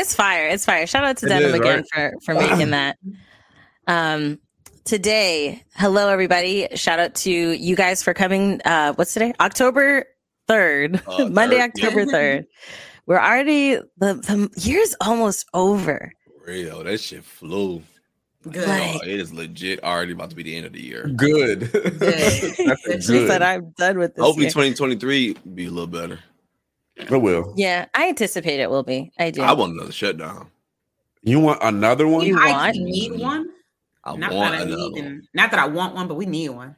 hello. It's fire. It's fire. Shout out to It Denim is, again right? for for making that. Um, today, hello everybody. Shout out to you guys for coming. Uh, what's today? October third, Uh, Monday, third, October yeah. third. We're already the the year's almost over. Real, that shit flew. Good. Like- Oh, it is legit already about to be the end of the year. Good. That's a She said, good. "I'm done with this." Hopefully, year." 2023 be a little better. Oh, it will. yeah, I anticipate it will be. I do. I want another shutdown. You want another one? You I want? need one. I Not want that I another need, one. not that I want one, but we need one.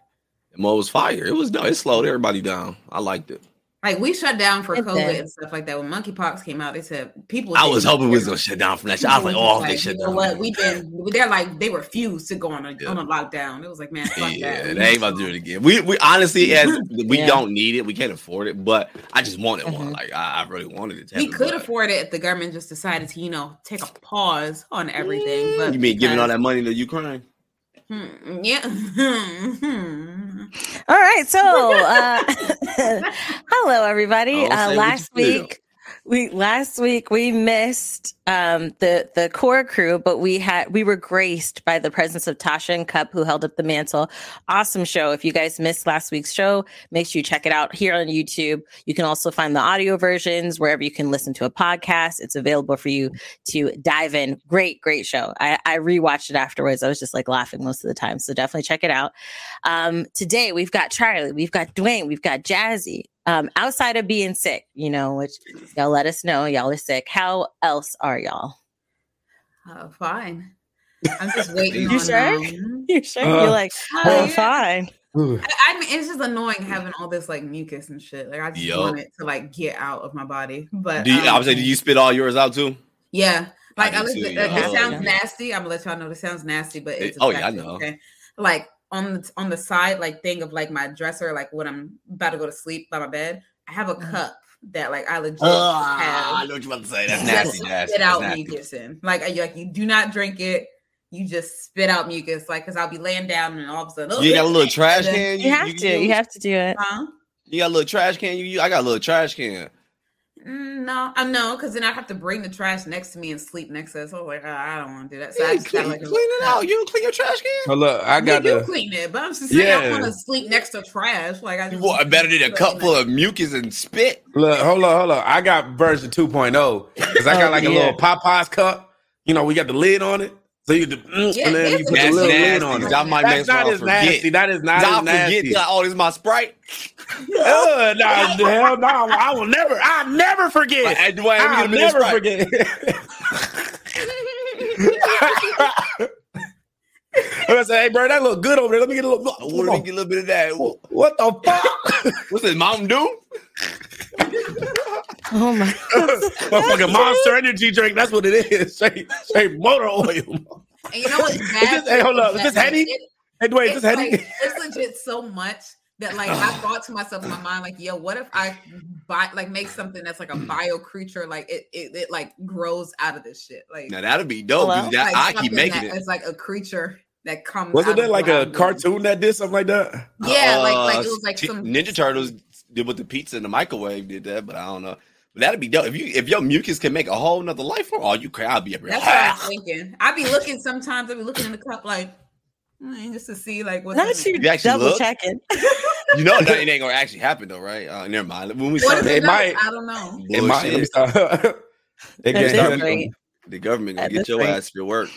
Mo was fire. It was no, it slowed everybody down. I liked it. Like we shut down for It COVID did. and stuff like that. When monkeypox came out, they said people. I was hoping we was gonna shut down from that shit. I was like, oh, if they Like, shut you know down. what? We've been. They're like they refused to go on a Yeah. on a lockdown. It was like, man, fuck Yeah, that. they ain't about to do it again. We we honestly as we Yeah. don't need it, we can't afford it, but I just wanted one. Mhm. Like I, I really wanted it. To We happen, could but- afford it if the government just decided to, you know, take a pause on everything. But You mean giving all that money to Ukraine? Hmm, yeah. Hmm. All right, so uh, hello everybody. Uh, last week, we last week we missed um, the the core crew, but we had we were graced by the presence of Tasha and Cup, who held up the mantle. Awesome show. If you guys missed last week's show, make sure you check it out here on YouTube. You can also find the audio versions wherever you can listen to a podcast. It's available for you to dive in. Great, great show. I, I rewatched it afterwards. I was just like laughing most of the time. So definitely check it out. Um, today we've got Charlie, we've got Dwayne, we've got Jazzy. Um, outside of being sick, you know, which y'all let us know y'all are sick. How else are y'all? Uh, fine. I'm just waiting. You on, sure? um, You sure? Uh, You're like, Oh, oh, yeah. fine. I, I mean, it's just annoying having all this like mucus and shit. Like I just Yup. want it to like get out of my body. But Do you, I um, was saying, do you spit all yours out too? Yeah, like I I listen, too, uh, it sounds Yeah. nasty. I'm gonna let y'all know this sounds nasty, but It- it's oh, yeah, I know. Okay, like on the on the side, like thing of like my dresser, like when I'm about to go to sleep by my bed, I have a Mhm. cup that like I legit I have know what you're about to say. That's nasty, nasty. spit That's out nasty. mucus in. Like, I, like you do not drink it. You just spit out mucus, like because I'll be laying down and all of a sudden, You got a little trash can. then- You have to. use? You have to do it. Huh? You got a little trash can. You, use? I got a little trash can. Mm, No, I'm no, because then I have to bring the trash next to me and sleep next to it. So I was like, oh, I don't want to do that. So Yeah, I you just clean, like clean it out. You don't clean your trash can. Oh, look, I got you the. clean it, but I'm just saying I want to sleep next to trash. Like I You just want better than a cup full of mucus and spit. Look, hold on, hold on. I got version 2.0 because I Oh, got like a yeah. little Popeyes cup. You know, we got the lid on it. So you do, mm, Yeah, and then you put the That's little lid on it. That might That's make not me as forget. nasty. That is not I'll as nasty. forget. Like, oh, this is my sprite. Uh, nah, hell no! I will never. I never forget. Like, hey, Dwayne, I'll get a minute never forget. I'm gonna say, hey, bro, that look good over there. Let me get a little. I want to get a little bit of that. What the fuck? What's this, Mountain Dew? Oh my. Motherfucking Monster Energy drink. That's what it is. Straight, straight motor oil. And you know what's bad? this- hey, hold up. Is this like, Henny? Hey, Dwayne, it's, just Henny. like, it's legit so much that like I thought to myself in my mind, like, yo, what if I buy like make something that's like a bio creature, like it it, it like grows out of this shit, like, Now that'd be dope. Hello? that- like I keep making that it. It's like a creature that comes. Wasn't out that of like a a I'm doing. cartoon that did something like that? Yeah, like like Uh, it was like T- some Ninja Turtles did with the pizza in the microwave did that, but I don't know. But that'd be dope if you if your mucus can make a whole nother life form. Oh, you cry! I'll be up here. That's what I'm thinking. I'd be looking sometimes. I'd be looking in the cup like mm, just to see like what's in Not you You actually double look? checking. You know, that it ain't gonna actually happen though, right? Uh, never mind. When we What start if It it might. might? I don't know. It might. Let me bullshit, stop. it That can't is the government gonna At get your rate. ass for your work.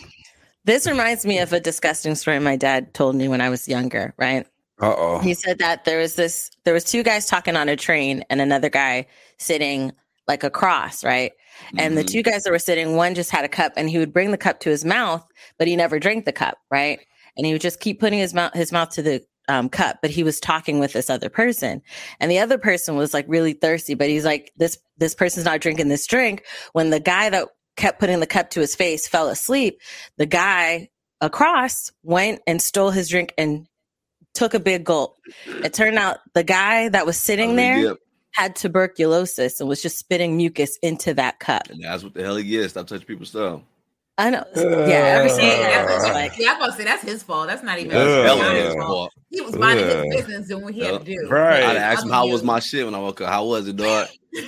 This reminds me of a disgusting story my dad told me when I was younger, right? Uh oh. He said that there was this there was two guys talking on a train and another guy sitting like across, right? And the Mhm. two guys that were sitting, one just had a cup and he would bring the cup to his mouth, but he never drank the cup, right? And he would just keep putting his mouth his mouth to the um, cup, but he was talking with this other person, and the other person was like really thirsty, but he's like this this person's not drinking this drink. When the guy that kept putting the cup to his face fell asleep, the guy across went and stole his drink and took a big gulp. It turned out the guy that was sitting there dip. had tuberculosis and was just spitting mucus into that cup. And that's what the hell he gets. Stop touching people's stuff. I know. Yeah, ever since Uh, that, it's uh, like, Yeah, I'm about to say that's his fault. That's not even. That's Ugh. that's not his his fault. fault. He was minding Ugh. his business doing what he had to do. Right. I'd ask him how was my shit when I woke up. How was it, dog?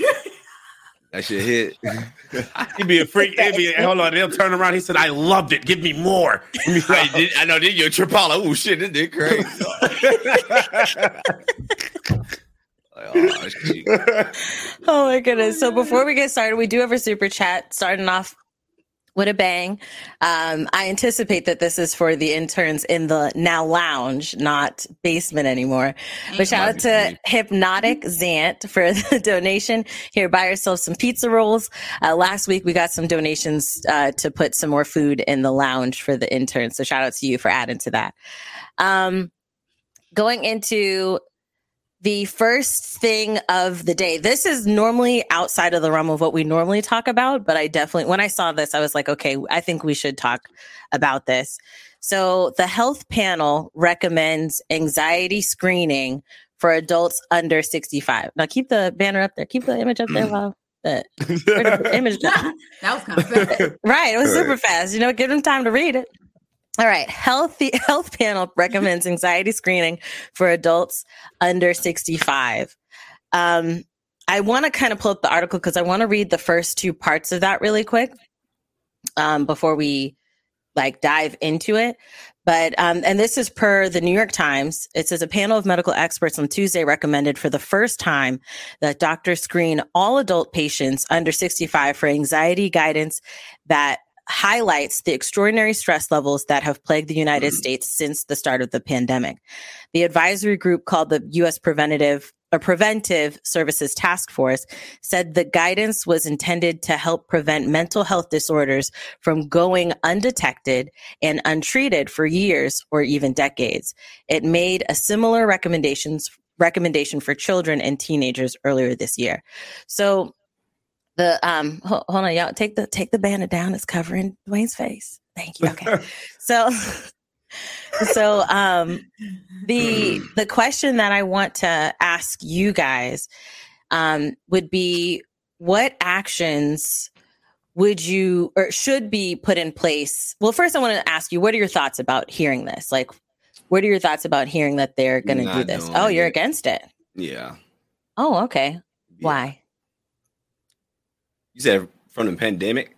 That shit hit. He'd be a freak. He'd be, hold on, they'll turn around. He said, "I loved it. Give me more." I, did, I know. Did you trip out? Oh shit, it did crazy. Oh. Oh my goodness. So before we get started, we do have a super chat starting off with a bang. Um, I anticipate that this is for the interns in the now lounge, not basement anymore. But shout out to Hypnotic Zant for the donation. Here, buy yourself some pizza rolls. Uh, last week we got some donations uh, to put some more food in the lounge for the interns. So shout out to you for adding to that. Um, going into the first thing of the day. This is normally outside of the realm of what we normally talk about, but I definitely, when I saw this, I was like, okay, I think we should talk about this. So the health panel recommends anxiety screening for adults under 65. Now keep the banner up there. Keep the image up there mm. while the, the image that was kind of fast. Right. It was super fast. You know, give them time to read it. All right. Healthy Health Panel recommends anxiety screening for adults under 65. Um, I want to kind of pull up the article because I want to read the first two parts of that really quick um, before we like dive into it. But um, and this is per the New York Times. It says a panel of medical experts on Tuesday recommended for the first time that doctors screen all adult patients under 65 for anxiety guidance that highlights the extraordinary stress levels that have plagued the United mm-hmm. States since the start of the pandemic. The advisory group called the U.S. Preventative a preventive services task force said the guidance was intended to help prevent mental health disorders from going undetected and untreated for years or even decades. It made a similar recommendations recommendation for children and teenagers earlier this year. So the um hold, on y'all. Take the take the banner down. It's covering dwayne's face. Thank you. Okay. So so um the the question that i want to ask you guys um would be what actions would you or should be put in place? Well first i want to ask you what are your thoughts about hearing this? Like what are your thoughts about hearing that they're going to do this? oh you're it. against it. Yeah. oh okay. Yeah. why You said from the pandemic.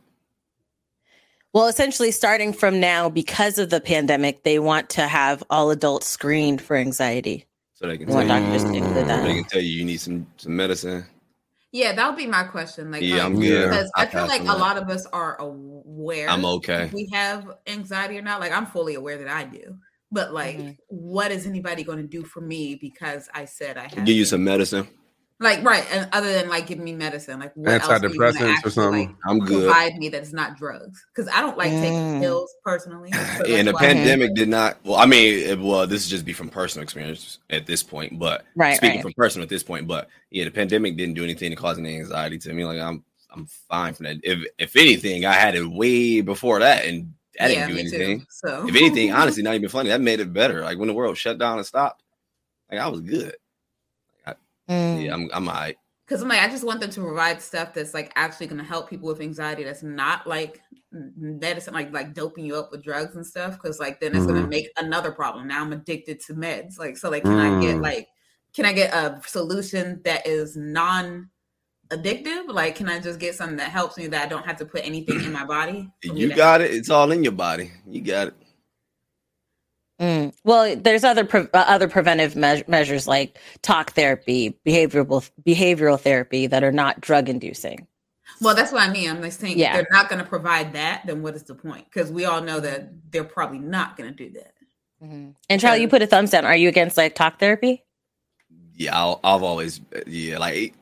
Well, essentially, starting from now, because of the pandemic, they want to have all adults screened for anxiety. So they can tell you, doctors to include they can tell you you need some some medicine. Yeah, that would be my question. Like, Yeah, um, I'm good. because I I'll feel like a lot of us are aware. I'm okay. if we have anxiety or not. Like, I'm fully aware that I do. But like, Mhm. what is anybody going to do for me because I said I had Give you some medicine. Like right, and other than like giving me medicine, like what else are you Antidepressants or actually, something. Like, I'm good. provide me that it's not drugs because I don't like Mm. taking pills personally. and the pandemic did not. Well, I mean, it, well, this is just be from personal experience at this point, but Right, speaking right. from personal at this point, but yeah, the pandemic didn't do anything to cause any anxiety to me. Like I'm, I'm fine from that. If if anything, I had it way before that, and that yeah, didn't do me anything. too. So If anything, honestly, not even funny. That made it better. Like when the world shut down and stopped, like I was good. Mm. Yeah, I'm, I'm alright. because I'm like, I just want them to provide stuff that's like actually going to help people with anxiety. That's not like m- medicine, like like doping you up with drugs and stuff. Because like then it's going to Mhm. make another problem. Now I'm addicted to meds. Like so, like can I get Mm. like can I get a solution that is non addictive? Like can I just get something that helps me that I don't have to put anything in my body? for me You to- got it. It's all in your body. You got it. Mm. Well, there's other pre- uh, other preventive me- measures like talk therapy, behavioral behavioral therapy that are not drug inducing. Well, that's what I mean. I'm like saying Yeah. if they're not going to provide that, then what is the point? Because we all know that they're probably not going to do that. And Charlie, you put a thumbs down. Are you against like talk therapy? Yeah, I'll, I've always yeah like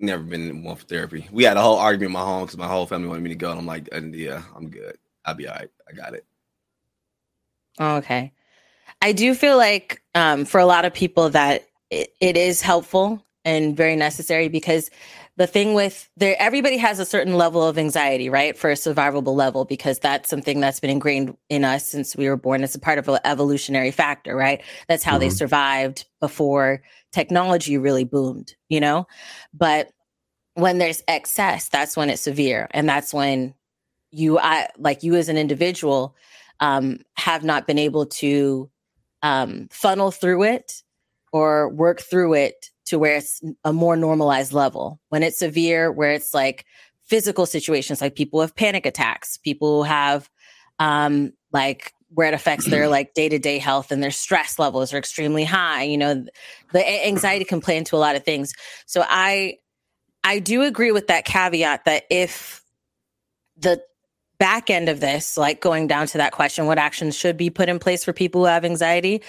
never been in one for therapy. We had a whole argument in my home because my whole family wanted me to go, and I'm like, uh, yeah, I'm good. I'll be all right. I got it. Oh, okay. I do feel like um, for a lot of people that it, it is helpful and very necessary because the thing with there, everybody has a certain level of anxiety, right? For a survivable level, because that's something that's been ingrained in us since we were born. It's a part of an evolutionary factor, right? That's how they Mhm. survived before technology really boomed, you know? But when there's excess, that's when it's severe. And that's when you, I, like you as an individual, um, have not been able to um, funnel through it or work through it to where it's a more normalized level. When it's severe, where it's like physical situations, like people have panic attacks, people have um, like where it affects their like day to day health and their stress levels are extremely high. You know, the anxiety can play into a lot of things. So I, I do agree with that caveat that if the back end of this, like going down to that question, what actions should be put in place for people who have anxiety?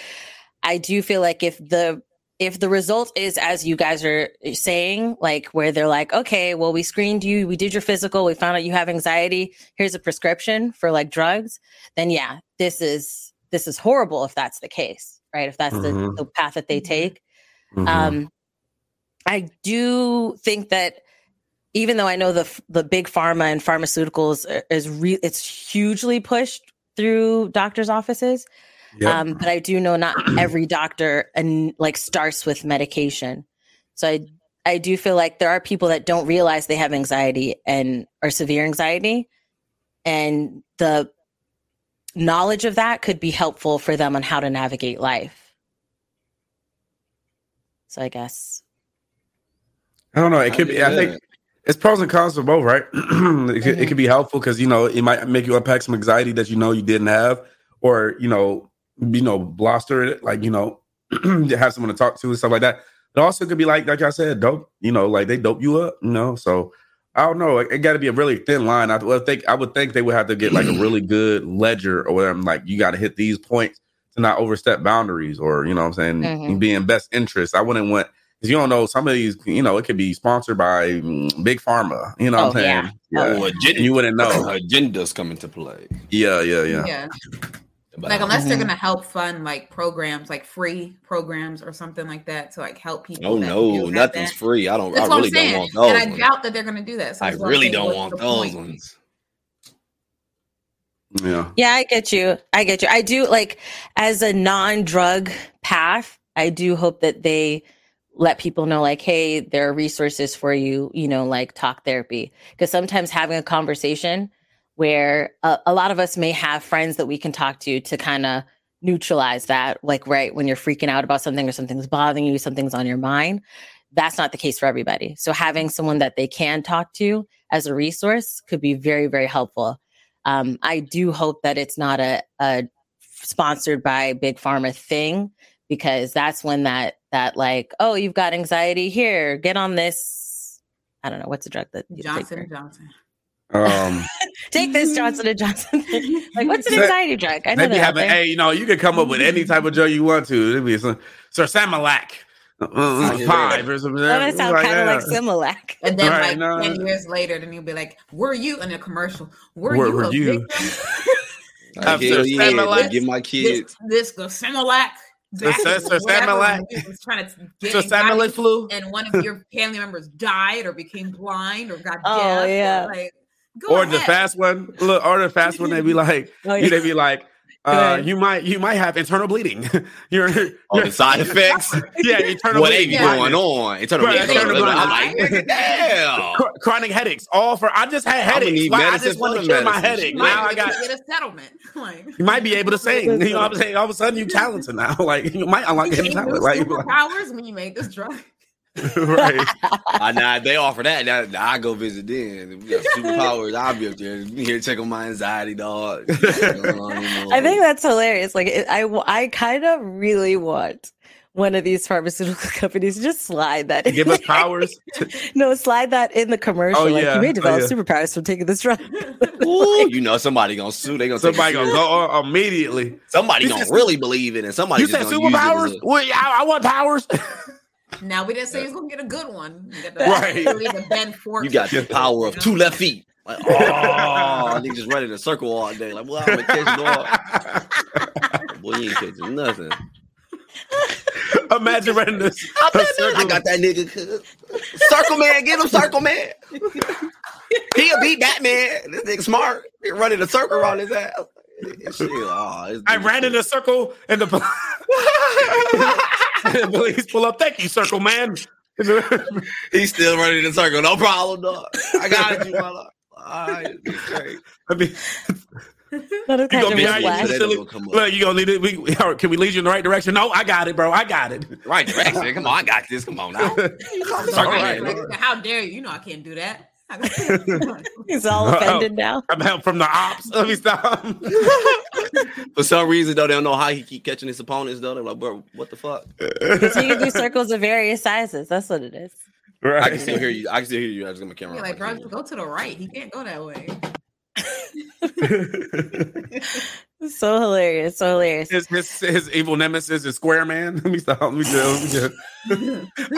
I do feel like if the if the result is as you guys are saying, like where they're like, okay, well, we screened you, we did your physical, we found out you have anxiety, here's a prescription for like drugs, then yeah, this is this is horrible if that's the case, right? If that's mm-hmm. the, the, path that they take. Mm-hmm. Um I do think that even though I know the the big pharma and pharmaceuticals is re- it's hugely pushed through doctors' offices. Yep. Um, but I do know not every doctor and like starts with medication. So I I do feel like there are people that don't realize they have anxiety and or severe anxiety, and the knowledge of that could be helpful for them on how to navigate life. So I guess I don't know. It could be. I think it's pros and cons for both, right? it, could, mm-hmm. it could be helpful because you know it might make you unpack some anxiety that you know you didn't have, or you know you know, bluster it, like, you know, have someone to talk to and stuff like that. It also could be like, like I said, dope, you know, like they dope you up, you know. So I don't know. It, it got to be a really thin line. I would think I would think they would have to get like a really good ledger or whatever. Like you got to hit these points to not overstep boundaries, or you know, what I'm saying, mm-hmm. be in best interest. I wouldn't want because you don't know some of these. You know, it could be sponsored by mm, big pharma. You know, oh, what I'm saying, yeah. yeah. Oh, agenda, you wouldn't know. Agendas come into play. Yeah, yeah, yeah. Yeah like unless mm-hmm. they're gonna help fund like programs like free programs or something like that to like help people. Oh no, nothing's that. free. I don't. That's I really don't want those. And I doubt that they're gonna do that. So I really don't want those point. ones. Yeah. Yeah, I get you. I get you. I do like as a non-drug path, I do hope that they let people know like hey, there are resources for you, you know, like talk therapy. Because sometimes having a conversation where a, a lot of us may have friends that we can talk to to kind of neutralize that like right when you're freaking out about something or something's bothering you something's on your mind that's not the case for everybody. So having someone that they can talk to as a resource could be very very helpful. Um, i do hope that it's not a, a sponsored by big pharma thing because that's when that that like oh you've got anxiety here get on this i don't know what's the drug that johnson and johnson um, Take this Johnson and Johnson. like, what's an anxiety drug? I know maybe have a, hey, you know, you can come up with any type of drug you want to. It'd be some Sir Samilac. Uh, uh, five or something. That sounds like, kind of like Similac. And then, right, like no. ten years later, then you'll be like, "Were you in a commercial? Were, were you a you? victim?" After Similac, give my kids this, this the Similac. Sir, Sir Samilac was trying to get Sir Samilac flu, and one of your family members died or became blind or got oh, deaf. Yeah. Or like, Go or the fast one. Look, or the fast one, they'd be like, oh, yeah. they be like, oh, uh, you might you might have internal bleeding. you're, oh, the side effects. yeah, internal what bleeding. What going on? Internal bleeding. Internal bleeding. I'm like, damn. Chronic headaches. All for I just had headaches. Like, I just want to cure my headache. Now I got get a settlement. Like you might be able to sing. You know what I'm saying? All of a sudden you're talented now. Like you might unlock any talent. Like superpowers when you make this drug. right. uh, nah, they offer that. Now, I go visit then. we got superpowers. I'll be up there. Be here check on my anxiety, dog. I think that's hilarious. Like, it, I, I kind of really want one of these pharmaceutical companies just slide that. Give us powers. no, slide that in the commercial. Oh, like yeah. you may develop oh, yeah. superpowers from taking this drug. like, you know, somebody gonna sue. They gonna somebody gonna go immediately. Somebody gonna really believe it, and somebody. You said superpowers? Well, I, I want powers. Now we didn't say he's gonna get a good one. The, right. The you got the power of two left feet. Like, oh, oh. nigga just running in a circle all day. Like, well, I'm gonna catch dog. Boy, you ain't catching nothing. Imagine running this. I, I got that nigga. Circle man, get him, circle man. He'll beat Batman. This nigga smart. He running a circle around his ass. Shit, oh, I ran in a circle and the police pull up. Thank you, circle man. He's still running in a circle. No problem, dog. I got it, you, brother. All right, great. I mean, Not as You gonna be of out here silly- gonna come up. Look, you gonna lead it. We, we- can we lead you in the right direction? No, I got it, bro. I got it. Right direction. Come on, I got this. Come on now. Circle right. man. Like, How dare you? You know I can't do that. He's all Uh-oh. offended now. I'm help from the ops. Let me stop. For some reason though, they don't know how he keep catching his opponents though. They're like, bro, what the fuck? So you can do circles of various sizes. That's what it is. right. I can still hear you. I can still hear you. I just got my camera. You're like, bro, go to the right. He can't go that way. So hilarious. So hilarious. his, his his evil nemesis is Square Man. Let me stop. Let me just. Let me just.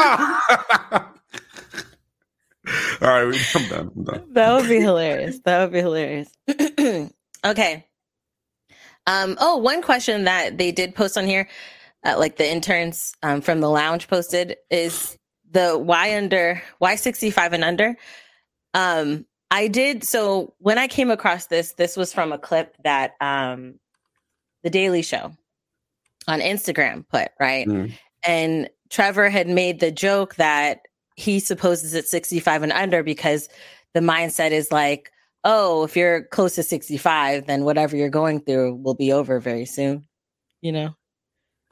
All right, we- I'm done. I'm done. That would be hilarious. That would be hilarious. okay. Um, oh, one question that they did post on here, uh, like the interns um, from the lounge posted, is the why under why 65 and under. Um, I did so when I came across this, this was from a clip that um, the Daily Show on Instagram put, right? Mm. And Trevor had made the joke that he supposes it's 65 and under because the mindset is like, oh, if you're close to 65, then whatever you're going through will be over very soon, you know?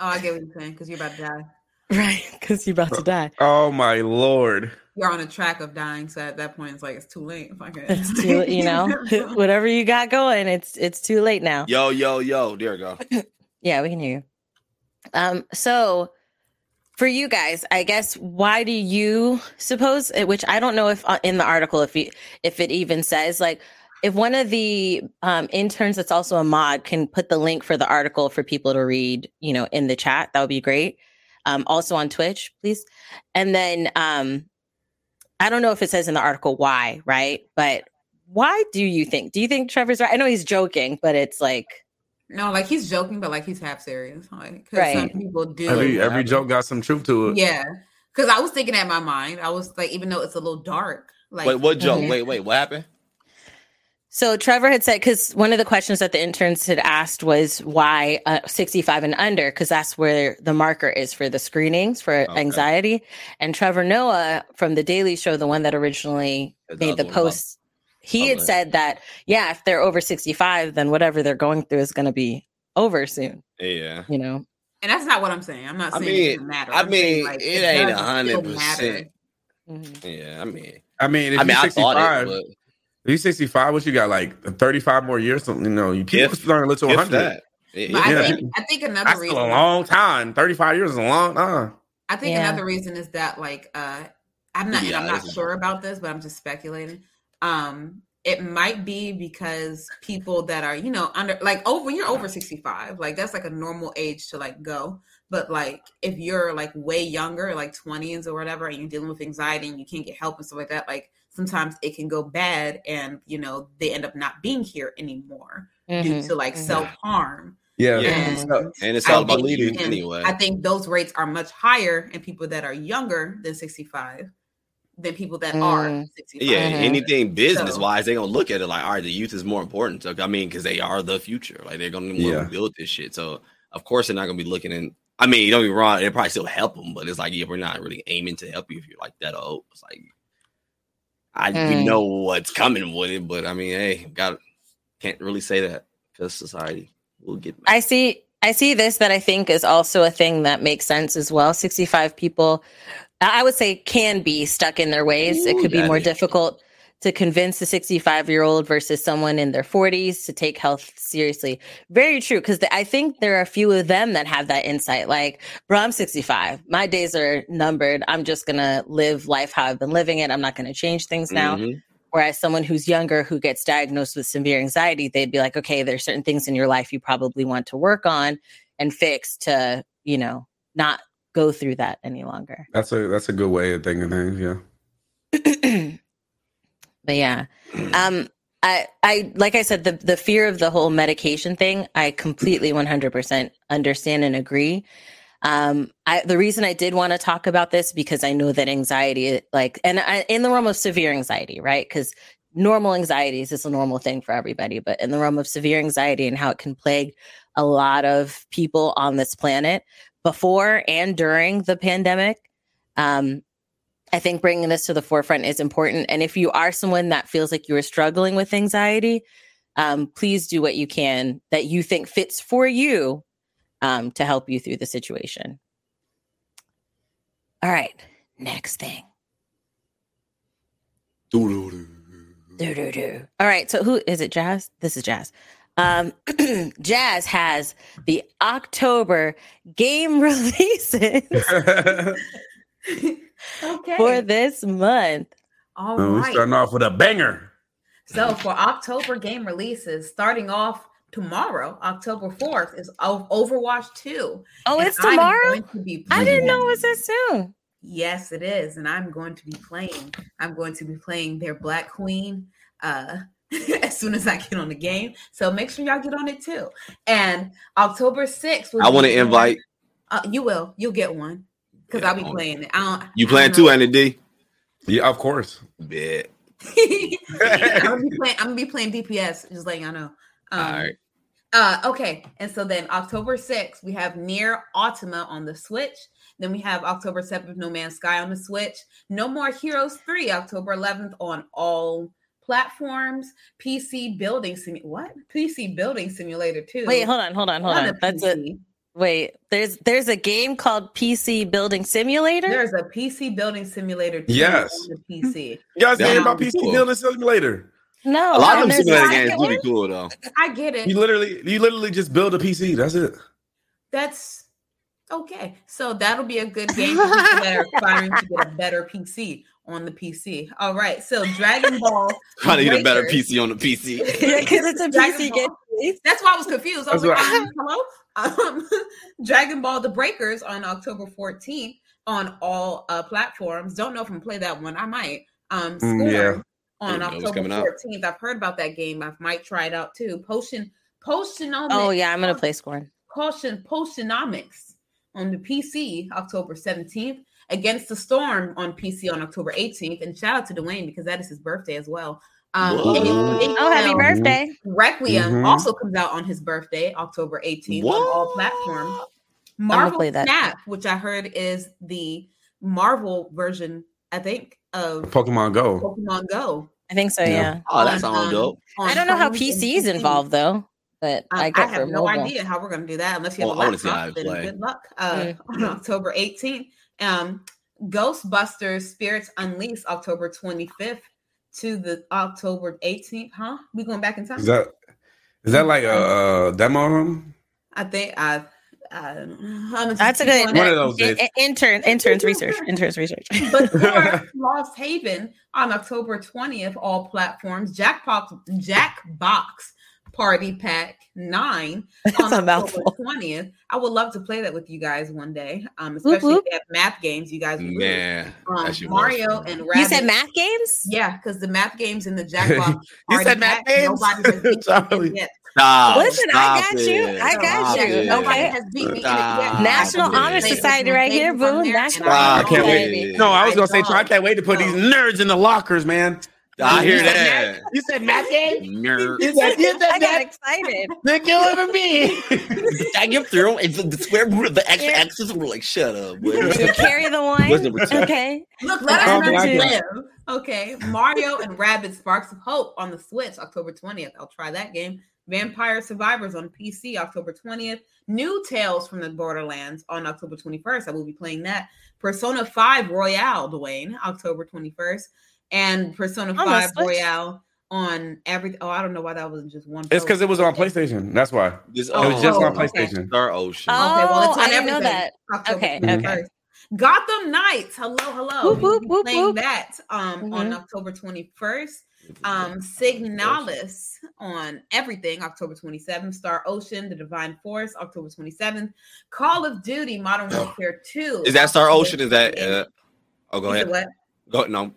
Oh, I get what you're saying because you're about to die. Right. Because you're about to die. Oh my lord! You're on a track of dying, so at that point, it's like it's too late. Fuck it. It's too, you know, whatever you got going, it's it's too late now. Yo, yo, yo. There we go. Yeah, we can hear you. Um, so for you guys, I guess why do you suppose? eh, Which I don't know if uh, in the article if you, if it even says like if one of the um, interns that's also a mod can put the link for the article for people to read, you know, in the chat, that would be great. Um, also on Twitch, please. And then um, I don't know if it says in the article why, right? But why do you think? Do you think Trevor's right? I know he's joking, but it's like No, like he's joking, but like he's half serious. Like, 'cause Right. some people do. Every every joke got some truth to it. yeah, because I was thinking at my mind, I was like, even though it's a little dark, like Wait, what joke? Mhm. Wait, wait, what happened? So Trevor had said because one of the questions that the interns had asked was why uh, 65 and under because that's where the marker is for the screenings for Okay. anxiety. And Trevor Noah from the Daily Show, the one that originally made the other one post, he had Okay. said that yeah, if they're over 65, then whatever they're going through is going to be over soon. Yeah. You know, and that's not what I'm saying. I'm not I saying mean- it doesn't matter. I I'm saying, mean, like, it ain't a hundred still matter. percent. Mhm. Yeah, I mean, I mean, if I mean, you're I thought 65, it, but if you're 65, what you got like 35 more years? Something you know, you people If- starting to live to 100. that. Yeah, I think I think another That's reason a long time. 35 years is a long time. I think Yeah. another reason is that like uh I'm not and I'm not sure about this, but I'm just speculating. Um it might be because people that are, you know, under like over you're over 65, like that's like a normal age to like go. But like if you're like way younger, like 20s or whatever, and you're dealing with anxiety and you can't get help and stuff like that, like sometimes it can go bad and you know they end up not being here anymore due Mhm. to like Mhm. self-harm. Yeah. Yeah. So- and it's all about think youth you can- anyway. I think those rates are much higher in people that are younger than 65 than people that are Mm. 65. yeah, anything business So- wise, they're gonna look at it like, all right, the youth is more important. So, I mean, because they are the future. Like they're gonna Yeah. build this shit. So, of course, they're not gonna be looking in. I mean, don't get me wrong, it probably still help them, but it's like, yeah, we're not really aiming to help you if you're like that old. It's like, I we Mm. know what's coming with it, but I mean, hey, got can't really say that because society will get. I see I see this that I think is also a thing that makes sense as well. 65 people I would say can be stuck in their ways. it could be more difficult to convince a 65 year old versus someone in their 40s to take health seriously. Very true. Because I think there are a few of them that have that insight. Like, bro, I'm 65. My days are numbered. I'm just going to live life how I've been living it. I'm not going to change things now. Mhm. Whereas someone who's younger who gets diagnosed with severe anxiety, they'd be like, okay, there's certain things in your life you probably want to work on and fix to, you know, not go through that any longer. That's a that's a good way of thinking things. Yeah. but yeah. Um I I like I said the the fear of the whole medication thing, I completely 100% understand and agree. Um I the reason I did want to talk about this because I know that anxiety like and I, in the realm of severe anxiety, right? Cuz normal anxieties is a normal thing for everybody, but in the realm of severe anxiety and how it can plague a lot of people on this planet before and during the pandemic, um, I think bringing this to the forefront is important. And if you are someone that feels like you are struggling with anxiety, um, please do what you can that you think fits for you um, to help you through the situation. All right, next thing. Do, do, do. All right. So who is it? Jazz? This is Jazz. Um, Jazz has the October game releases Okay. for this month. All Well, we right. starting off with a banger. So for October game releases, starting off tomorrow, October 4th, is Overwatch 2. Oh, And it's tomorrow? to be I didn't know it was this soon. Yes, it is. And I'm going to be playing. I'm going to be playing their Black Queen uh as soon as I get on the game. So make sure y'all get on it too. And October 6th. will I want to invite Uh, you will. You'll get one. Because Yeah, I'll be on- playing it. I don't, you I playing don't too. Andy D. Yeah, of course. Bet. I'm gonna be playing. I'm gonna be playing DPS. Just letting y'all know. Um, All right. Uh, okay, and so then October 6th, we have Nier Automata on the Switch. Then we have October 7th, No Man's Sky on the Switch. No More Heroes 3, October 11th on all platforms. PC Building Sim what? PC Building Simulator too? Wait, hold on, hold on, hold on on. a That's a wait. There's there's a game called PC Building Simulator. There's a PC Building Simulator 2 Yes. on the PC. You guys That hear about PC cool. Building Simulator? no, A lot of them there's simulator games second do be cool though. I get it. You literally, you literally just build a PC. That's it. That's okay. So that'll be a good game for people that are aspiring to get a better PC on the PC. All right. So Dragon Ball. Trying to get a better PC on the PC. Yeah, because it's a Dragon PC Ball. game. That's why I was confused. I was That's like, right. um, hello? Um, Dragon Ball The Breakers on October 14th on all uh, platforms. Don't know if I'm gonna play that one. I might. Um, Mm, yeah. on Didn't know it was October coming out. 14th. I've heard about that game. I might try it out too. Potion, Potionomics. Oh yeah, I'm gonna play Scorn. Potion Potionomics on the PC October 17th, Against the Storm on PC on October 18th, and shout out to Dwayne because that is his birthday as well. Um, What? A- Oh, happy birthday! Requiem Mhm. also comes out on his birthday, October 18th, on all platforms. Marvel play that. Snap, which I heard is the Marvel version, I think, of Pokemon Go. Pokemon Go. I think so. Yeah. Yeah. Oh, that On, sounds um, dope. on I don't know how PC is PCs. involved though, but Um, I I, get for have no mobile. idea how we're going to do that unless you have Oh, a I wanna laptop. it Then play. good luck. Uh, Mm. on October 18th, um, Ghostbusters Spirits Unleashed, October 25th to the October 18th. Huh? We going back in time? Is that is that like a, uh demo? of 'em? I think I. I don't know. I'm That's a good One of those in- days. in- intern interns research interns research. But for Lost Haven on October 20th, all platforms, Jackbox Jackbox Party Pack 9 That's on a October mouthful. 20th. I would love to play that with you guys one day. Um, especially whoop. if they have math games, you guys would really- Man, um, that shit was Mario fun. and You said math games? Yeah, because the math games in the Jackbox You said math Pack, games? nobody has beat Charlie. yet. Stop, Listen, I stop got you. I got Stop you. it. Okay. has beat me in it Stop. National it. Honor They Society right here, names on boo. there, National and Honor Honor I can't wait. Society. No, I was gonna say, don't. I can't wait to put these nerds in the lockers, man. I hear You said that. math- You said math game? Nerd. You said, you said I got that? excited. Then kill even me. I give through it's the square root of the x axis. We're like, shut up. boy. You carry the What's one. number two? Okay. Look, let us know black live. Okay. Mario and Rabbit Sparks of Hope on the Switch, October 20th. I'll try that game. Vampire Survivors on PC, October 20th. New Tales from the Borderlands on October 21st. I will be playing that. Persona 5 Royal, Dwayne, October 21st. And Persona On the 5 Royal on every. Oh, I don't know why that wasn't just one. It's because it was on PlayStation. That's why. This Oh, It was just oh, on okay. PlayStation. Star Ocean. Oh, Okay, well, it's on I didn't know everything. that. October Okay, 21st. Gotham Knights. Hello, hello. Whoop, We will whoop, whoop, playing whoop. that um, on Mhm. October 21st. Um, Signalis on everything, October 27th. Star Ocean, The Divine Force, October 27th. Call of Duty, Modern Warfare 2. Is that Star Ocean? Is that? Uh, oh, go Is ahead. what? Go no.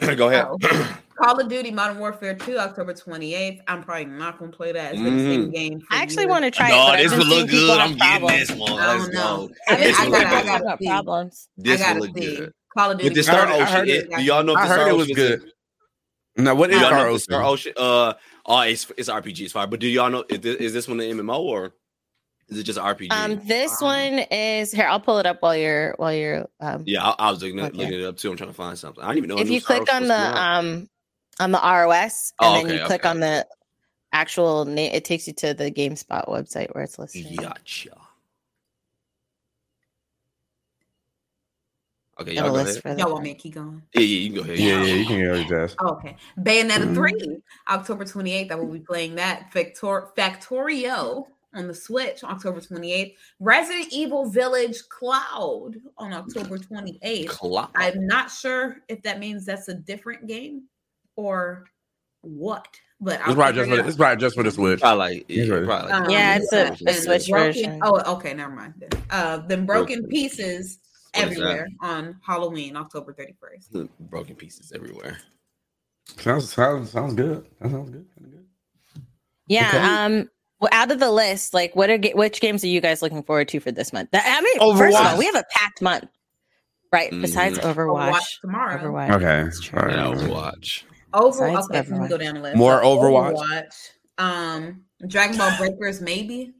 go ahead. Oh. Call of Duty, Modern Warfare 2, October 28th. I'm probably not going to play that. It's been the same game. For I actually years. want to try it. no, but this been would look good. I'm getting problems. this one. I Let's don't know. go. I've I gotta- I good. people gotta have see. problems. This I gotta will look see. good. Call of Duty. With the I Star heard I Ocean, heard it, it- do y'all know if I the Star heard it was Ocean good. Is, Now, what do is y'all know Star Ocean? Star Ocean? Uh, oh, it's it's RPG. It's fire. But do y'all know is this, is this one an MMO or is it just RPG? Um, this Um, one is here. I'll pull it up while you're while you're. Um, yeah, I, I was looking, at, Okay. looking it up too. I'm trying to find something. I don't even know. if you click on the um on the ROS and Oh, then okay, you click okay. on the actual name. It takes you to the GameSpot website where it's listed. Gotcha. Okay, y'all a go ahead. Y'all want me to keep going? Yeah, yeah, you can go ahead. Yeah, yeah, you can hear it, Jazz. Oh, okay. Bayonetta Mm-hmm. 3, October 28th. I will be playing that. Factor- Factorio on the Switch, October 28th. Resident Evil Village Cloud on October 28th. Clock. I'm not sure if that means that's a different game or what, but It's probably just for it's probably just for the Switch. Probably like, yeah, He's ready. probably Um, Yeah, it's a- a Switch broken, version. Oh, okay, never mind. Then. Uh, then broken pieces What is everywhere on Halloween, October 31st. broken pieces everywhere. Sounds sounds sounds good. That sounds good. Sounds good. Yeah. Okay. Um. Well, out of the list, like, what are which games are you guys looking forward to for this month? I mean, first of all, Overwatch. we have a packed month, right? Besides Mhm. Overwatch. Watch tomorrow. Overwatch. Okay. That's true. All right. Overwatch. Over Besides okay, let me Overwatch. go down the list. More So Overwatch? Overwatch. Um, Dragon Ball Breakers, maybe,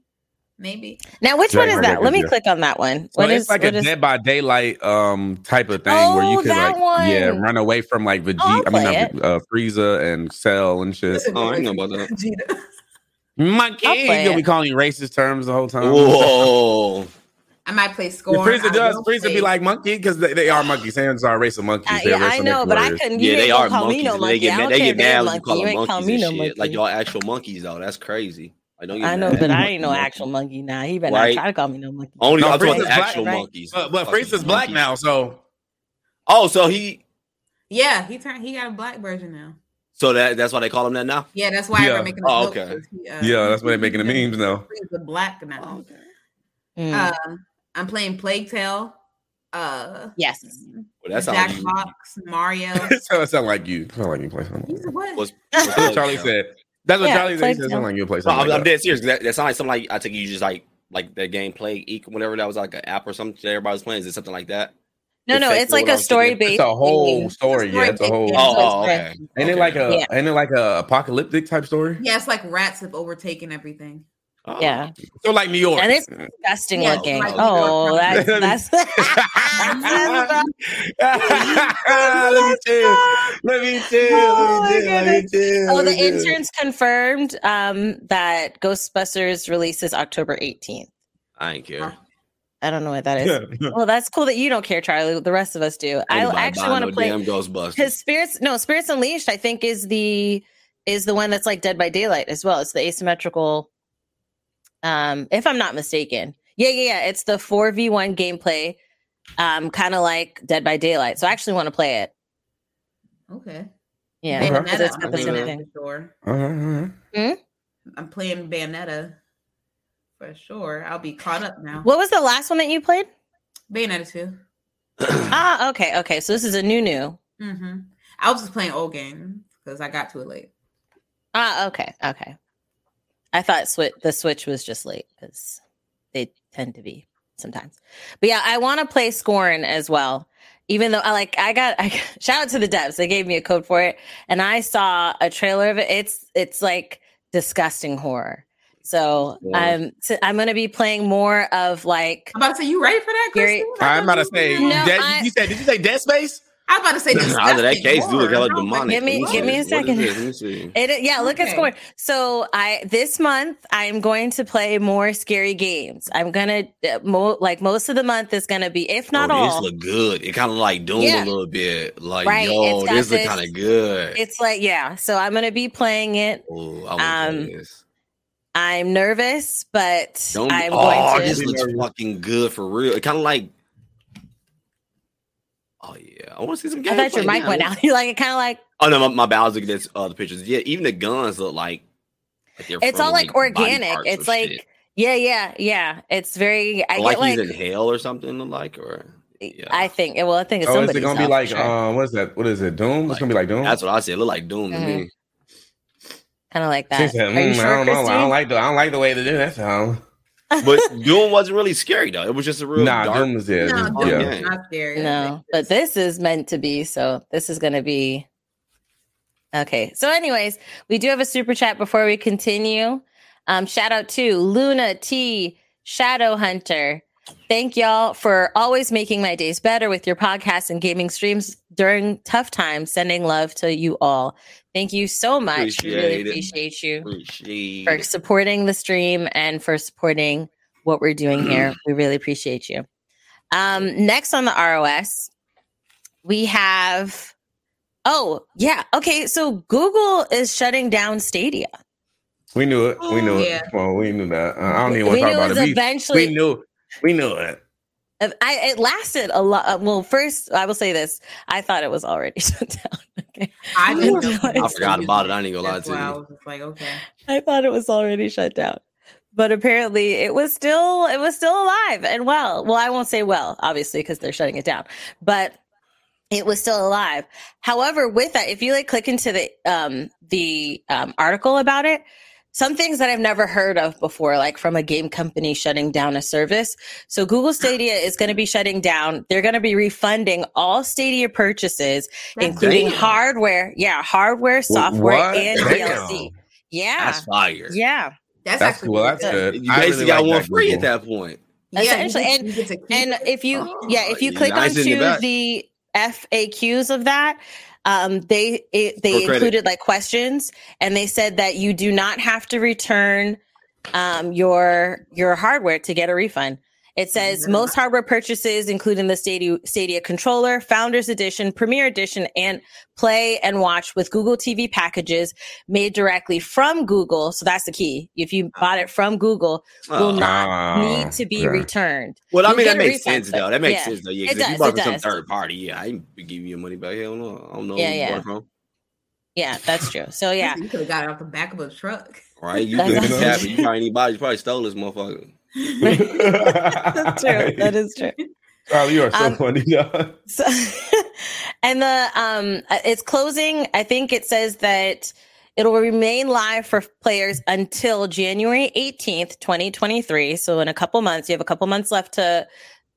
maybe. Now, which one is Dragon that? Ball Let me Breakers, click on that one. So What it's is like what a is- Dead by Daylight um type of thing where Oh, you can like one. yeah run away from like Vegeta. I'll I mean play not, uh, Frieza and Cell and shit. Oh, I ain't know about that. Vegeta. Monkey, I'll you play gonna be calling you racist terms the whole time. Whoa. I might play Yeah, Scorn. Frieza does. will Frieza be like monkey because they, they are monkeys. Saiyans are a race of monkeys. Uh, yeah, I know, but I couldn't. Yeah, they are gonna call monkeys. me no They monkey. get mad. They get if they're mad a when you call them ain't call monkeys me and no shit. monkey. Like y'all actual monkeys though. That's crazy. I don't get I know, but I ain't no actual monkey now. He better Right. not try to call me no monkey. Only No, I'm talking about Frieza's the black, actual right? monkeys. But, but Fucking Frieza's black monkeys. now, so Oh, so he Yeah, he turned. He got a black version now. So that that's why they call him that now. Yeah, that's why Yeah. I'm making. Oh, a okay. yeah, that's why they're making the memes now. He's black now. Mm. Uh, I'm playing Plague Tale. Uh, yes. Well, that sounds like you. Jackbox, Mario. it sound, sound like you. Sound like you play something. He's a what? Was- That's what Charlie said. That's what Yeah, Charlie said. play He said Tale. sound like you play something. I'm, like I'm dead serious. That, that sounds like something like I think you just like like that game Plague Inc, whatever that was like an app or something that everybody was playing. Is it something like that? No, no, it's like what I a was story thinking. based. It's a whole story. Yeah, it's a whole. Oh, oh, okay. Ain't it Okay. like a? Yeah. Ain't it like a apocalyptic type story? Yeah, it's like rats have overtaken everything. Oh. Yeah, So like New York. and it's disgusting Yeah, looking. like- Oh, that's that's. let me chill. Let me chill. Oh, Let me chill. Let me goodness. chill. Oh, let the chill. interns confirmed um, that Ghostbusters releases October 18th. I ain't care. I don't know what that is. well, that's cool that you don't care, Charlie. The rest of us do. I actually want to no play damn Ghostbusters. because Spirits. No, Spirits Unleashed. I think is the is the one that's like Dead by Daylight as well. It's the asymmetrical. Um, if I'm not mistaken, yeah, yeah, yeah. It's the four v one gameplay, um, kind of like Dead by Daylight. So I actually want to play it. Okay. Yeah, Okay. because it's I'm got the same thing. sure. Uh-huh, uh-huh. I'm playing Bayonetta for sure. I'll be caught up now. What was the last one that you played? Bayonetta 2. Ah, okay, okay. So this is a new new. Mm-hmm. I was just playing old games because I got to it late. Ah, okay, okay. I thought switch the switch was just late because they tend to be sometimes. But yeah, I want to play Scorn as well. Even though I like, I got I, shout out to the devs. They gave me a code for it, and I saw a trailer of it. It's it's like disgusting horror. So Yeah. I'm so I'm gonna be playing more of like I'm about to say, you ready for that, Gary- Kristen? I'm about to say. No, Dead, I- you said? Did you say Dead Space? I'm about to say this. Out of that case, dude, look hella demonic. Give me- Let give me a see. What is second. this? Let me see. It yeah, look at Okay. score. So I this month I'm going to play more scary games. I'm gonna uh, mo- like most of the month is gonna be, if not oh, all. This look good. It kind of like Doom Yeah. a little bit. Like, Right, yo, it's this look kind of good. It's like yeah. So I'm gonna be playing it. Oh, I um, play this. I'm nervous, but Don't I'm oh, going to. this looks fucking good for real. It kind of like. Oh yeah, I want to see some I thought your mic now. went out. You like it kind of like Oh no, my, my bad. I looking at uh, the pictures. Yeah, even the guns look like. like it's all like body organic. It's like shit. yeah, yeah, yeah. It's very. I like get like. he's in hell or something. Like or yeah. I think. Well, I think it's Oh, is it gonna be like sure. um? What is that? What is it? Doom? it's gonna be like Doom. that's what I said. It look like Doom to me. Kind of like that. said, Are you "Mm, sure, I don't know. I don't like the. I don't like the way they do that sound. But Doom wasn't really scary though. It was just a real Nah, dark. Doom is yeah, No, just- Oh, yeah. yeah. not scary. No, but this is meant to be. So this is going to be okay. So, anyways, we do have a super chat before we continue. Um, shout out to Luna T, Shadow Hunter, Thank y'all for always making my days better with your podcast and gaming streams during tough times. Sending love to you all. Thank you so much. We really Appreciate it. you Appreciate for supporting the stream and for supporting what we're doing here. We really appreciate you. Um, next on the ROS, we have. Oh yeah, okay. So Google is shutting down Stadia. We knew it. We knew Yeah. it. Well, we knew that. Uh, I don't even want to talk about it. We, eventually. we knew. We knew it. I it lasted a lot. uh, Well, first I will say this: I thought it was already shut down. Okay, I didn't know. I I forgot about it. I didn't go lie to why I you. was like, okay. I thought it was already shut down, but apparently it was still it was still alive and well. Well, I won't say well, obviously, because they're shutting it down, but it was still alive. However, with that, if you like click into the um the um, article about it, some things that I've never heard of before, like from a game company shutting down a service. So Google Stadia is going to be shutting down. They're going to be refunding all Stadia purchases, That's including Damn. hardware. Yeah, hardware, software, what? and Damn. DLC. Yeah, That's fire. yeah. That's, That's actually cool. really That's good. good. You I basically really got like one that, free at that point. Yeah, Essentially, and- you get to keep And if you, Oh, yeah, if you you click nice in the onto the FAQs of that, um, they it, they included like questions, and they said that you do not have to return um, your your hardware to get a refund. It says Yeah. most hardware purchases, including the Stadia, Stadia controller, Founders Edition, Premier Edition, and Play and Watch with Google TV packages made directly from Google. So that's the key. If you bought it from Google, will Oh. not Ah, need to be yeah. returned. Well, I You mean get that makes refund, sense though. That makes yeah. sense though. Yeah, It 'cause if you bought it it from some third party, yeah, I ain't be giving you money back. Hell no, I don't know. Yeah, where you yeah. bought it from. Yeah, that's true. So yeah, you could have got it off the back of a truck. Right? You That's could be awesome. You probably ain't buy. it. You probably stole this motherfucker. That's true. That is true. Charlie, you are so Um, funny. So, and the um, it's closing. I think it says that it'll remain live for players until January eighteenth, twenty twenty three. So in a couple months, you have a couple months left to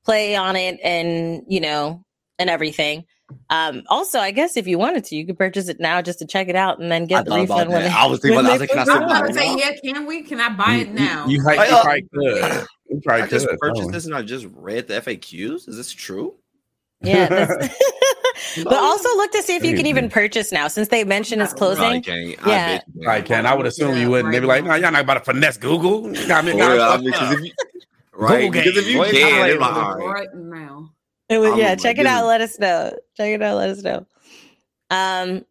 play on it, and you know, and everything. Um, also, I guess if you wanted to, you could purchase it now just to check it out, and then I get the refund when they, I was thinking when I was like, can I still buy out. about to it say, yeah, can we? Can I buy it now? You, you, I, you uh, probably could. You probably I just could. purchased Oh. this and I just read the FAQs. Is this true? Yeah. But also look to see if you can even purchase now since they mentioned it's Probably closing. can't. Yeah. I bet you I can. I would assume you wouldn't. They'd be like, "No, y'all not about to finesse Google." You got me. Got fucked because if you, right? Google Because if you can, I'm like, like, all right. right now. It was, I'm yeah, like, check it out. Let us know. Check it out. Let us know. Um.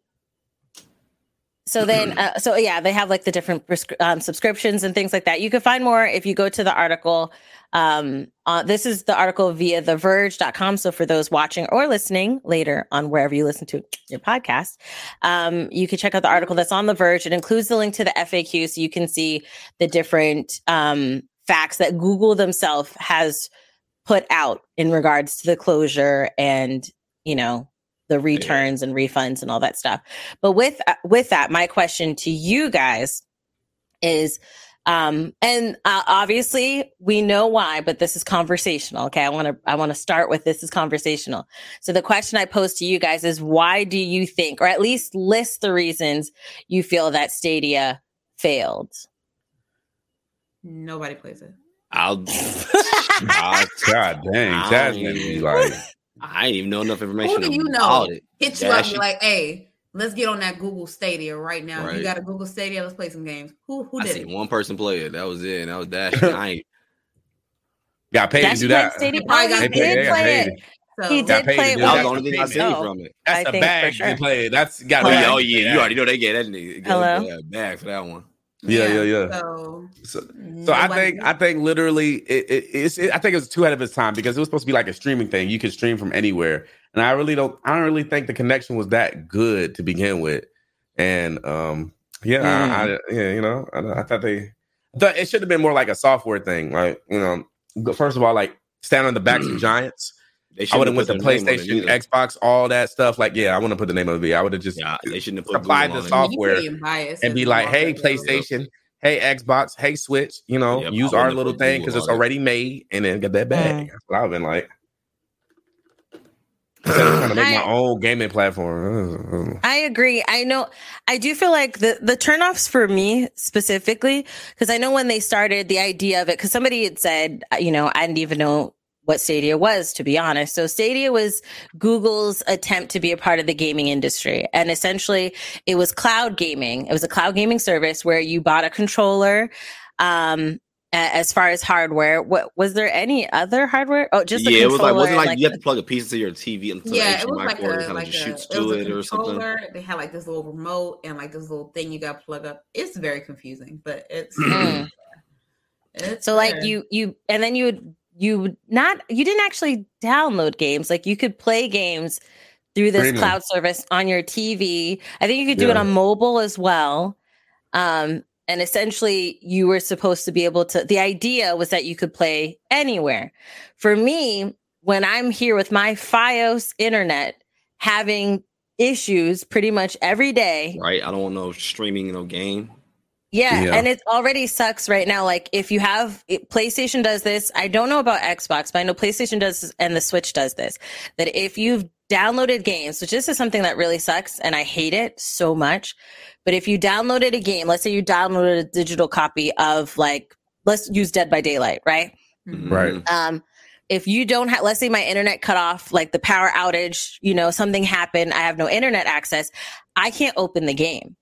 So then, uh, so yeah, they have like the different prescri- um, subscriptions and things like that. You can find more if you go to the article. Um, uh, this is the article via theverge.com. So for those watching or listening later on wherever you listen to your podcast, um, you can check out the article that's on the Verge. It includes the link to the FAQ, so you can see the different um, facts that Google themselves has put out in regards to the closure and you know the returns and refunds and all that stuff. But with uh, with that my question to you guys is um and uh, obviously we know why but this is conversational okay? I want to i want to start with this is conversational. So the question i pose to you guys is why do you think or at least list the reasons you feel that stadia failed? Nobody plays it. I'll. Ah, God dang, I Jasmine don't be even- like, I ain't even know enough information Who do you know? Hit you up and she- be like, hey, let's get on that Google Stadia right now. Right. You got a Google Stadia, let's play some games. Who who I did seen it? one person play it. That was it. And that was Dash. I ain't. got paid That's to do that. Stadia Probably got he paid, did got play paid. it So, he Got did paid play to it That was the only thing I seen from it. That's I the bag sure. to play. That's got. Oh Hello? yeah, oh yeah, you already know they get that nigga. Hello? Hello? Bag for that one. Yeah, yeah, yeah. So, So, So I think I think literally it, it, it's it, I think it was too ahead of its time because it was supposed to be like a streaming thing. You could stream from anywhere, and I really don't I don't really think the connection was that good to begin with. And um, yeah, I, I, yeah, you know, I, I thought they I thought it should have been more like a software thing. Like you know, first of all, like stand on the backs of giants. They I would have went to put their name on it PlayStation. Xbox, all that stuff. Like yeah, I wouldn't put the name of it. I would have just Yeah, they shouldn't have put Apply the on soft- it. You software and be like, hey, PlayStation, hey, Xbox, hey, Switch, you know, Yep, use our little thing because it's already made and then get that bag. That's what I've been like. trying to make my own gaming platform. I agree. I know. I do feel like the the turnoffs for me specifically, because I know when they started the idea of it, because somebody had said, uh, you know, I didn't even know what Stadia was, to be honest. So Stadia was Google's attempt to be a part of the gaming industry, and essentially, it was cloud gaming. It was a cloud gaming service where you bought a controller. Um, as far as hardware, what was there any other hardware? Oh, just the yeah, it was like wasn't like, like you have to plug a piece into your TV into yeah, it was HDMI like cord and a like just a, shoots it was to a it or something. controller. They had like this little remote and like this little thing you got to plug up. It's very confusing, but it's Mm. it's So like you you and then you would you not you didn't actually download games like you could play games through this Streaming. cloud service on your TV. I think you could do it on mobile as well. Um and essentially you were supposed to be able to the idea was that you could play anywhere. For me, when I'm here with my FiOS internet having issues pretty much every day, Right? I don't want no streaming, no game. Yeah, Yeah. and it already sucks right now. Like if you have it, PlayStation does this, I don't know about Xbox, but I know PlayStation does this and the Switch does this. That if you've downloaded games, which this is something that really sucks, and I hate it so much. But if you downloaded a game, let's say you downloaded a digital copy of like let's use Dead by Daylight, right? Mhm. Right. um if you don't have let's say my internet cut off like the power outage you know something happened i have no internet access i can't open the game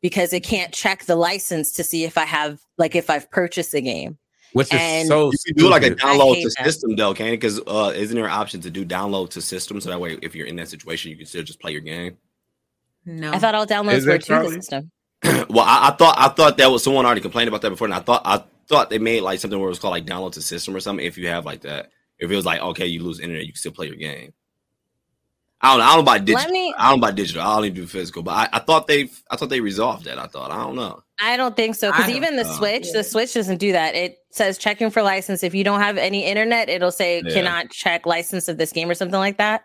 because it can't check the license to see if i have like if i've purchased the game Which is so You can do like a download hate to that. system though, can Because uh, isn't there an option to do download to system so that way if you're in that situation you can still just play your game? no, i thought all downloads Is were to the system well, I, I thought I thought that was someone already complained about that before, and I thought I thought they made like something where it was called like download to system or something. If you have like that, if it was like okay, you lose internet, you can still play your game. I don't know. I don't buy digital. me I don't buy digital. I only do physical. But I, I thought they I thought they resolved that. I thought I don't know. i don't think so because even the know. switch Yeah. the switch doesn't do that it says checking for license if you don't have any internet it'll say Yeah. cannot check license of this game or something like that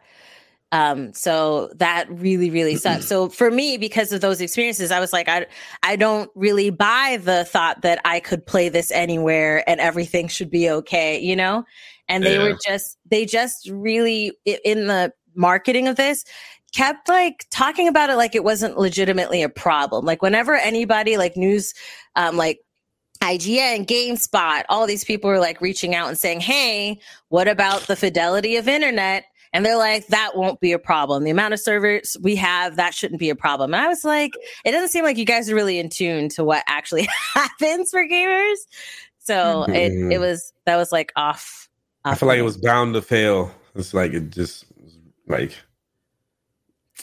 um so that really really sucks so for me because of those experiences i was like i i don't really buy the thought that i could play this anywhere and everything should be okay you know and they Yeah. were just they just really in the marketing of this kept like talking about it like it wasn't legitimately a problem like whenever anybody like news um like IGN, GameSpot, all these people were like reaching out and saying, Hey, what about the fidelity of internet? And they're like, that won't be a problem. The amount of servers we have, that shouldn't be a problem. And I was like, it doesn't seem like you guys are really in tune to what actually happens for gamers. So it, Mhm. it was, that was like off. I off feel like it was bound to fail. It's like it just like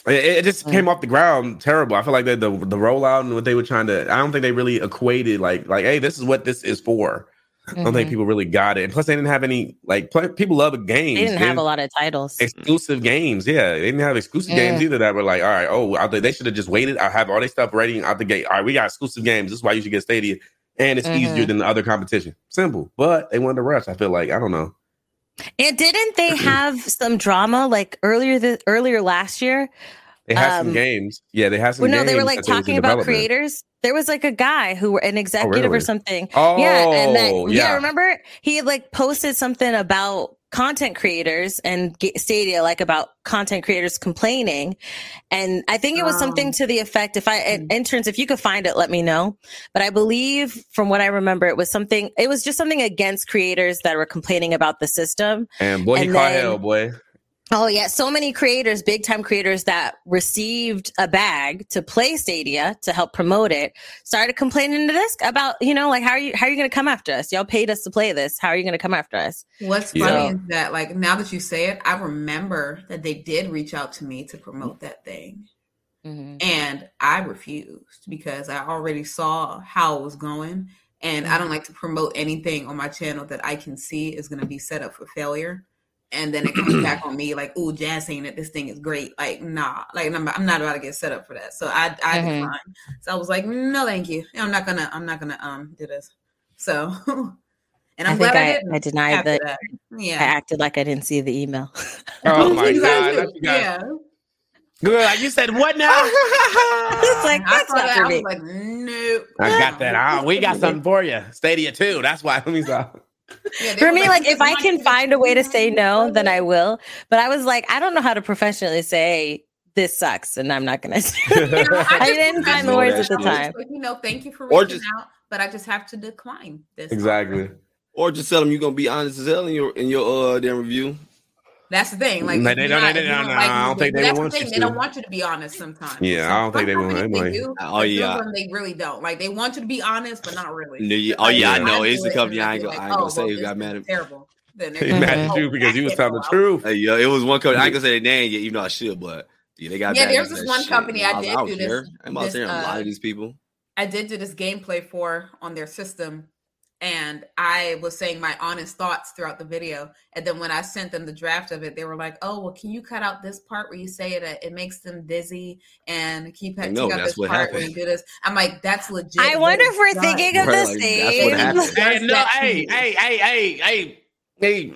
it, it just Mm. came off the ground terrible. I feel like the, the the rollout and what they were trying to. I don't think they really equated like like hey, this is what this is for. I don't think Mhm. people really got it. And plus, they didn't have any like play, people love games. They didn't have a lot of titles. exclusive games. Yeah, they didn't have exclusive games Mm. either. That were like, all right, oh, they should have just waited. I have all their stuff ready out the gate. All right, we got exclusive games. This is why you should get Stadia, and it's easier Mhm. than the other competition. Simple, but they wanted to rush. I feel like I don't know. And didn't they have some drama like earlier the earlier last year? They had some Um, games. Yeah, they had some. Well, no, they were like that was in talking about creators. There was like a guy who were an executive or really? something. Oh, yeah, and then, yeah. yeah. remember he had like posted something about content creators and Stadia, like about content creators complaining, and I think it was something Um, to the effect. If I and mm. interns, if you could find it, let me know. But I believe, from what I remember, it was something. It was just something against creators that were complaining about the system. And boy, he and caught hell, boy. Oh yeah, so many creators, big time creators that received a bag to play Stadia to help promote it, started complaining to this about, you know, like how are you how are you going to come after us? Y'all paid us to play this. How are you going to come after us? What's Yeah. funny is that, like, now that you say it, I remember that they did reach out to me to promote that thing, mm-hmm. and I refused because I already saw how it was going, and I don't mm-hmm. like to promote anything on my channel that I can see is going to be set up for failure. And then it comes back on me like, "Ooh, Jazz saying that this thing is great." Like, nah, like I'm, I'm not about to get set up for that. So I, I Mhm. declined. So I was like, "No, thank you. I'm not gonna, I'm not gonna um do this." So, and I I'm think glad I, I, didn't I denied after that. Yeah, I acted like I didn't see the email. Oh my god! guys that's- do. you guys- Yeah. Good. Like you said, what now? It's like, I that's not that. for I me. was like, nope. I got that. Ah, we got something for you. Stadia too. That's why. Let me stop. Yeah, For me, like "We if I can find a way to say no, then. I will. But I was like, I don't know how to professionally say this sucks, and I'm not gonna. do it." You know, I didn't find the words at the time. Like, you know, thank you for Or reaching just- out, but I just have to decline this. Exactly. Or just tell them you're gonna be honest as hell in your in your uh damn review. That's the thing. Like No, they don't- not- they if don't- don't no, I don't think they that's the want you thing, They to. don't want you to be honest sometimes. Yeah, Some- I don't think they want- companies they They do. Oh, yeah. they really don't. Like they want you to be honest, but not really. No, yeah- Oh Like, yeah, I know. It's the it, company. I ain't they'll gonna, I ain't like, gonna "Oh, say well, who got mad at me. Terrible. Then they're He mad at you because you was telling the truth. Hey, yeah, it was one company. I ain't gonna say their name yet, even though I should, but yeah, they got. Yeah, mad there's at this one shit. company I was did like, do don't this- care. I'm about to this, say a lot uh, of these people. I did do this gameplay for on their system, and I was saying my honest thoughts throughout the video. And then when I sent them the draft of it, they were like, "Oh, well, can you cut out this part where you say it? uh, It makes them dizzy, and keep you cut No, take out this what part where you do this?" I'm like, "That's legit." I wonder if we're done." thinking of Right, the like, same. what. Hey, no, hey, hey, hey, hey, hey, hey,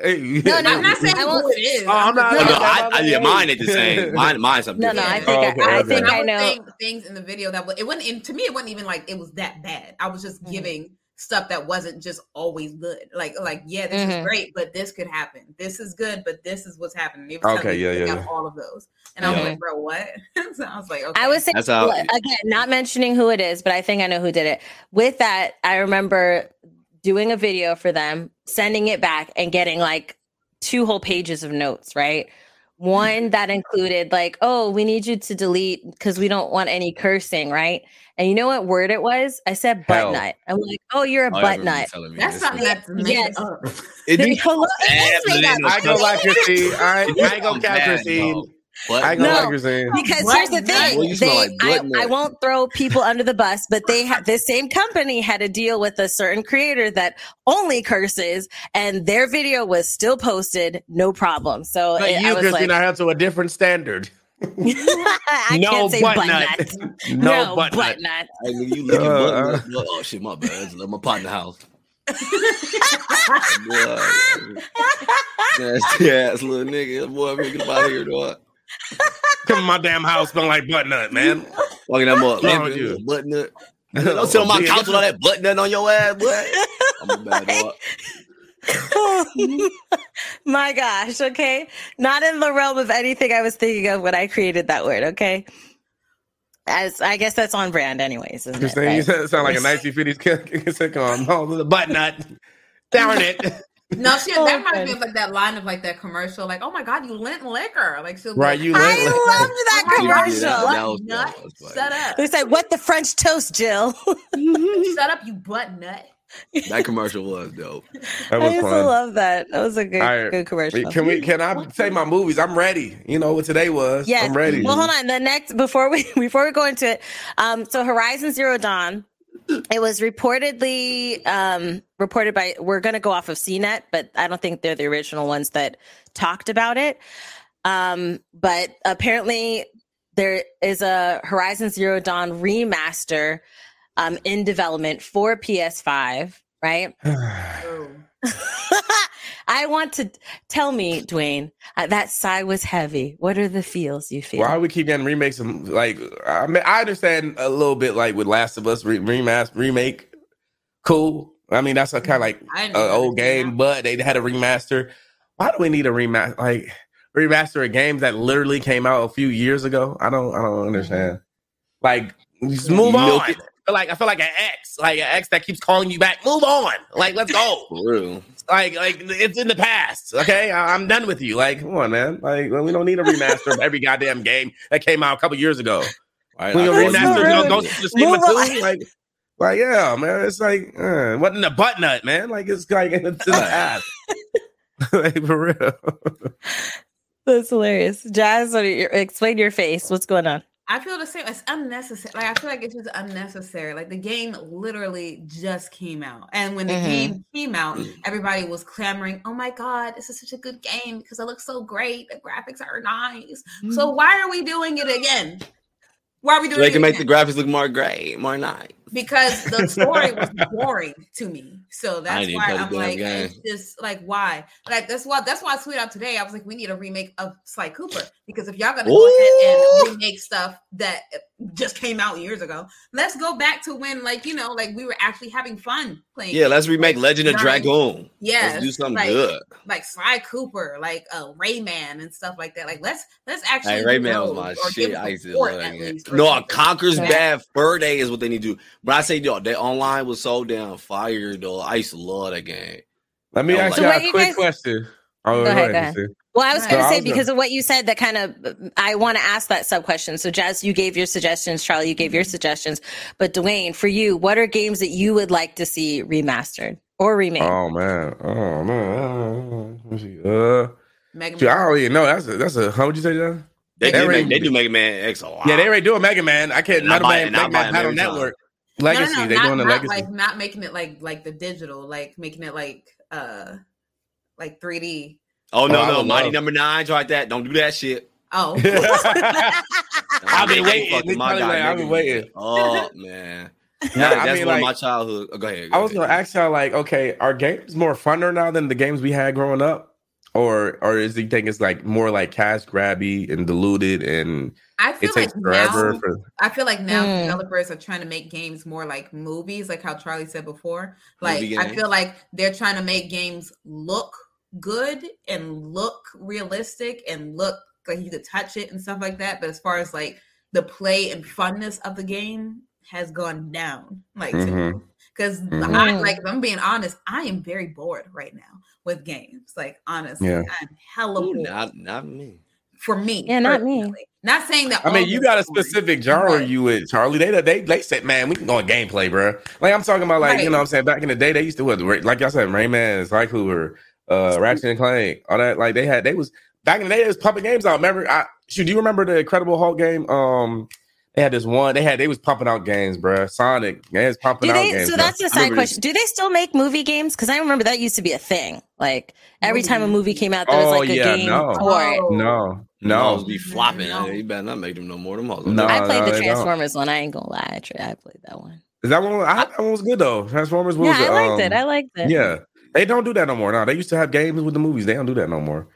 hey. No, no, I'm not saying I won't- who it is. Oh, I'm not- Oh, no, I, I, yeah, mine ain't the same. Mine, mine's something. No, no, I think Oh, I, okay, I okay. think I was know. saying things in the video that was, it wasn't. In, to me, it wasn't even like it was that bad. I was just Mhm. giving stuff that wasn't just always good. Like, like yeah, this Mhm. is great, but this could happen. This is good, but this is what's happening. They were telling Okay, yeah, yeah, yeah. all of those, and I was like, bro, what? so I was like, okay. I was saying That's how- again, not mentioning who it is, but I think I know who did it. With that, I remember doing a video for them, sending it back, and getting like two whole pages of notes. Right, one that included like, "Oh, we need you to delete because we don't want any cursing." Right, and you know what word it was? I said butt Hell. nut. I'm like, "Oh, you're a Oh, butt nut." was telling me That's this. something that's made Yes. up. It do- Hello, it is Yeah, made but up. it I ain't gonna lie, Christine. I ain't, I ain't gonna I'm cap mad, Christine. bro. But I No. Because Butt here's the thing, Well, they, like I. I won't throw people under the bus, but they had this same company had a deal with a certain creator that only curses, and their video was still posted, no problem. So But it- you, I was Christine, like, are held to a different standard. I no can't say butt butt nut. nut. no, No, butt, butt nut. nut. Hey, nigga, you licking Uh, butt uh. nuts. Look, Oh shit, my bad. It's my partner house. Boy, nasty ass little nigga. Boy, man, get up out of here, dog. Come in my damn house, smell like butt nut, man. Walking that mother, Wrong with limping, you? butt nut. Don't sit on my Yeah, couch with all that butt nut on your ass, boy. I'm a bad dog. My gosh, okay. Not in the realm of anything I was thinking of when I created that word, okay? As I guess that's on brand anyways, isn't it? Christine, you right? sound sound like a 1950s sitcom. Oh, the butt nut. Darn it. No, she Oh, that reminds okay. me of like that line of like that commercial, like, "Oh my god, you lent liquor!" Like she'll Right, like, you I lent liquor. loved that "Oh my God, commercial. Yeah, butt that was- nut, that was funny. shut up, They said, "What the French toast, Jill?" shut up, you butt nut." That commercial was dope. That I was used to love that. That was a good, All right. good commercial. Can we? Can I say my movies? I'm ready. You know what today was. Yes. I'm ready. Well, hold on. The next before we before we go into it, um, so Horizon Zero Dawn, it was reportedly um reported by. We're going to go off of CNET, but I don't think they're the original ones that talked about it. Um, but apparently there is a Horizon Zero Dawn remaster um in development for PS5. Right. I want to tell me, Dwayne, uh, that sigh was heavy. What are the feels you feel? Why we keep getting remakes? And like, I mean, I understand a little bit like with Last of Us re- remaster remake. Cool. I mean, that's a kind of like an old game, that. but they had a remaster. Why do we need a remaster? Like remaster of games that literally came out a few years ago? I don't. I don't understand. Like, just move on. I feel like I feel like an ex, like an ex that keeps calling you back. Move on. Like, let's go. Like, like it's in the past. Okay, I, am done with you. Like, come on, man. Like, well, we don't need a remaster of every goddamn game that came out a couple years ago. Right? We I remaster you you know, were- Ghost of Tsushima Move on. too? Like, like, yeah, man. It's like, uh, what in the butt nut, man? Like, it's like it's in the past. like for real. That's hilarious. Jazz, what are your, explain your face. What's going on? I feel the same. It's unnecessary. Like I feel like it's just unnecessary. Like the game literally just came out, and when the Mhm. game came out, everybody was clamoring, "Oh my god, this is such a good game because it looks so great. The graphics are nice. So why are we doing it again? Why are we doing They it can make the graphics look more great, more nice. Because the story was boring to me. So that's why I'm like, it's just like why? Like that's why that's why I tweeted out today. I was like, we need a remake of Sly Cooper because if y'all gonna go ahead and remake stuff that just came out years ago. Let's go back to when, like you know, like we were actually having fun playing. Yeah, let's remake Legend of. Dragoon. Let's do something like, good. like Sly Cooper, like uh, Rayman and stuff like that. Like let's let's actually. Hey, Rayman was my shit. I used to love that at game. least, or No. Conker's Yeah. Bad Fur Day is what they need to do. But I say, yo, that online was so damn fire, though. I used to love that game. Let me I ask was you like- a So what quick guys- question. Oh, Go ahead, go ahead. Well, I was going to say because of what you said, that kind of I want to ask that sub question. So, Jazz, you gave your suggestions. Charlie, you gave your suggestions. But Dwayne, for you, what are games that you would like to see remastered or remade? Oh man. Oh man. Let me see. Uh, Mega shoot, I don't even know. That's a, that's a. How would you say that? They, They do, already- make, they do Mega Man X a lot. Yeah, they already do a Mega Man. I can't. And I Mega buy it, Man, and Mega Man Battle every time. Network. No, no, Legacy. no, they not, doing the legacy. like not making it like like the digital, like making it like uh like 3D. Oh no, Oh, no, would Mighty Number Nine, like that. Don't do that shit. Oh, I've been waiting. fucking They my probably guy, like, I've nigga. been waiting. Oh man, Yeah, yeah, I that's mean, one of my childhood. Oh, go ahead. go I was ahead. gonna ask y'all like, okay, are games more funner now than the games we had growing up, or or is he think it's like more like cash grabby and diluted and I feel it takes like forever now, for? I feel like now Mm. developers are trying to make games more like movies, like how Charlie said before. Like I feel like they're trying to make games look good and look realistic and look like you could touch it and stuff like that. But as far as like the play and funness of the game has gone down, like because Mhm. I Mm. like if I'm being honest, I am very bored right now with games. Like honestly, Yeah. I'm hella Ooh, bored not not me. for me. Yeah, not me. Not saying that. I mean, you got a specific genre but- you with Charlie. They they they said, man, we can go on gameplay, bro. Like I'm talking about, like you know, what I'm saying back in the day, they used to what, like y'all said, Rayman, Sly Cooper, uh, Ratchet and Clank, all that. Like they had, they was back in the day, they was pumping games out. Remember, I shoot, do you remember the Incredible Hulk game? Um, they had this one. They had they was pumping out games, bro. Sonic, they was pumping Do out games. So bro. that's a I side remember question. Do they still make movie games? Because I remember that used to be a thing. Like every time a movie came out, there was Oh, like a yeah, game no. for it. Oh. No, No, no, be flopping. No. You better not make them no more. Them hoes. No. I played no, the they don't. Transformers one. I ain't gonna lie. I, tra- I played that one. is that one? I, that one was good though. Transformers was. Yeah, I liked um, it. I liked it. Yeah, they don't do that no more. Now they used to have games with the movies. They don't do that no more.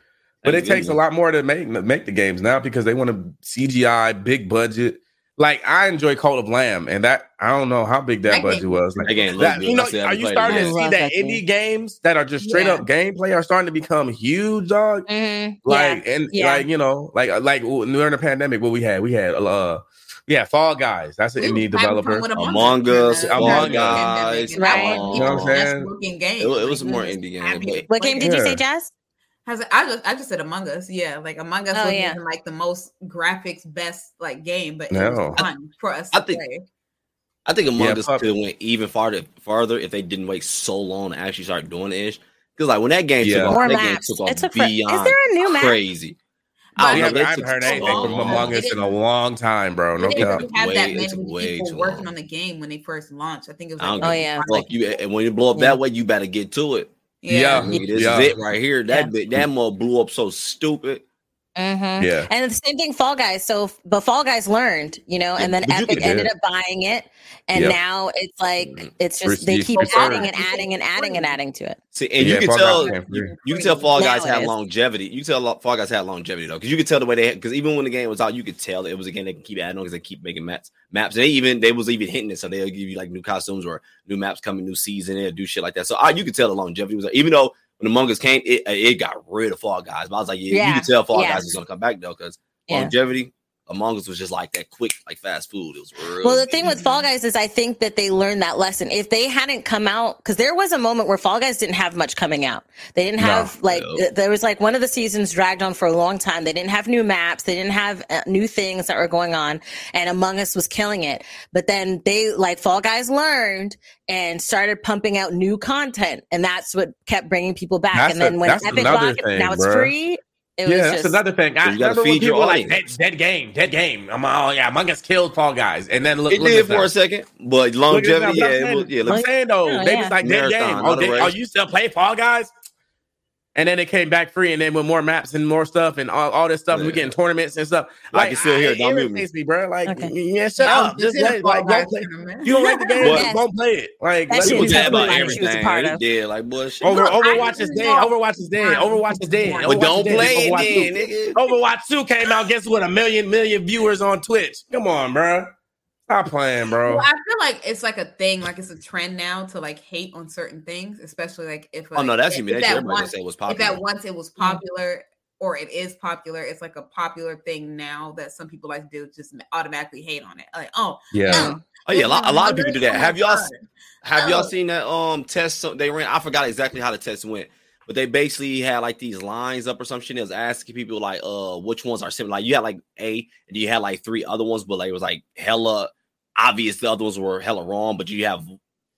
But it That's takes a lot more to make make the games now because they want to CGI, big budget. Like I enjoy Call of Lamb, and that I don't know how big that That budget game- was. Like That game that, you know, are you starting to see that that indie game. games that are just straight Yeah. up gameplay are starting to become huge, dog? Mhm. Like yeah. and yeah. like you know, like like during the pandemic, what we had, we had a uh, yeah, Fall Guys. That's an indie was having fun developer. Among Us, Among pandemic, Us, right. was You know what I'm saying? game. It was- it was we more indie game, but- What game it. did you say, Jazz? Has I just I just said Among Us, yeah. Like Among Us Oh, wasn't yeah. even like the most graphics best like game, but it was fun for us I to think- play. I think Among Yeah, Us pup- could have went even farther farther if they didn't wait so long to actually start doing ish. Because like when that game Yeah. took More off, that game took off It took for- is beyond there a new map? crazy. But I haven't, I haven't heard so anything from. Among Us in a long time, bro. No They cap. have Way- that it many way people too working long. on the game when they first launched. I think it was I like don't Oh, yeah. like you and when you blow up Yeah. that way, you better get to it. Yeah. I mean, this Yeah. is it right here. That bit, that mother blew up so stupid. Hmm Yeah. And the same thing, Fall Guys. So, but Fall Guys learned, you know, and then But Epic ended up buying it, and Yep. now it's like Mhm. it's just they Prestige keep preferred. adding and adding and adding and adding to it. See, and Yeah, you can Fall tell Guys came free. you can tell Fall Guys it had longevity. You can tell Fall Guys had longevity though, because you could tell the way they because even when the game was out, you could tell it was a game they can keep adding on because they keep making maps. Maps. And they even they was even hitting it, so they'll give you like new costumes or new maps coming, new season, and do shit like that. So uh, you could tell the longevity was even though when Among Us came, it it got rid of Fall Guys. But I was like, yeah, you can tell Fall Yeah. Guys is gonna come back though, because Yeah. longevity. Among Us was just like that quick, like fast food. It was real. Well, the thing with Fall Guys is I think that they learned that lesson. If they hadn't come out, because there was a moment where Fall Guys didn't have much coming out. They didn't No. have like No. there was like one of the seasons dragged on for a long time. They didn't have new maps. They didn't have uh, new things that were going on, and Among Us was killing it. But then they like Fall Guys learned and started pumping out new content, and that's what kept bringing people back. That's and then a- when Epic another bought it, thing, now it's bruh. free. It yeah, was that's just another thing. I You gotta remember feed your people were like, dead, dead game, dead game. I'm oh yeah, Among Us killed Fall Guys, and then look, it look did at for a second, but Look at that. longevity, But I'm yeah, it saying- was, yeah. I'm saying though, Oh, they yeah. was like dead Marathon, game. not Oh, a they, oh, you still play Fall Guys? And then it came back free, and then with more maps and more stuff and all, all this stuff, we getting tournaments and stuff. I can still hear it. it Don't mute irritates me, bro. Like, Okay. yeah, shut I was up. Just in let, Fall like, don't play. tournament. You don't like the game, Yes. don't play it. Like, That shit people me was mad tell about you. definitely like she was a everything. part They of. did like bullshit. Over, Look, Overwatch is didn't dead. Overwatch is dead. Overwatch is dead. But but don't play it then, 2. nigga. Overwatch 2 came out, guess what? A million, million viewers on Twitch. Come on, bro. Stop playing, bro. Well, I feel like it's like a thing, like it's a trend now to like hate on certain things, especially like if like, oh no, that's if, you mean if that that everybody once, say it was if popular. that once it was popular or it is popular, it's like a popular thing now that some people like to do just automatically hate on it. Like, oh, Yeah. no, oh yeah, a lot, a lot of people do that. Oh Have y'all God. have y'all Oh. seen that um test so- they ran? I forgot exactly how the test went, but they basically had like these lines up or some shit. It was asking people like uh which ones are similar. Like you had like A and you had like three other ones, but like it was like hella obvious the other ones were hella wrong, but you have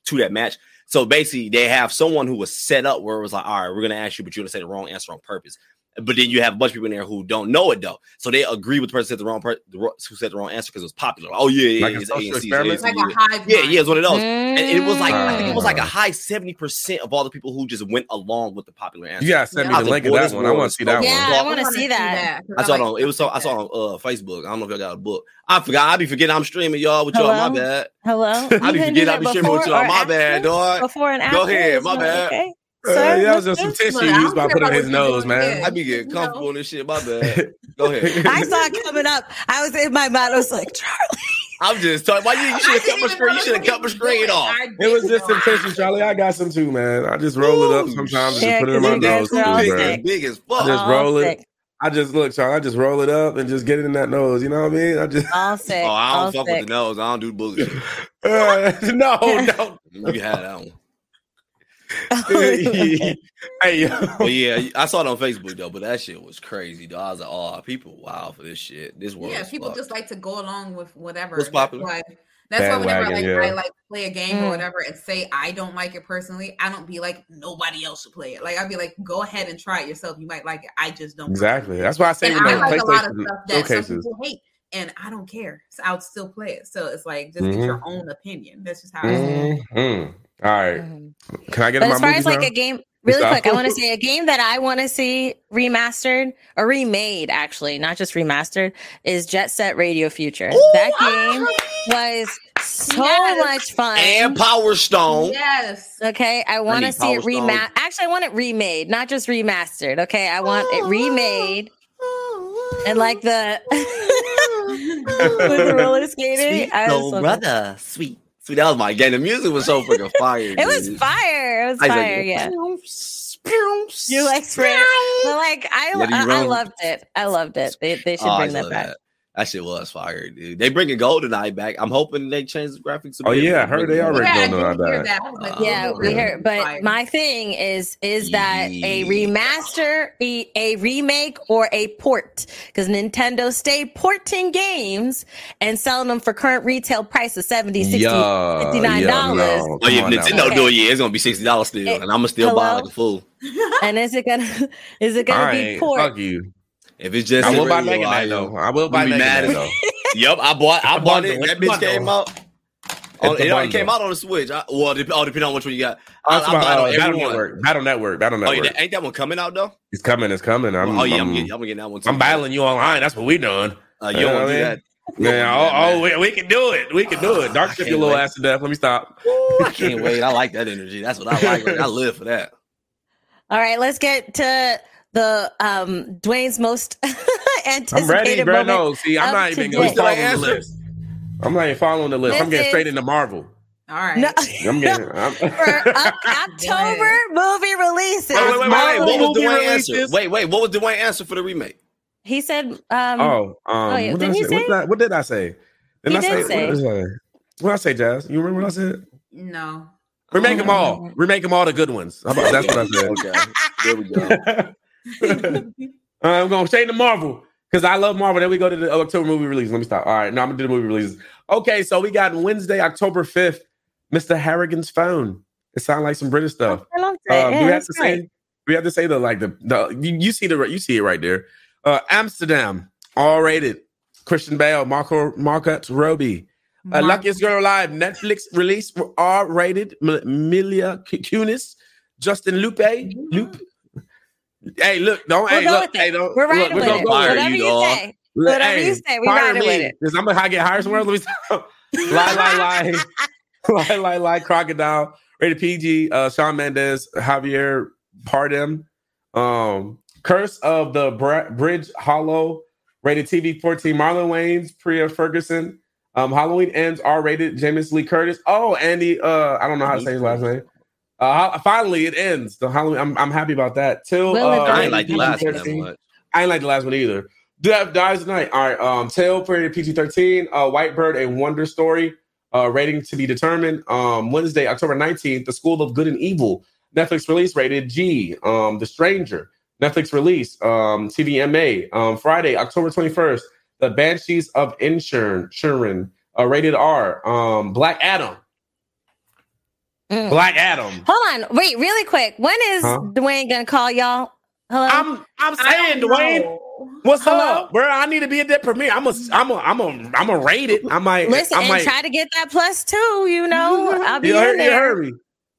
two that match. So basically, they have someone who was set up where it was like, all right, we're gonna ask you, but you're gonna say the wrong answer on purpose. But then you have a bunch of people in there who don't know it though, so they agree with the person who said the wrong per- the, wro- who said the wrong answer because it was popular. Oh yeah, yeah, Like yeah, it's social A and experiment? it's It's like yeah. a hive. Yeah, mind. yeah, it's one of those. And it was like I think it was like a Ah. high seventy percent of all the people who just went along with the popular answer. You gotta send me the link of that this one. I want to see that Yeah, one. I I wanna wanna see that. 'cause I saw it on. It was so. I saw on uh, Facebook. I don't know if y'all got a book. I forgot. I be forgetting I'm streaming y'all with y'all. My bad. Hello. I be forgetting I be streaming with y'all. My bad, after? dog. Before and after. Go ahead, my not bad. Okay. Uh, yeah, it was just some this? tissue Look, I used by don't putting on his nose, man. did. I be getting No. comfortable in this shit. My bad. Go ahead. I saw it coming up. I was in my mind. I was like, Charlie. I'm just talking. Why you? You should have cut my screen. You should have cut my screen off. It was just some tissue, Charlie. I got some too, man. I just roll it up Ooh, sometimes and Yeah, just put it in my you nose, guys too, big, big as I fuck. just All roll it. sick. I just look, Charlie. I just roll it up and just get it in that nose. You know what I mean? I just All sick. Oh, I all don't fuck sick. with the nose. I don't do bullshit. uh, no, no. You had that one. hey, yo. But yeah, I saw it on Facebook though. But that shit was crazy. Though. I was like, oh, people wow for this shit. This world. Yeah, people fucked. just like to go along with whatever. What's popular? That's why, that's why whenever Bandwagon, like, I like play a game Mm. or whatever and say I don't like it personally, I don't be like nobody else should play it. Like I'd be like, go ahead and try it yourself. You might like it. I just don't. Exactly. That's why I say And with I the like a lot of stuff that some showcases. people hate, and I don't care. So I would still play it. So it's like just get Mhm. your own opinion. That's just how I see it. Mhm. All right. Mhm. Can I get But my as far movie as like now? a game, really quick, I want to say a game that I want to see remastered or remade, actually, not just remastered, is Jet Set Radio Future. that game was so Yes. much fun. and Power Stone. Yes. Okay, I want to see it Power Stone. remade. Actually, I want it remade, not just remastered. Okay, I want it remade and like the with the roller skating. Sweet I was soul so- brother, sweet, sweet. That was my game. The music was so freaking fire. It was fire. It was I fire. like, Yeah. You like Sprint? But like I, I, I loved it. I loved it. They, they should Oh, bring that back. That. That shit was fire, dude. They bringing GoldenEye back. I'm hoping they change the graphics. a Oh, yeah, I heard they already back. Yeah, I don't know about that. that. I was like, Uh, Yeah, oh, we really? heard. But Fire. my thing is is that a remaster, a, a remake, or a port? Because Nintendo stay porting games and selling them for current retail price of 70 60 Yeah, $59. yeah, no. Oh yeah, if. Nintendo Okay. do it, yeah, it's gonna be sixty dollars still, Eh, and I'm gonna still buy hello? like a fool. And is it gonna is it gonna I be ain't. port? Fuck you. If it's just I will buy radio, Mega I Man though. I will buy be Mega mad though. Yep, I bought. I a bought it. That bitch came out. Oh, it already came out on the Switch. I, well, dep- all depending on which one you got. I, That's I about, uh, Battle every one. Network. Battle Network. Battle Oh, Network. yeah, ain't that one coming out though? It's coming. It's coming. I'm, oh yeah, I'm, I'm, getting, I'm getting that one too. I'm battling you online. That's what we doing. Uh, you You don't want to do that. Man, oh, oh we, we can do it. We can do it. Dark I ship can't your little wait. ass to death. Let me stop. Ooh, I can't wait. I like that energy. That's what I like. I live for that. All right, let's get to the um Dwayne's most anticipated I'm ready, bro. No, see, I'm not even today. going to follow the list. I'm not even following the list. I'm This getting straight into Marvel. All right. No, I'm getting. I'm, for October movie releases. Wait, wait, wait, wait, wait. What was Movie Dwayne answer? Wait, wait. What was Dwayne answer for the remake? He said, um, oh, um, yeah, what, didn't did you I say? What, did I, what did I say? He I did say, say. What did I say? What did I say, Jazz? You remember what I said? No. Remake them all. Remake them all the good ones. How about, that's what I said. Okay, there we go. I'm going straight to Marvel because I love Marvel. Then we go to the October movie release. Let me stop. All right, now I'm gonna do the movie releases. Okay, so we got Wednesday, October 5th, Mr. Harrigan's phone. It sounds like some British stuff. I loved it. Um, Yeah, we have to great. say? We have to say the like the the you, you see the you see it right there. Uh, Amsterdam, all rated. Christian Bale, Marco Margot Robbie, uh, Luckiest Girl Alive, Netflix release R rated. Mila Kunis, Justin Lupe, Lupe. Hey, look, don't We'll hey, look, hey, don't, We're look, riding we're with gonna it. go with Fire it. Whatever you, you dog. say. Look, Whatever hey, you say, we fire riding me, with it. Because I'm gonna get hired somewhere. Let me stop. lie, lie, lie, lie, lie, lie. Crocodile. Rated PG. Uh, Shawn Mendes, Javier Bardem. Um, Curse of the Bra- Bridge Hollow. Rated TV 14. Marlon Wayans, Priah Ferguson. Um, Halloween ends R rated. James Lee Curtis. Oh, Andy. Uh, I don't know how to say his last name. Uh, finally it ends. The Halloween. I'm, I'm happy about that. Till Will it uh, I ain't like the last one that PG-13. much. I ain't like the last one either. Death dies tonight. All right. Um, Tail rated PG thirteen. Uh, White Bird, a Wonder Story. Uh, rating to be determined. Um, Wednesday, October nineteenth. The School of Good and Evil. Netflix release rated G. Um, The Stranger. Netflix release. Um, TVMA. Um, Friday, October twenty first. The Banshees of Insurn. Shurin. Uh, rated R. Um, Black Adam. Mm. Black Adam. Hold on, wait, really quick. When is Huh? Dwayne gonna call y'all? Hello. I'm I'm saying, Dwayne. know. What's Hello? up, bro? I need to be at that premiere. I'm a, I'm a, I'm a, I'm a rate it. I might, Listen I and try to get that plus two. You know, I'll be you in heard, you heard me.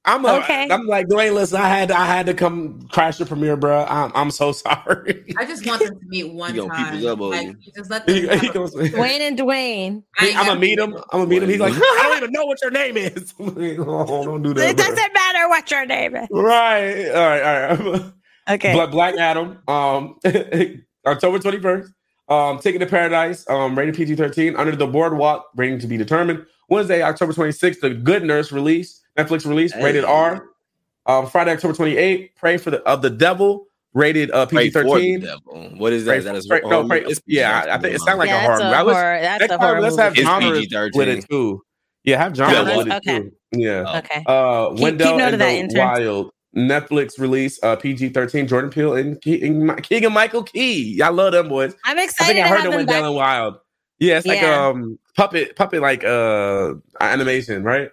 I'm a, Okay. I'm like Dwayne. Listen, I had, I had to come crash the premiere, bro. I'm, I'm so sorry. I just want them to meet one He gonna keep time. his elbow Like, in. just let them. he, he goes, Dwayne and Dwayne. I ain't I'm gonna meet him. I'm gonna meet him. He's like, I don't even know what your name is. oh, don't do that. It bro. doesn't matter what your name is. Right. All right. All right. Okay. Black, Black Adam. Um, October twenty first. Um, Ticket to Paradise. Um, rated PG thirteen. Under the Boardwalk. Rating to be determined. Wednesday, October twenty sixth. The Good Nurse release. Netflix release. Rated R. Um, Friday, October twenty eighth. Prey for the of the Devil. Rated uh, PG 13. What is that? Pray, Is that a pray, no, pray, yeah, PG-13 I think it sounds like yeah, a horror that's movie. a I was- horror. That's next a time, horror let's movie. have It's genres with it too. Yeah, have genres Yeah, with it okay. too. Yeah. Oh. Okay. Uh, Keep- Wendell keep note and of that, the intern. Wild Netflix release uh, PG thirteen. Jordan Peele and King and Michael Key. I love them boys. I'm excited. I excited think I heard have them them with back. Dylan Wild. Yeah, it's like Yeah. um puppet puppet like uh animation, right?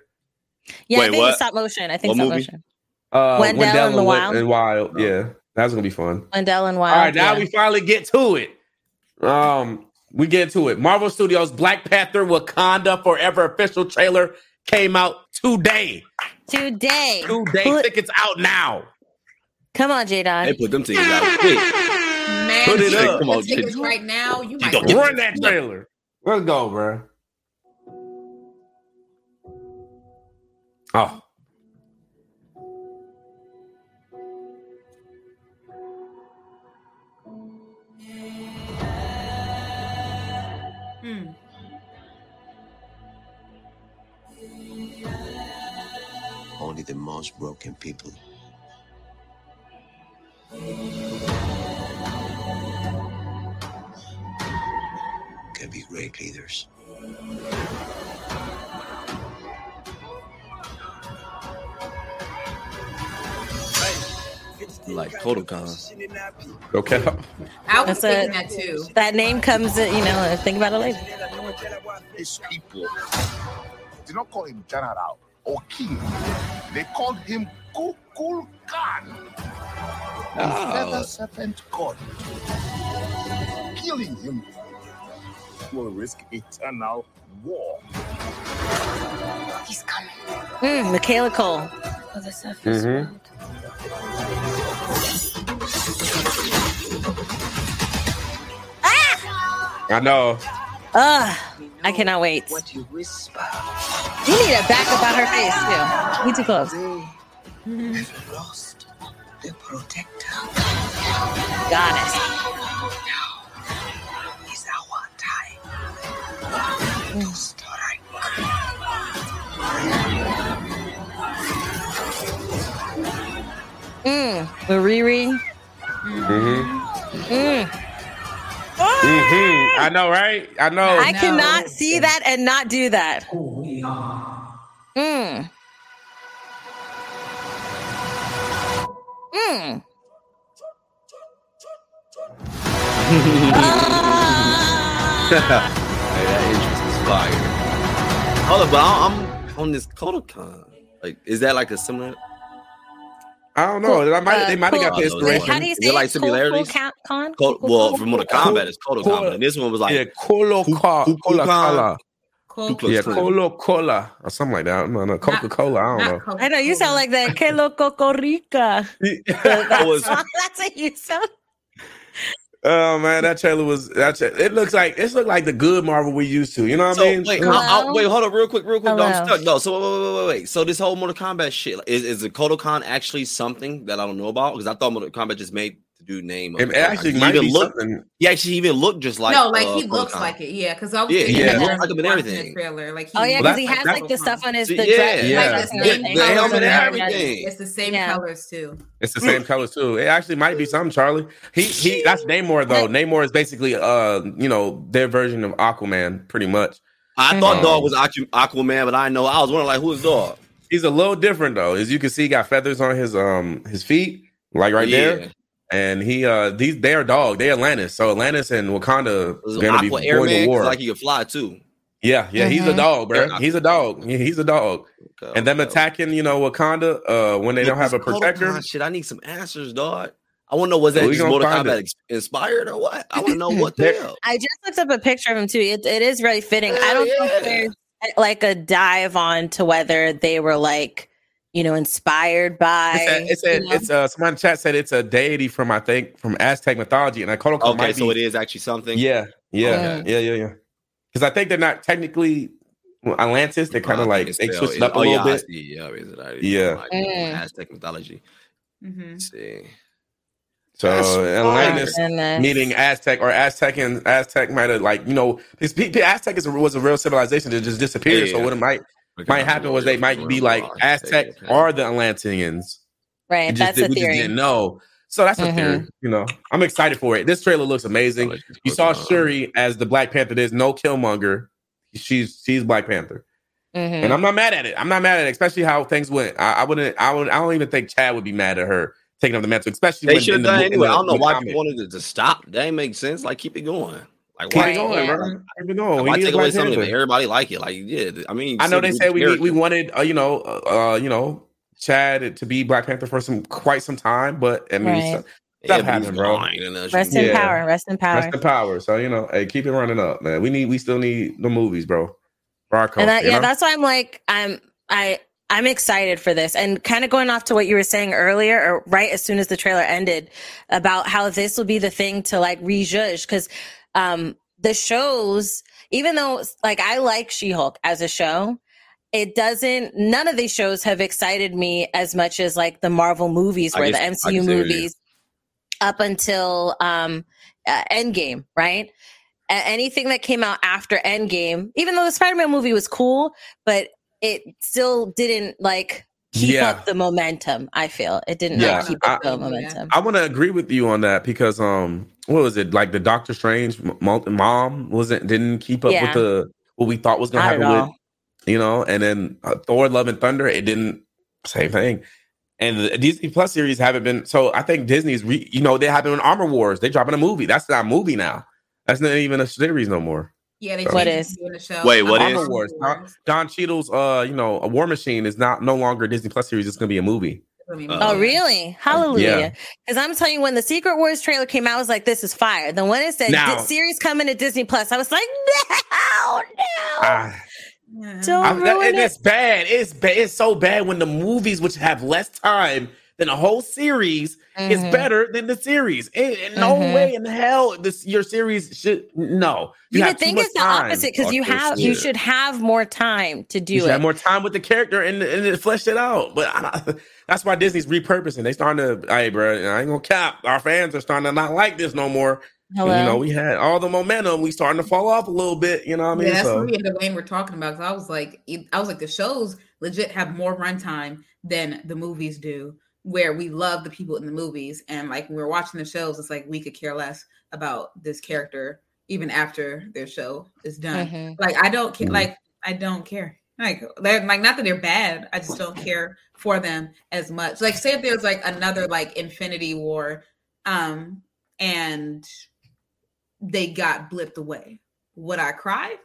Yeah, I think what? it's stop motion. I think What stop movie? motion. Uh, Wendell and the Wild? and Wild. Yeah, that's gonna be fun. Wendell and Wild. All right, now yeah. we finally get to it. Um, we get to it. Marvel Studios Black Panther Wakanda Forever official trailer came out today. today. Today, Put- tickets out now. Come on, J They Don. put them tickets out quick. Man, Put it up. Come on, tickets right now. You might don't get Run that trailer. Let's go, bro. Oh, Hmm. Only the most broken people can be great leaders. Like Kotal Kahn. okay. I was That's a- that too. That name comes, you know, think about it later. His people did not call him general or king. They called him Kukul Khan, the feather Oh, serpent god. Killing him will risk eternal war. He's coming Mm, Michaela Coel. for the surface Mhm. World. I know. Ugh, I cannot wait. What you whisper, You need a back about her face too. You too close. they have lost the protector. Got it. It's our time to Mm, the Riri. Mm-hmm. Mm. Mm-hmm. I know, right? I know. I No. cannot see that and not do that. Mm. Mm. Ah. hey, that interest is fire. Hold on, but I'm I'm on this Kotal Kahn. Like, is that like a similar? I don't know. They might, they uh, might have got the Cool. Wait, inspiration. how do you Is say it like it? Cool, similarities? cool, con- cool, well, cool, from Mortal Cool. Kombat, it's Kotal Kahn, Cool. but then this one was like yeah, Colo Ku- Cola, Ku- Cola, Kukulkan. Cola. Cool. Yeah, Colo Cola or something like that. No, no, Coca Cola. I don't know. Not I know you sound like that. Que loco Rica. That was- That's what you sound. Oh man, that trailer was. That tra- it looks like it looked like the good Marvel we used to. You know what So I mean? wait, Hello? I, I, wait, hold up, real quick, real quick. No, I'm stuck. No, so wait, wait, wait, wait, wait. So this whole Mortal Kombat shit is is the Kotal Kahn actually something that I don't know about? Because I thought Mortal Kombat just made dude name. It, of it actually He might even be looked. something. He actually even looked just like no, like uh, he looks Photon. like it. Yeah, because I was Yeah, thinking yeah. that He looks like him and everything. Trailer, like Oh yeah, Well, because he has that's- like the stuff on his the Yeah, dress, yeah. like Like the the same same the helmet and and everything. It's the same Yeah. colors too. It's the same colors too. It actually might be something, Charlie. He he. That's Namor though. Namor is basically uh you know their version of Aquaman, pretty much. I thought Mhm. Dog was Aqu- Aquaman, but I know I was wondering like who is Dog? He's a little different though. As you can see, he got feathers on his um his feet, like right there. Yeah. And he uh these they are dog. They Atlantis. So Atlantis and Wakanda Was is gonna be going Airman to 'Cause, war. like he could fly too. yeah, yeah, he's a dog, bro. He's a dog. Yeah, he's a dog. Okay, And them okay. attacking, you know, Wakanda uh when they Yeah, don't have a this Kotal protector. Kahn Shit, I need some answers, dog. I want to know was that We just gonna Mortal find Kombat it. inspired or what? I want to know what the There- hell. I just looked up a picture of him too. It, it is really fitting. I don't know yeah. if there's like a dive on to whether they were like, you know, inspired by. It's a, it's a, you know? it's a, someone in the chat said it's a deity from I think from Aztec mythology, and I call it Okay, so it is actually something. Yeah, yeah, Okay. yeah, yeah, yeah. Because I think they're not technically well, Atlantis. They're kind Uh, of like think they it's switched it up a oh, little yeah, I bit. see. Yeah, is it? I- Yeah. like, Mm. Aztec mythology. hmm Let's see. So That's Atlantis fire. Meaning Aztec or Aztec and Aztec might have like you know this pe- pe- Aztec is a, was a real civilization that just disappeared. So Yeah. what it might might happen was they might be like Aztec or the Atlanteans. right. Just That's did- a we just theory. didn't know. So that's a Mhm. theory. You know, I'm excited for it. This trailer looks amazing. You saw Shuri as the Black Panther. There's no Killmonger. She's she's Black Panther, Mhm. and I'm not mad at it. I'm not mad at it, especially how things went. I, I wouldn't. I would. I don't even think Chad would be mad at her taking up the mantle, especially They when should have the done mo- it in anyway. the- I don't know why comic. people wanted it to stop. That ain't make sense. Like keep it going. Like Keep why? it going, Right, bro. yeah. Keep it going. Why take away Black something if Panther. everybody like it? Like yeah, I mean, I know they said said we need, we wanted uh, you know uh, uh, you know Chad to be Black Panther for some quite some time, but I mean Right. stuff, Yeah, stuff but happened, bro. fine, and that's- Rest in Yeah. power. Rest in power. Rest in power. So you know, hey, keep it running up, man. We need we still need the movies, bro. For our culture, and that, yeah, know? that's why I'm like, I'm I I'm excited for this. And kind of going off to what you were saying earlier, or right as soon as the trailer ended, about how this will be the thing to like rejudge because um the shows, even though like I like She-Hulk as a show, it doesn't none of these shows have excited me as much as like the Marvel movies where the MCU can see what you- movies up until um uh, Endgame, right? A- anything that came out after Endgame, even though the Spider-Man movie was cool, but it still didn't like keep Yeah. up the momentum. I feel it didn't Yeah, like, keep I- up the momentum. I want to agree with you on that because um, what was it like the Doctor Strange mom wasn't didn't keep up Yeah. with the what we thought was gonna happen with you know, and then uh, Thor: Love and Thunder, it didn't same thing. And the Disney Plus series haven't been so. I think Disney's, re, you know, they have been in Armor Wars. They dropping a movie. That's not a movie now. That's not even a series no more. Yeah, they What changed is? it to doing the show. Wait, what I'm is? Armor Wars. Don, Don Cheadle's, uh, you know, a War Machine is not no longer a Disney Plus series. It's gonna be a movie. Uh, Oh, really? Hallelujah. Yeah. Because I'm telling you, when the Secret Wars trailer came out, I was like, this is fire. Then when it said Now- series coming to Disney Plus, I was like, no, no. Yeah. Don't I, that, ruin and it. it's bad. It's bad. It's so bad when the movies, which have less time than a whole series, is Mhm. better than the series. In, in no way in hell this your series should no. You, have would too think it's the opposite because you Fuck this have you should have more time to do You should it. have more time with the character and and it fleshed it out. But I, that's why Disney's repurposing. They starting to, hey, bro, I ain't gonna cap. Our fans are starting to not like this no more. Hello. You know, we had all the momentum. We starting to fall off a little bit. You know what I mean? yeah, that's so, me and Dwayne were talking about. Because I was like, I was like, the shows legit have more runtime than the movies do. Where we love the people in the movies, and like when we're watching the shows, it's like we could care less about this character even after their show is done. Mhm. Like I don't care. Mhm. Like I don't care. Like they're like not that they're bad. I just don't care for them as much. Like say if there's like another like Infinity War, um, and they got blipped away, would I cry?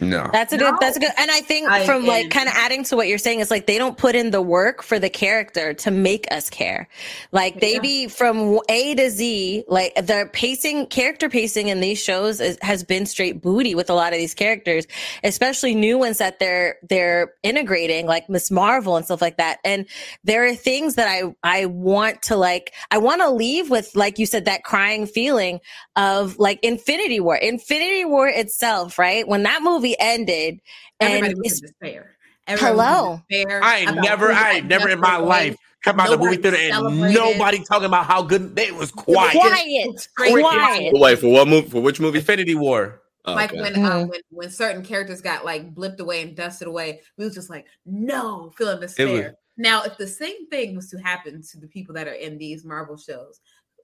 No. That's a good. That's a good. And I think I- from like kind of adding to what you're saying is like they don't put in the work for the character to make us care. Like they Yeah. be from A to Z. Like the pacing, character pacing in these shows is, has been straight booty with a lot of these characters, especially new ones that they're they're integrating, like Miss Marvel and stuff like that. And there are things that I I want to like. I want to leave with like you said that crying feeling of like Infinity War. Infinity War itself, right? When that movie ended, and Everybody was in despair. Everybody was in Hello. despair I never, I never in my life come out of the movie Nobody theater and nobody talking about how good they was quiet. Quiet, Crazy. quiet. Wait for what movie? For which movie? Infinity War. Oh, like okay. when Mhm. um when, when certain characters got like blipped away and dusted away, we was just like, no, feeling despair. was- now, if the same thing was to happen to the people that are in these Marvel shows,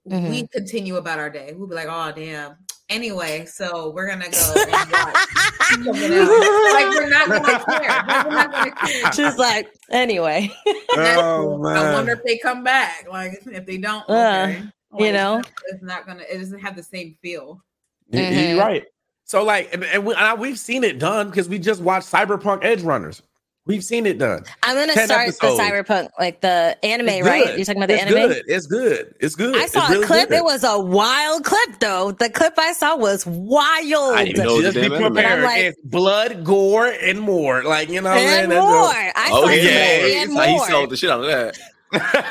Mhm. we continue about our day. We'll be like, oh damn. Anyway, so we're gonna go and watch. Like we're not gonna care. Like, we're not gonna care. She's like, anyway, Oh, cool. I wonder if they come back. Like if they don't, Uh, okay. you know? it's not, gonna. It doesn't have the same feel. You- Mhm. You're right. So like, and, and, we, and we've seen it done because we just watched Cyberpunk Edge Runners. We've seen it done. I'm gonna 10 start episodes. the cyberpunk, like the anime, right? You're talking about the it's anime. Good. It's good. It's good. I saw it's really a clip. good. It was a wild clip, though. The clip I saw was wild. I didn't know it Just be damn anime. prepared. I'm like- it's blood, gore, and more. Like you know, what I'm saying? Oh, and That's more. a- I Oh saw yeah, yeah, and It's like he more. sold the shit out of that.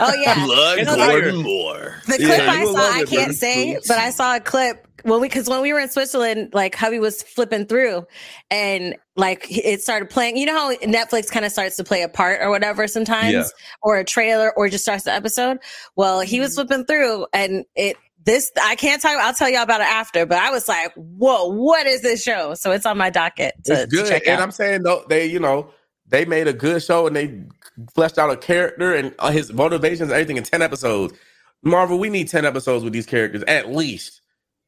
Oh yeah. Blood, gore, and more. The clip you I saw, love I can't brother. say, but I saw a clip when we because when we were in Switzerland, like hubby was flipping through, and like it started playing. You know how Netflix kind of starts to play a part or whatever sometimes, Yeah. or a trailer, or just starts the episode. Well, he was flipping through, and it this I can't talk. I'll tell y'all about it after. But I was like, "Whoa, what is this show?" So it's on my docket to, it's to good. check and out. I'm saying though, they you know they made a good show and they fleshed out a character and uh, his motivations, and everything in ten episodes. Marvel, we need ten episodes with these characters at least.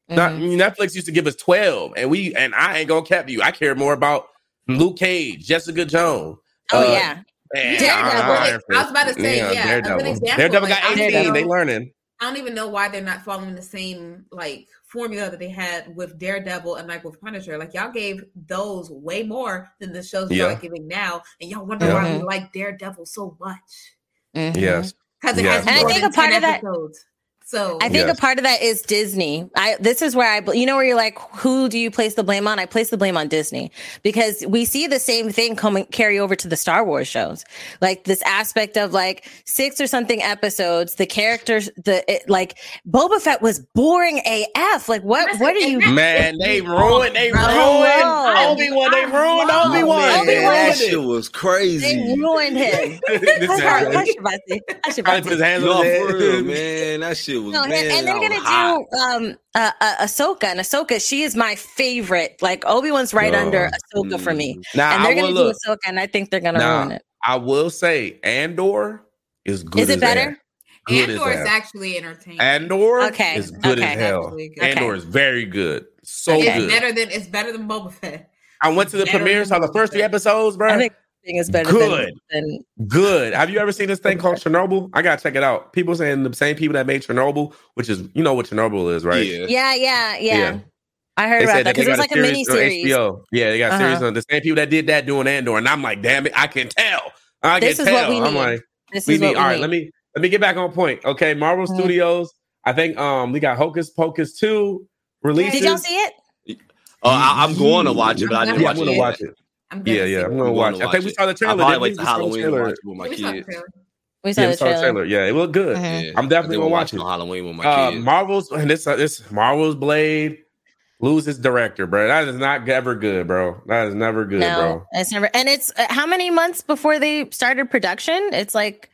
Not Mhm. Netflix used to give us twelve, and we and I ain't gonna cap you. I care more about Luke Cage, Jessica Jones. Oh uh, yeah, and Daredevil. Iron I was about to say, yeah, a good Daredevil. example, Daredevil like, got I eighteen. know- They learning. I don't even know why they're not following the same like formula that they had with Daredevil and like with Punisher. Like y'all gave those way more than the shows Yeah. y'all are giving now, and y'all wonder Yeah. why we Mhm. like Daredevil so much Mhm. Yes. because it Yeah. has And I more think than a part 10 of that- episodes. So I think Yes. a part of that is Disney. I this is where I you know where you're like who do you place the blame on? I place the blame on Disney because we see the same thing coming carry over to the Star Wars shows. Like this aspect of like six or something episodes, the characters the it, like Boba Fett was boring AF. Like what Listen, what are you that- Man, oh, they ruined. They ruined Hello. Obi Wan. They ruined Obi Wan. man, Obi-Wan. that shit was crazy. they ruined him. This Hush, man- hush, Shabazzi. Hush, Probably put his hands No, on his for head. real, man. That shit was No, and, and they're gonna hot. do um uh, uh Ahsoka and Ahsoka. She is my favorite. Like Obi Wan's right No. under Ahsoka for me, Now and they're will gonna look. do Ahsoka, and I think they're gonna Nah, ruin it. I will say Andor is good. Is it as better? hell. Good Andor is actually entertaining. Andor Okay, is good okay. as hell. Good. Andor Okay. is very good. So Okay. it's good. better than it's better than Boba Fett. I went to the better premiere, saw the first three episodes, bro. I think thing is better Good. than, than Good. Have you ever seen this thing called Chernobyl? I gotta check it out. People saying the same people that made Chernobyl, which is you know what Chernobyl is, right? Yeah. yeah, yeah, yeah. Yeah. I heard They about that that because they it was got like a a mini series on. HBO. Yeah, they got series Uh-huh. on the same people that did that doing Andor, and I'm like, damn it, I can tell. I can is tell. what we I'm like, This we is need. what we All right, need. let me let me get back on point. Okay, Marvel Mhm. Studios. I think um we got Hocus Pocus two releases. Did y'all see it? Oh, I, I'm going to watch it, but I didn't Yeah, watch I'm it. gonna watch it. I'm Yeah, yeah. I'm gonna I'm watch gonna it. I think we saw the I'll trailer. probably didn't wait till the Halloween to trailer. watch it with my We kids. We saw Yeah, we the saw the trailer. trailer. Yeah, it looked good. Yeah, I'm definitely gonna watch it it. on Halloween with my Uh, kids. Marvel's and this uh, this Marvel's Blade loses director, bro. That is not ever good, bro. That is never good, no, bro. it's never. And it's uh, how many months before they started production? It's like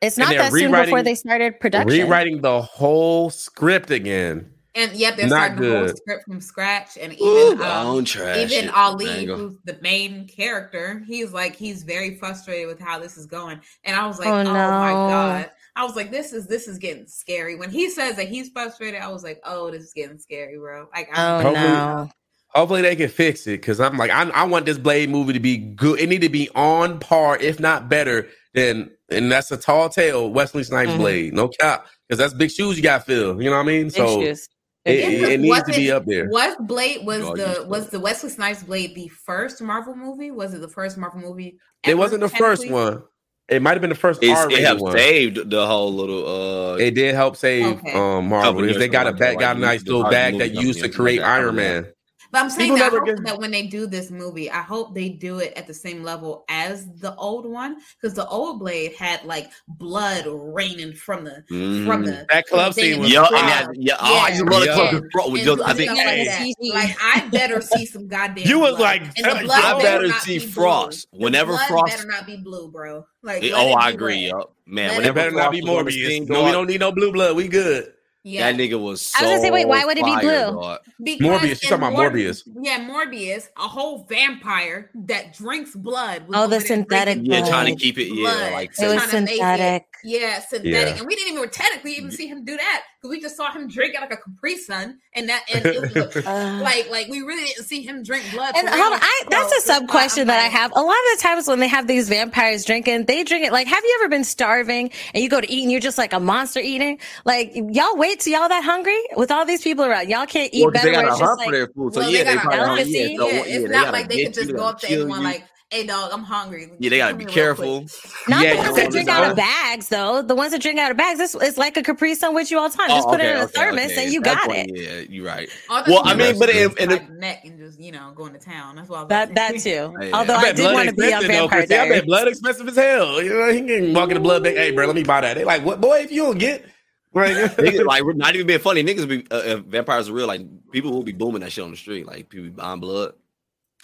it's not that soon before they started production. Rewriting the whole script again. And yep, they're Not starting the whole script from scratch. And Ooh, even um, even it, Ali, Mango. who's the main character, he's like he's very frustrated with how this is going. And I was like, Oh, oh, my god. I was like, this is this is getting scary. When he says that he's frustrated, I was like, oh, this is getting scary, bro. Like, Oh I'm Hopefully- no! Hopefully they can fix it because I'm like I, I want this Blade movie to be good. It need to be on par, if not better, than and that's a tall tale. Wesley Snipes Mhm. Blade, no cap, because that's big shoes you got to fill. You know what I mean? Big So it, shoes. It, Big Yeah, shoes. it needs to be up there. Was Blade was Y'all the to was it. the Wesley Snipes Blade the first Marvel movie? Was it the first Marvel movie? It wasn't the first one. It might have been the first It's, it R-rated helped one. saved the whole little. Uh, It did help save Okay. um Marvel Couple they got a ago, bag, like, got a nice little Marvel bag that used to create and stuff like Iron that. Man. But I'm saying that, I hope get- that when they do this movie, I hope they do it at the same level as the old one because the old Blade had like blood raining from the from Mhm. the That club the scene was the Yeah, and crowd. that, yeah. Oh, I just love the Yeah. club. with Fro- with And Joe- I think like hey. Like I better see some goddamn. You was blood. like, and the tell- blood I better see be blue. Frost. The Whenever blood Frost- better not be blue, bro. Like, It- oh, I agree. red. Yup. Man, Let it It whenever better not be was on the scene, Morbius. No, we don't need no blue blood. We good. Yeah, That nigga was so I was gonna say, wait, why would it be blue? Because Morbius, you talking about Morbius. Yeah, Morbius, a whole vampire that drinks blood. was Oh, the synthetic drinking Yeah, trying to keep it. Yeah, blood. like It was trying to make synthetic. Yeah, synthetic. Yeah. And we didn't even technically even see him do that because we just saw him drink out like a Capri Sun, and that and it was Uh, like like we really didn't see him drink blood. And hold on, I, that's a sub question that I have. A lot of the times when they have these vampires drinking, they drink it like, have you ever been starving and you go to eat and you're just like a monster eating? Like, y'all wait till y'all that hungry with all these people around. Y'all can't eat Well, 'cause better. they got it's to just for like, their food. So Well, yeah, they they got probably a don't- delicacy. yeah, Yeah, so, yeah, it's not like they get could just go up to kill anyone like, "Hey, dog, I'm hungry." Yeah, they gotta be here real quick." careful. not Yeah, the ones that drink out of bags, though. The ones that drink out of bags, it's, it's like a Capri Sun with you all the time. Just Oh, put it in a okay, thermos okay. and you That got point, it. Yeah, you're right. All Well, I mean, but do if- and neck and just you know going to town. That's why That that too. Hey, Although I I, did want to be on expensive, though, Vampire Chrissy. I bet blood expensive as hell. You know, he can walk in the blood bank. Hey, bro, let me buy that. They like, what, boy? If you don't get, like, Niggas, like we're not even being funny. Niggas be uh, if vampires are real. Like people will be booming that shit on the street. Like people be buying blood.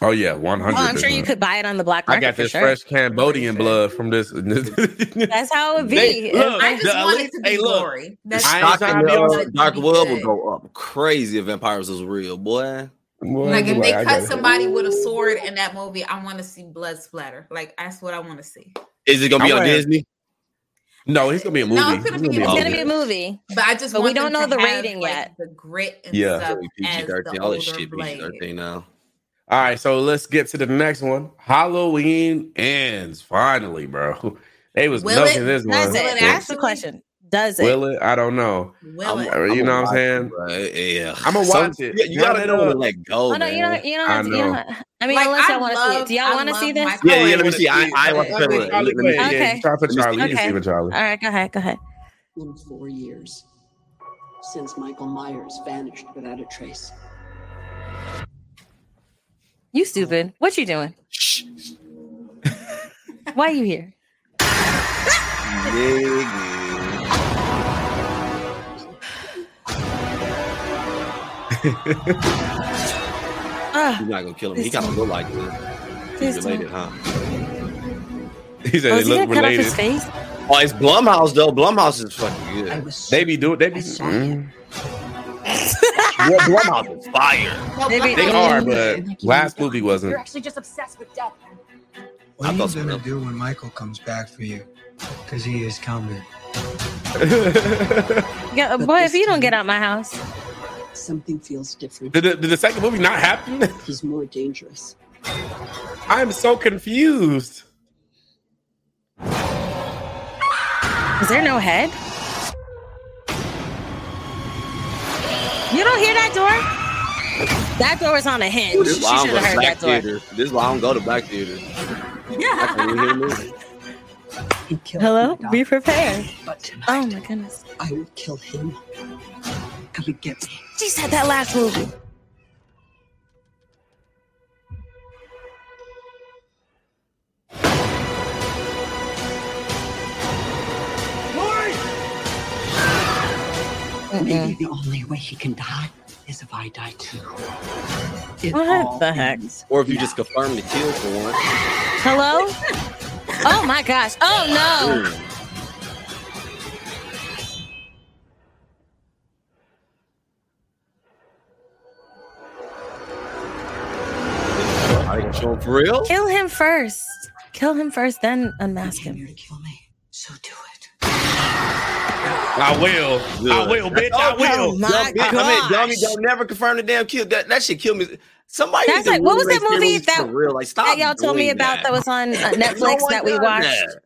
Oh yeah, one Oh, I'm sure you could buy it on the black market. I market got for this sure. fresh Cambodian blood from this. That's how it would be. They- look, I just The want it to be hey, look. glory. That's I Stock trying in to the be on- uh, That'd dark be web will go up crazy if vampires was real, boy. Boy, like if boy, they I cut got it. somebody with a sword in that movie, I want to see blood splatter. Like that's what I want to see. Is it gonna be I on wanna- Disney? No, he's gonna be a movie. No, it's gonna He's be a a It's gonna movie. be a movie. But I just But we don't know the rating like, yet. The grit and Yeah. stuff PG thirteen. All this shit PG thirteen now. All right, so let's get to the next one. Halloween ends finally, bro. They was Will milking it? this That's one. Will it. it That's the question. Does it? Will it? I don't know. Will it? I'm- you know what I'm saying? Right, yeah. I'ma Some- watch it. Yeah, you gotta it know when to up. let go, Oh no, you don't. You don't. I Have to, you know. I mean, Like, unless I y'all want to see love- it. Do y'all I want to see this? Michael Yeah, yeah, let me see. I, I want to Okay. play with Charlie, it. go Let me- Yeah, Okay. try to put Let me Charlie. You can see with Charlie. All right, go ahead. Go ahead. in four years since Michael Myers vanished without a trace. You stupid. What you doing? Shh. Why are you here? Nigga. Ah, You're not gonna kill him. He kind of look like this. He's related, huh? He said Oh, they is he look cut off related. his face? Oh, it's Blumhouse though. Blumhouse is fucking I good. was They be doing. They be. Blumhouse is fire. No, They they Blumhouse are, but good. last movie wasn't. You're actually just obsessed with death. What I are you thought so, gonna though. do when Michael comes back for you? Because he is coming. Yeah, boy, if you don't get out my house, something feels different. Did the, did the second movie not happen? He's more dangerous. I'm so confused. is there no head? You don't hear that door? That door is on a hinge. Ooh, She this is why I should don't go have to heard black that door. theater. This is why I don't go to black theater. I can't even hear the. He Hello? Be prepared. but tonight Oh my goodness. I will kill him. Come and get me. She said that last movie. Maybe the only way he can die is if I die too. It What the heck? Or if you now. just confirm the kill for one. Hello? Oh my gosh. Oh no. Are you for real? Kill him first. Kill him first, then unmask You came him. here to kill me, so do it. I will. I will, bitch. I Oh, will. my Dumb bitch. I mean, dummy, gosh. don't never confirm the damn kill. That, that shit kill me. Somebody. That's like- what was that movie that- real? Like, stop That y'all told me about that, was on uh, Netflix one that we watched. that.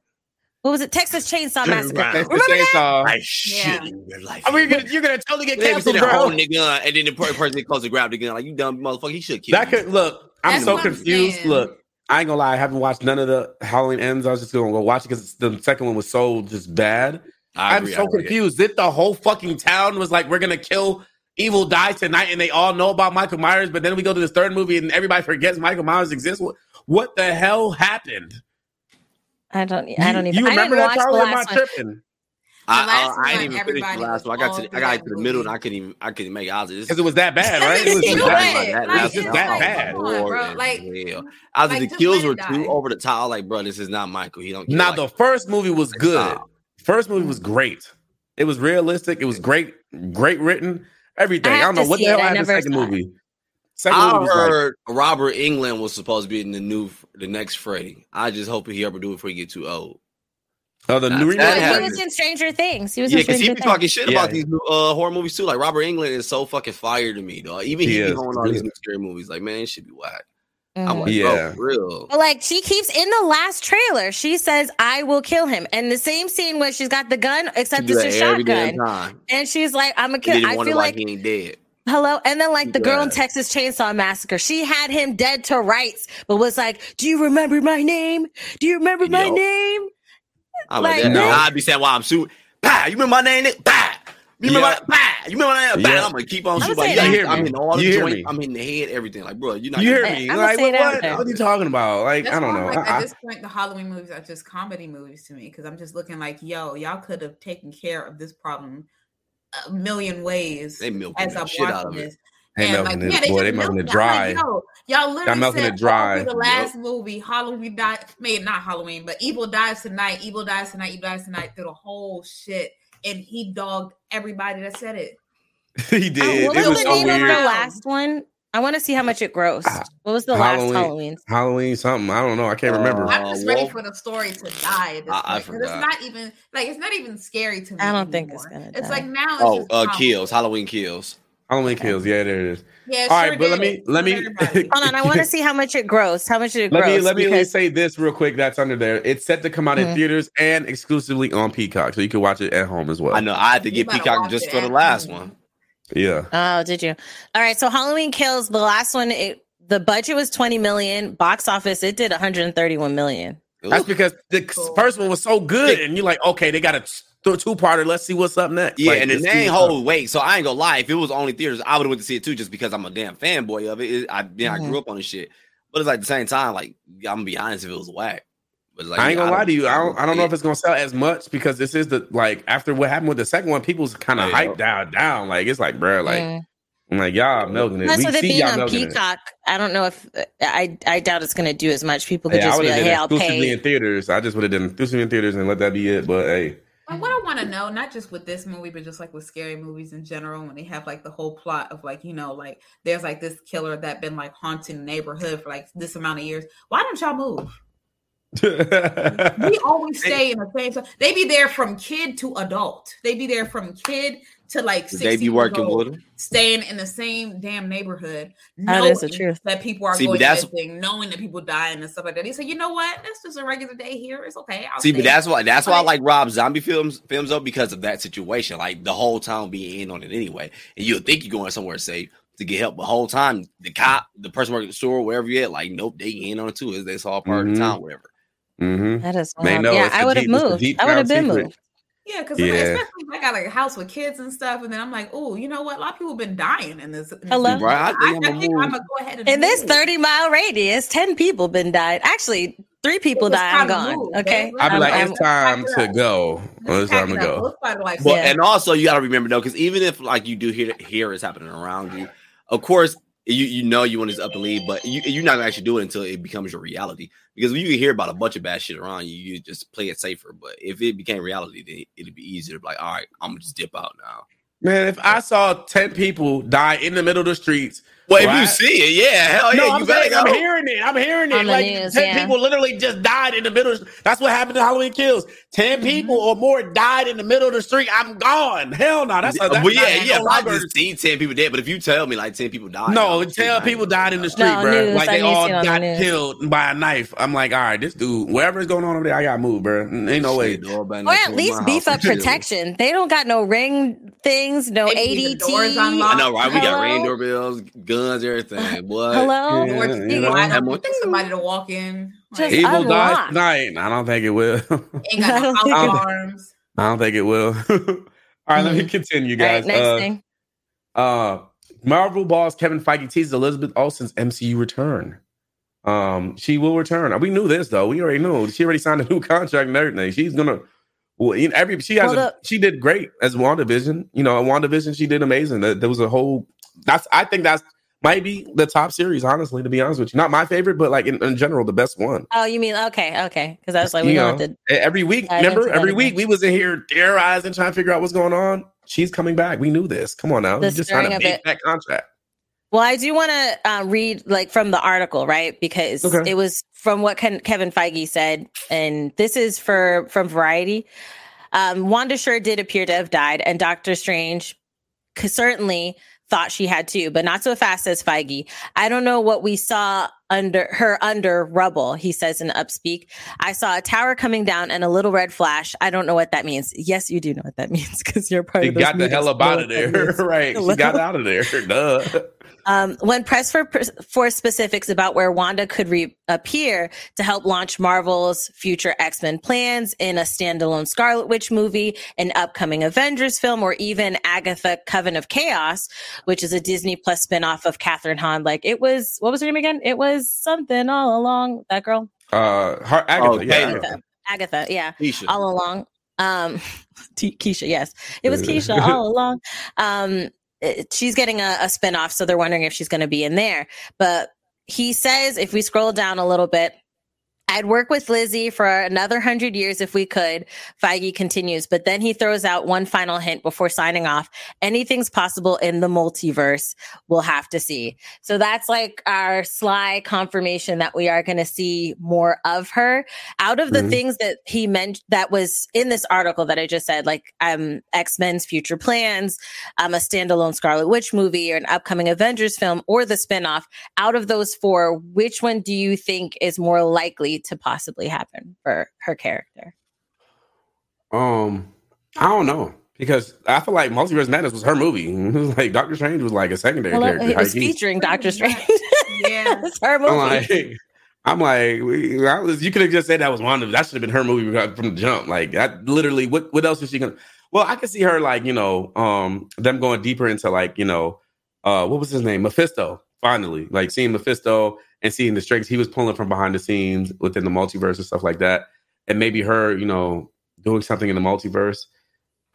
What was it? Texas Chainsaw Massacre. That's the Remember that? chainsaw. I shit in your life. I mean, you're gonna, you're gonna totally get canceled, sitting there bro. holding the gun, and then the person that close to grab the gun. Like you dumb motherfucker, he should kill That you. could look. I'm That's so what I'm confused. Look, I ain't gonna lie. I haven't watched none of the Halloween ends. I was just gonna go watch it because the second one was so just bad. I I'm agree, so agree. confused. Did the whole fucking town was like, we're gonna kill Evil dies tonight, and they all know about Michael Myers. But then we go to this third movie, and everybody forgets Michael Myers exists. What, what the hell happened? I don't. I don't even. You I remember didn't that? watch the Charlie? Am I last one. tripping? I, last I, I one, didn't even finish the last one. I got all to I got to the middle and I couldn't even I couldn't make it out. This Because it was that bad, right? It was just that, it. that Like, last it's that bad. Come on, bro. Like- as hell. I was like, the kills were die. too over the top. Like, bro, this is not Michael. He don't. Now like the first movie was good. Stop. First movie was great. It was realistic. It was great, great written. Everything. I I, don't know what the hell it. I happened in the second saw movie. Second I movie was like, heard Robert Englund was supposed to be in the new, the next Freddy. I just hope he ever do it before he get too old. oh, the Nah, new that remake. He was in Stranger Things. He was Yeah, because Stranger he be Things. talking shit Yeah. about these new uh, horror movies too. Like Robert Englund is so fucking fire to me, dog. Even he, He be is. going on these good. new scary movies. Like, man, it should be whack. Mhm. I'm like, Yeah. bro, for real. But like she keeps in the last trailer, she says, "I will kill him." And the same scene where she's got the gun, except it's a that every damn shotgun, and she's like, "I'm a And kill." I feel like he ain't dead. hello. And then like the girl in Texas Chainsaw Massacre, she had him dead to rights, but was like, "Do you remember my name? Do you remember my Yup. name?" I'm Like, like, no. I'd be saying, "Why I'm shooting? Bah, you remember my name? Nigga? Bah, you remember Yeah. my bah, you remember my name? Bah." Yeah. I'm gonna keep on shooting. Like, say yeah, that. You hear I'm me. in all the You joints. I'm in the head, everything. Like, bro, you're not. You hear gonna- me? I'ma Like, say what? that out What, there. what are you talking about? Like, That's I don't know. Like, I- at this point, the Halloween movies are just comedy movies to me because I'm just looking like, yo, y'all could have taken care of this problem a million ways They milking as the I'm shit out watching of it. this. They and milking like, it, yeah, they boy. just They milking milked it I'm dry. like, yo, y'all literally milking said it dry. the last movie, Halloween died, made not Halloween, but Evil dies tonight, Evil dies tonight, Evil dies tonight through the whole shit, and he dogged everybody that said it. he Oh, did. what it was was the so name of the last one? I want to see how much it grossed. Ah, What was the Halloween. last Halloween? Halloween something. I don't know. I can't Uh, remember. I'm just ready for the story to die. At this I- I it's not even like it's not even scary to me. I don't think it's gonna It's die. like now. It's Oh, just uh, kills. Halloween kills. Halloween kills. Yeah, there it is. Yeah, All sure right, but let me let me Hold on, I want to see how much it grossed. How much did it let gross? me let me at because- say this real quick. That's under there. It's set to come out in Mhm. theaters and exclusively on Peacock, so you can watch it at home as well. I know. I had to You get better Peacock just for the last home. one. Yeah. Oh, did you? All right. So Halloween Kills, the last one, it, the budget was 20 million. Box office, it did 131 million. That's because the Cool. first one was so good, and you're like, okay, they got a two parter. Let's see what's up next. Yeah, Like, and the it's name hold weight. So I ain't gonna lie. If it was only theaters, I would have went to see it too, just because I'm a damn fanboy of it. It- I yeah, I Mhm. grew up on this shit. But it's like the same time, like I'm gonna be honest, if it was whack. But like, I ain't gonna yeah, lie to you. I don't. I don't know if it's gonna sell as much because this is the like after what happened with the second one, people's kind of Yeah. hyped down. Down. Like it's like, bro, like Mm. I'm like y'all milking it. Plus, we with it see being y'all on milking it. Peacock, I don't know if I I doubt it's going to do as much. People could Yeah, I just would be like, "Hey, I'll exclusively pay." in theaters. I just would have done exclusively in theaters and let that be it. But hey, And what I want to know, not just with this movie, but just like with scary movies in general, when they have like the whole plot of like, you know, like there's like this killer that been like haunting the neighborhood for like this amount of years. Why don't y'all move? We always stay in the same. They be there from kid to adult. They be there from kid to like. 60 They be working old, with them. staying in the same damn neighborhood. That is the knowing truth. That people are See, going that's- missing, knowing that people dying and stuff like that. He said, "You know what? That's just a regular day here. It's okay." I'll See, but that's why that's why I like Rob Zombie films films up because of that situation. Like the whole town being in on it anyway, and you'll think you're going somewhere safe to get help, but whole time the cop, the person working the store, wherever you're at, like nope, they in on it too. Is they saw part of Mhm. the town, whatever. mm-hmm. That is They know Yeah, I would have deep- it's the moved. I would have been secret. moved. Yeah, because Yeah. especially if I got like a house with kids and stuff, and then I'm like, oh, you know what? A lot of people have been dying in this. in this Hello? movie. Right, I I, think I, I'ma think. I'm gonna go ahead and In this move. 30 mile radius, 10 people been died. Actually, three people died. I'm gone. move, okay. I'd be I'm- like, I'm- it's time pack it to go. It's time to go. Let's fight a life. But Yeah. and also you got to remember though, because even if like you do hear hear it's happening around you, of course you you know you want to up and leave, but you you're not gonna actually do it until it becomes your reality. Because when you hear about a bunch of bad shit around you, you just play it safer. But if it became reality, then it'd be easier to be like, all right, I'm gonna just dip out now. Man, if I saw ten people die in the middle of the streets, Well, if right? you see it, yeah, hell no, yeah, I'm you better saying, go. I'm hearing it. I'm hearing it. Like news, ten yeah. people literally just died in the middle. Of, that's what happened to Halloween Kills. 10 Mm-hmm. people or more died in the middle of the street. I'm gone. Hell no. That's, that's well, not- yeah, yeah. If I just see ten people dead, but if you tell me like ten people died, No, I'm tell not people gonna died in the street, No, bro. news. Like I they all see the got killed by a knife. I'm like, all right, this dude, whatever's going on over there, I got moved, bro. Ain't no way. Shit, dog, Or at least beef up protection. They don't got no ring things, no They leave ADT. I know, right? We got Hello? ring doorbells, guns, everything. What? Hello? Yeah, Or you know. I'm open with- somebody to walk in. Like, Just Evil dies unlocked. tonight. I don't think it will. ain't got I don't house think it- I don't think it will. All right, let me continue, All right, guys. next Uh, thing. Uh, Marvel boss Kevin Feige teases Elizabeth Olsen's MCU return. Um, she will return. We knew this though. We already knew. She already signed a new contract and everything. She's gonna. Well, in every she has. Well, a, she did great as WandaVision. You know, at WandaVision she did amazing. There there was a whole. That's. I think that's might be the top series. Honestly, to be honest with you, not my favorite, but like in, in general, the best one. Oh, you mean okay, okay? Because I was like, we You know, to. every week. Remember, every week we was in here theorizing, trying to figure out what's going on. She's coming back. We knew this. Come on now. The You just signed stirring a of big it. fat contract. Well, I do want to uh, read like from the article, right? Because Okay. it was from what Ken- Kevin Feige said, and this is for from Variety. Um, Wanda sure did appear to have died, and Doctor Strange certainly thought she had too, but not so fast as Feige. I don't know what we saw under her under rubble, he says in Upspeak. I saw a tower coming down and a little red flash. I don't know what that means. Yes, you do know what that means because you're part She of got the hell out of there. right. She got out of there. Duh. Um, when pressed for for specifics about where Wanda could reappear to help launch Marvel's future X Men plans in a standalone Scarlet Witch movie, an upcoming Avengers film, or even Agatha Coven of Chaos, which is a Disney Plus spinoff of Kathryn Hahn. Like it was, what was her name again? It was something all along. That girl, Uh, her, Agatha, Oh, yeah. I Taylor. remember. Agatha. Agatha, yeah Keisha. all along. Um, T- Keisha, yes, it was Keisha all along. Um, it- she's getting a, a spinoff, so they're wondering if she's going to be in there. But he says if we scroll down a little bit, I'd work with Lizzie for another hundred years if we could. Feige continues, but then he throws out one final hint before signing off. Anything's possible in the multiverse. We'll have to see. So that's like our sly confirmation that we are going to see more of her. Out of the Mhm. things that he mentioned that was in this article that I just said, like um, X Men's future plans, um, a standalone Scarlet Witch movie, or an upcoming Avengers film, or the spinoff. Out of those four, which one do you think is more likely to possibly happen for her character? Um, I don't know because I feel like Multiverse Madness was her movie. It was like Doctor Strange was like a secondary Well, character. it was high key. featuring Doctor Strange. Yeah. it's her movie. I'm like, I'm like, we- I was, you could have just said that was Wanda. That should have been her movie from the jump. Like, that literally, what what else is she gonna? Well, I could see her like, you know, um, them going deeper into like, you know, uh, what was his name, Mephisto. Finally, like seeing Mephisto and seeing the strings he was pulling from behind the scenes within the multiverse and stuff like that, and maybe her, you know, doing something in the multiverse.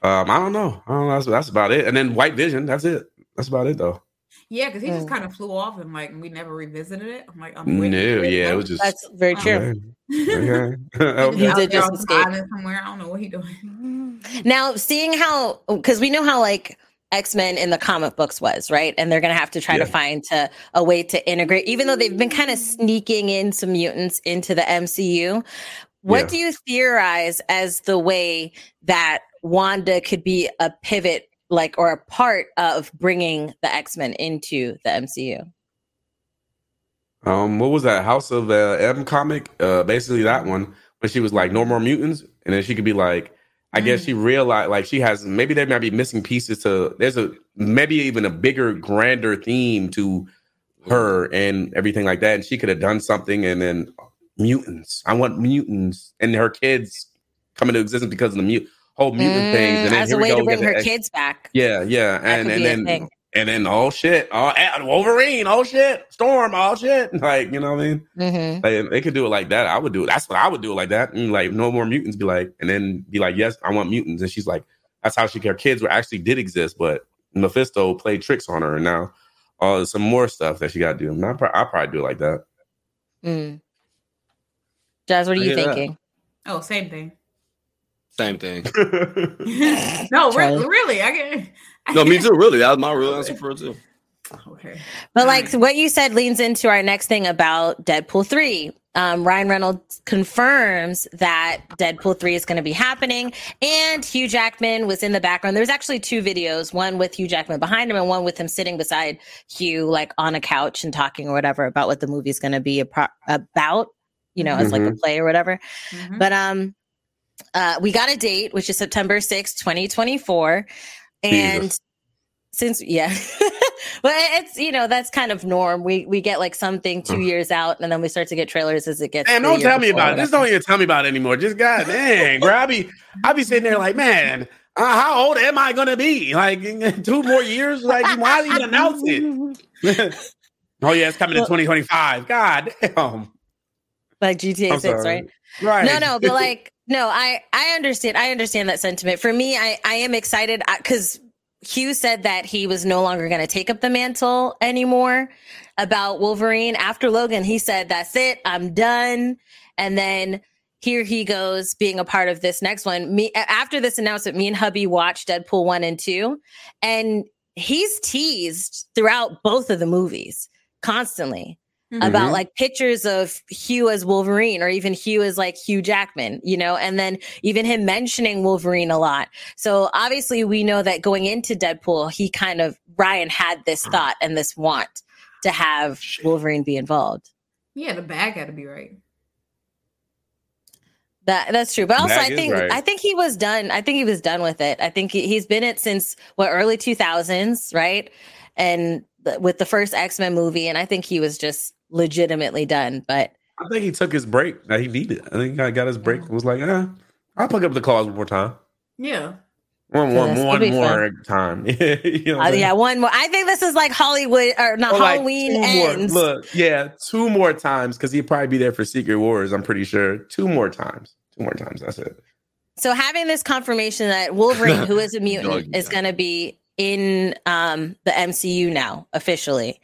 Um, I don't know. I don't know. That's, that's about it. And then White Vision. That's it. That's about it, though. Yeah, because he just Mm. kind of flew off and like we never revisited it. I'm like, I'm No, waiting. yeah, it was just. That's very true. Okay. Maybe Okay. He did just on some escape. somewhere. I don't know what he doing. Now, seeing how, because we know how like X Men in the comic books was, right? And they're going to have to try to find to a way to integrate, even though they've been kind of sneaking in some mutants into the MCU. What Yeah. do you theorize as the way that Wanda could be a pivot, like, or a part of bringing the X Men into the MCU? Um, what was that House of uh, M comic? Uh, basically that one when she was like, "No more mutants," and then she could be like, I guess she realized like she has maybe there might be missing pieces to. There's a maybe even a bigger, grander theme to her and everything like that, and she could have done something. And then mutants, I want mutants, and her kids come into existence because of the mute whole mutant things. And then Mm, as a way to bring her kids back. Yeah, yeah, and and then. And then oh shit, oh and Wolverine, oh shit, Storm, oh shit, like you know what I mean. hmm Like, they could do it like that. I would do it. That's what I would do it like that. And like no more mutants. Be like, and then be like, yes, I want mutants. And she's like, that's how she her kids were actually did exist, but Mephisto played tricks on her, and now uh, some more stuff that she got to do. And I pro- I probably do it like that. Mm. Jazz, what are you hear that. thinking? Oh, same thing. Same thing. no, Charlie. really, really. I get. No, me too. Really, that was my real answer for it too. Okay. But like what you said leans into our next thing about Deadpool 3. Um, Ryan Reynolds confirms that Deadpool 3 is going to be happening. And Hugh Jackman was in the background. There's actually two videos, one with Hugh Jackman behind him and one with him sitting beside Hugh, like on a couch and talking or whatever about what the movie's going to be a pro- about, you know, as like a Mhm. play or whatever. Mhm. But um, uh, we got a date, which is September sixth, 2024. And Jesus. since, yeah, well, it's, you know, that's kind of norm. We, we get like something two years out and then we start to get trailers as it gets. Man, the don't tell me about it. Just don't even tell me about it anymore. Just God dang, bro. I be, I be sitting there like, man, Uh, how old am I gonna be? Like in two more years? Like why he announce it? oh yeah, it's coming in 2025. God damn. like GTA I'm Six, sorry. right? Right. No, no, but like, no, I I understand. I understand that sentiment. For me, I I am excited uh, because Hugh said that he was no longer going to take up the mantle anymore about Wolverine after Logan. He said, "That's it, I'm done." And then here he goes being a part of this next one. Me after this announcement, me and hubby watched Deadpool one and two, and he's teased throughout both of the movies constantly about Mhm. like pictures of Hugh as Wolverine or even Hugh as like Hugh Jackman, you know, and then even him mentioning Wolverine a lot. So obviously we know that going into Deadpool, he kind of Ryan had this thought and this want to have Wolverine be involved. Yeah, the bag had to be right. That that's true. But also That I think right. I think he was done. I think he was done with it. I think he, he's been it since what early 2000s, right? And the, with the first X-Men movie and I think he was just legitimately done, but I think he took his break that he needed. I think I got his break. and Was like, ah, I'll pick up the claws one more time. Yeah. One, Yeah, one, that's- one that'd be more time. you know Uh, yeah, one more. I think this is like Hollywood or not Or like Halloween more- ends. Look, yeah, two more times because he'd probably be there for Secret Wars. I'm pretty sure. Two more times. Two more times. That's it. So having this confirmation that Wolverine, who is a mutant, Doggy is going to be in um, the MCU now officially.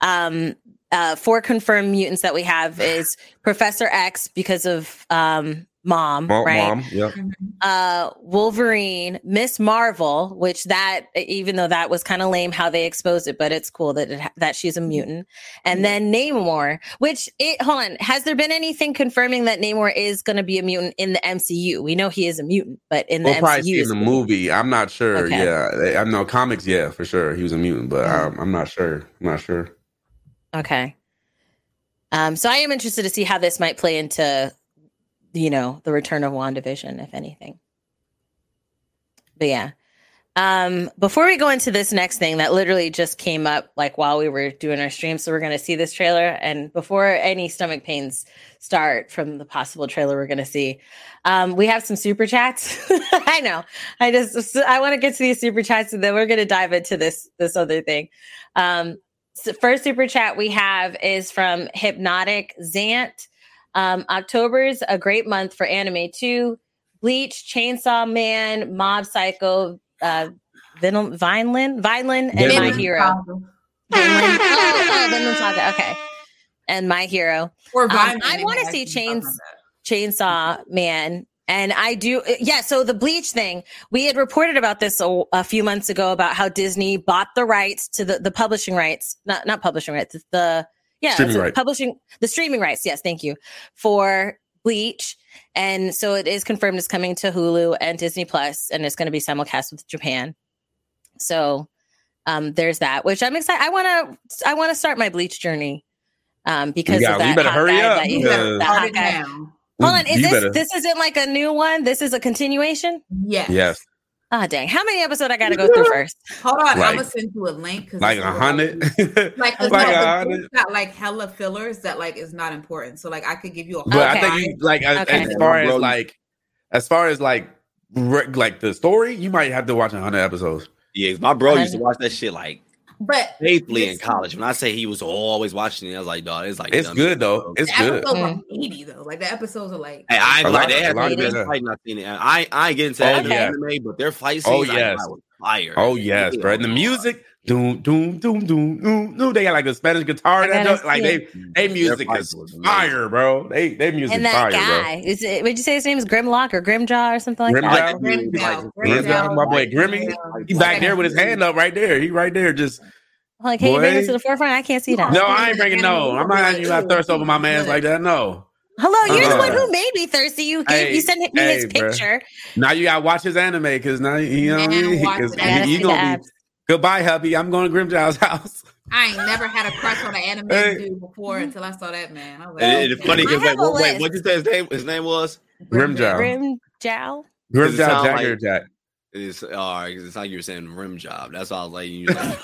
Um, uh, four confirmed mutants that we have is Professor X because of um, mom, Mom, right? mom. Yep. uh Wolverine, Miss Marvel, which that even though that was kind of lame how they exposed it, but it's cool that it, ha- that she's a mutant. And then Namor, which it hold on, has there been anything confirming that Namor is going to be a mutant in the MCU? We know he is a mutant, but in the We'll MCU, in the movie. I'm not sure. Okay. Yeah, I know comics. Yeah, for sure, he was a mutant, but Mm. um, I'm not sure. I'm not sure. Okay. Um, so I am interested to see how this might play into, you know, the return of WandaVision, if anything. But yeah. Um, before we go into this next thing that literally just came up like while we were doing our stream, so we're gonna see this trailer, and before any stomach pains start from the possible trailer we're gonna see, um, we have some super chats. I know. I just I want to get to these super chats, and then we're gonna dive into this this other thing. Um, so first super chat we have is from Hypnotic Zant. Um, October's a great month for anime too. Bleach, Chainsaw Man, Mob Psycho, uh, Venom, Vineland, Vineland, and My Hero. Vinland. Oh, oh, Vinland Saga. Okay, and My Hero. Or Um, I want to see Chains, Chainsaw Man. And I do, yeah. So the Bleach thing, we had reported about this a, a few months ago about how Disney bought the rights to the, the publishing rights, not not publishing rights, the yeah, Streaming it's a rights. publishing the streaming rights. Yes, thank you for Bleach, and so it is confirmed it's coming to Hulu and Disney Plus, and it's going to be simulcast with Japan. So um, there's that, which I'm excited. I want to I want to start my Bleach journey um, because Yeah, of you that. better hot hurry guy up, that you- because- that Start hot it guy. now. Hold on, is this better- this isn't like a new one? This is a continuation? Yes. Yes, Ah, dang! How many episodes I got to go through first? Hold on, I'm gonna send you a link like a hundred. Like, like like a hundred. got like hella fillers that like is not important. So like I could give you a. But whole I Okay. think you like as, Okay. as far as like as far as like re- like the story, you might have to watch a hundred episodes. Yeah, 'cause my bro used to watch that shit like But faithfully in college. When I say he was always watching it, I was like, dog, it's like It's good shit, though. bro. It's the good. episodes Mm. are eighty though. Like the episodes are like. Hey, I ain't A like lot- they a had lot some of good good. fighting. I seen it. I I ain't getting to Okay. the anime, but their fight Oh, scenes, I yes. thought was fire. Oh yes, bro. And the music, doom, doom, doom, doom, doom, doom. They got like the Spanish guitar. That gotta like they, they music is fire, bro. They, they music And that fire, guy is it? Would you say his name is Grimlock or Grimjaw or something like Grimjaw? that? Like, that dude, Grimjaw. Grimjaw, my boy Grimmy, Grimjaw. he back there with his hand up right there. He right there, just Like, hey, bring it Boy. to the forefront. I can't see that. no. I ain't bringing no. I'm not having you not thirst over my man's like that. No. Hello, you're the one Uh-uh. who made me thirsty. You gave, Hey, you sent me his hey, bruh. picture. Now you gotta watch his anime because now you know what I mean. watch 'Cause he- gotta he see gonna be- abs. Goodbye, hubby. I'm going to Grimjaw's house. I ain't never had a crush on an anime Hey. dude before until I saw that man. I was like, And it- it's okay. funny because have like, a wait, list. what you say his name? His name was? Grimjaw. Grimmjow. Does it Grimjaw sound Jagger Jack. It's all right. It's like you were saying rim job. That's all I was like. You like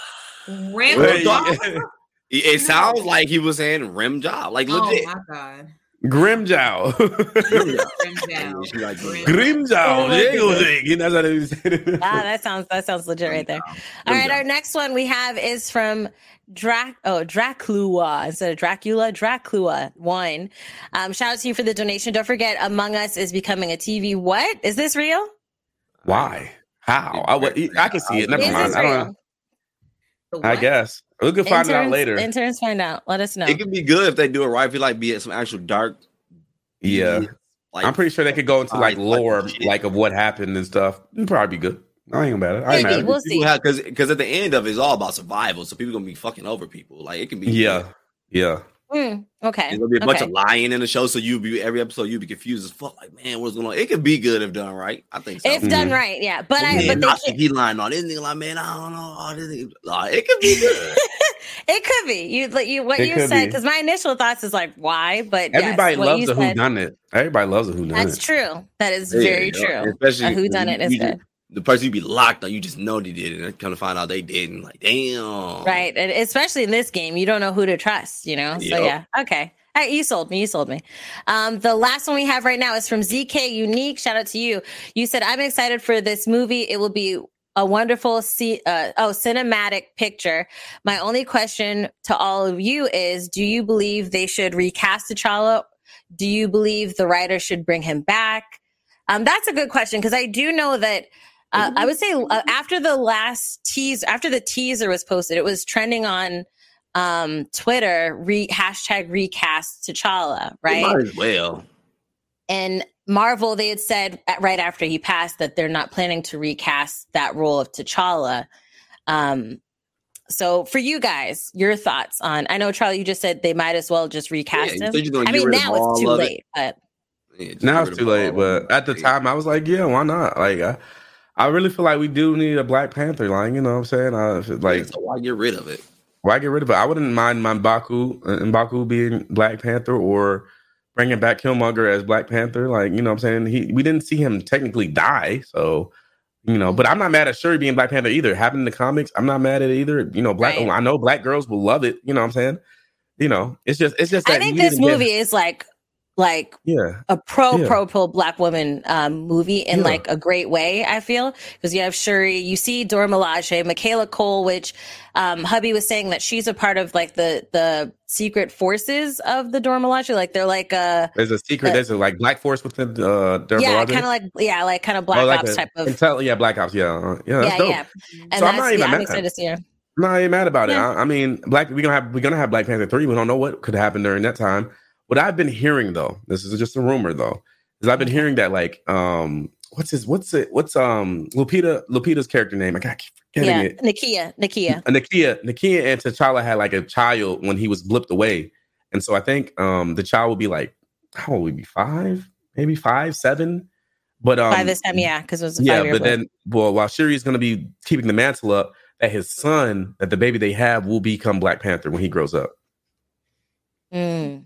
Rim job? it, it sounds like he was saying rim job, like Oh legit. my god. Grimmjow. Grimmjow. She like Grimmjow. Diego Zig. That's how they say it. Ah, that sounds that sounds legit right there. All right, our next one we have is from Drac oh Dracula instead of Dracula Dracula one. Um, shout out to you for the donation. Don't forget, Among Us is becoming a TV. What is this real? Why? How? I, would- I can see it. Never Is mind. I don't know. I guess we can find it out Interns- later. Interns, find out. Let us know. It could be good if they do it right. If you like, be it some actual dark. Yeah. Like, I'm pretty sure they could go into like like- lore, like of what happened and stuff. It'd probably be good. I ain't mad at it. I ain't mad at it. Because because at the end of it, it's all about survival. So people gonna be fucking over people. Like it can be. Yeah. Yeah. Hmm, okay. There's gonna be a bunch okay. of lying in the show, so you be every episode you'd be confused as fuck. Like, man, what's going on? It could be good if done right. I think so. If done right, yeah. But I man, but they I can't, think he lying on this nigga. Like, man, I don't know. Oh, this nigga- Like, it could be good. it could be you like you what It you said because my initial thoughts is like why, but Everybody what loves you who done it. Everybody loves a whodunit. That's true. That is Yeah, very yeah. true. Especially a who done it is you- good. The person you be locked on, you just know they did it, and come to find out they didn't. Like, damn. Right. And especially in this game, you don't know who to trust, you know? So, yeah. Okay. Right, you sold me. You sold me. Um, the last one we have right now is from ZK Unique. Shout out to you. You said, I'm excited for this movie. It will be a wonderful uh, oh, cinematic picture. My only question to all of you is Do you believe they should recast T'Challa? Do you believe the writer should bring him back? Um, that's a good question because I do know that uh, I would say uh, after the last tease, after the teaser was posted, it was trending on um, Twitter. Re- hashtag recast T'Challa, right? Might right? as well. And Marvel, they had said right after he passed that they're not planning to recast that role of T'Challa. Um, so for you guys, your thoughts on? I know Charlie, you just said they might as well just recast you him. said you're gonna I mean, now it's too of it. late, but Yeah, Now it's too late, but at the time I was like, yeah, why not? Like, I, I really feel like we do need a Black Panther line. You know what I'm saying? I, if it- it. like, Yeah, so why get rid of it? why get rid of it? I wouldn't mind M'Baku and M'Baku being Black Panther or bringing back Killmonger as Black Panther. Like, you know what I'm saying? He we didn't see him technically die, so you know. But I'm not mad at Shuri being Black Panther either. Happened in the comics. I'm not mad at it either. You know, black. Right. I know black girls will love it. You know what I'm saying? You know, it's just it's just that I think this movie is like like yeah, a pro Yeah. pro pro black woman um movie in Yeah. like a great way i feel because you have shuri you see dora milaje michaela coel which um hubby was saying that she's a part of like the the secret forces of the dora milaje like they're like uh there's a secret. Uh, there's a like Black Force within uh, Derby yeah kind of like yeah like kind of black Oh, like ops a- type of Intel, yeah, Black Ops. Yeah, uh, yeah, yeah dope. yeah and So I'm not even i'm mad. excited to see her I'm not even mad about it. I, I mean, Black. We're gonna have we're gonna have Black Panther three. We don't know what could happen during that time. What I've been hearing though, this is just a rumor though, is I've been hearing that like um what's his what's it what's um Lupita Lupita's character name? I got keep forgetting yeah it. nakia nakia Uh, Nakia Nakia and T'Challa had like a child when he was blipped away, and so I think um the child will be like how old would be five maybe five seven, but um by this time yeah because it was a yeah, but then, well, while Shuri's going to be keeping the mantle up, that his son, that the baby they have, will become Black Panther when he grows up. Mm.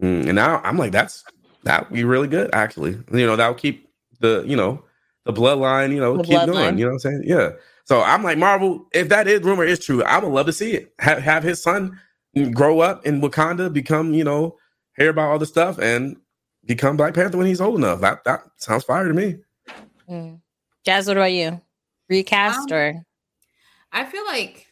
Mm, and now I'm like, that's that would be really good, actually. You know, that'll keep the you know the bloodline, you know, The keep bloodline. going. You know what I'm saying? Yeah. So I'm like, Marvel, if that is rumor is true, I would love to see it. Have have his son grow up in Wakanda, become you know, hear about all the stuff, and become Black Panther when he's old enough. That that sounds fire to me. Mm. jazz what about you recast Um, or I feel like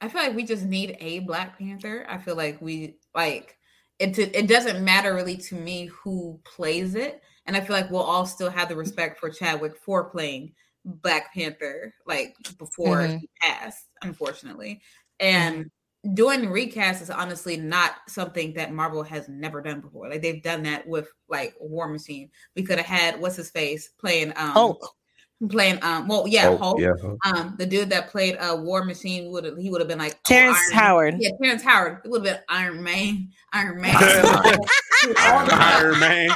I feel like we just need a Black Panther. I feel like we like it. It doesn't matter really to me who plays it, and I feel like we'll all still have the respect for Chadwick for playing Black Panther, like before Mhm. he passed, unfortunately. And doing recast is honestly not something that Marvel has never done before. Like they've done that with like War Machine. We could have had what's his face playing um Hulk. Playing um well yeah Hulk, Hulk. yeah, Hulk. Um the dude that played uh War Machine would he would have been like oh, Terrence Iron- Howard. Yeah, Terrence Howard. It would have been Iron Man. Iron Man. Iron Man.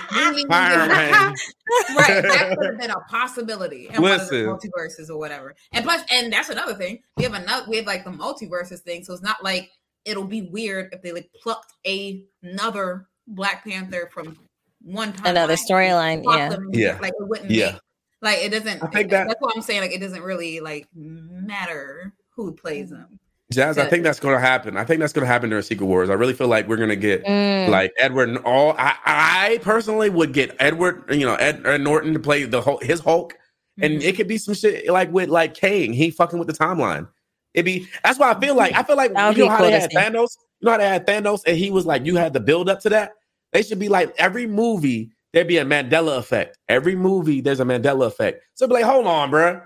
Iron Man. right. That could have been a possibility in one of the multiverses or whatever. And plus, and that's another thing. We have another we have like the multiverses thing. So it's not like it'll be weird if they like plucked a, another Black Panther from one time. Another storyline, yeah. Yeah. Like it wouldn't Yeah. make like it doesn't I think that- that's what I'm saying. Like it doesn't really like matter who plays them. Jazz, I think that's going to happen. I think that's going to happen during Secret Wars. I really feel like we're going to get Mm. like Edward. and All I, I personally would get Edward, you know, Ed, Ed Norton to play the Hulk, his Hulk, and Mhm. it could be some shit like with like Kang. He fucking with the timeline. It'd be that's why I feel like I feel like That would you know how cool they had. Thanos. You know how they had Thanos, and he was like, you had the build up to that. They should be like every movie. There'd be a Mandela effect. Every movie, there's a Mandela effect. So be like, hold on, bruh.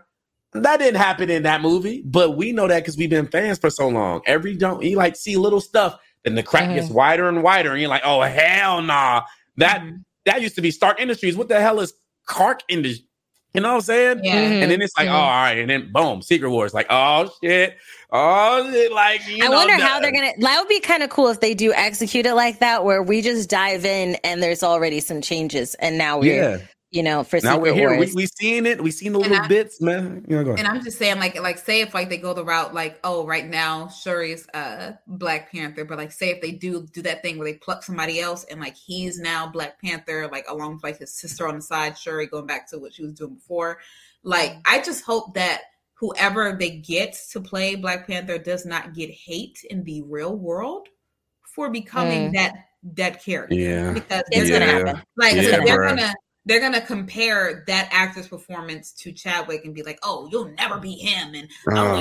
That didn't happen in that movie, but we know that because we've been fans for so long. Every don't you like see little stuff, then the crack gets wider and wider, and you're like, oh hell nah. That Mhm. that used to be Stark Industries. What the hell is Kark Industries? You know what I'm saying? Yeah. Mm-hmm. And then it's like, oh, mm-hmm. all right, and then boom, Secret Wars. Like, oh shit, oh shit, like you I know, wonder how they're gonna. That would be kind of cool if they do execute it like that, where we just dive in and there's already some changes, and now we're, Yeah, you know, for now we're Secret here. We Wars. we seen it. We seen the And little I- bits, man. You know. And I'm just saying, like, like say if like they go the route like, oh, right now Shuri's uh Black Panther, but like say if they do do that thing where they pluck somebody else and like he's now Black Panther, like along with like his sister on the side, Shuri going back to what she was doing before. Like, I just hope that whoever they get to play Black Panther does not get hate in the real world for becoming Mm. that that character. Yeah. Because It's they're gonna gonna happen. like so they're bruh. gonna they're gonna compare that actor's performance to Chadwick and be like, "Oh, you'll never be him," and Uh,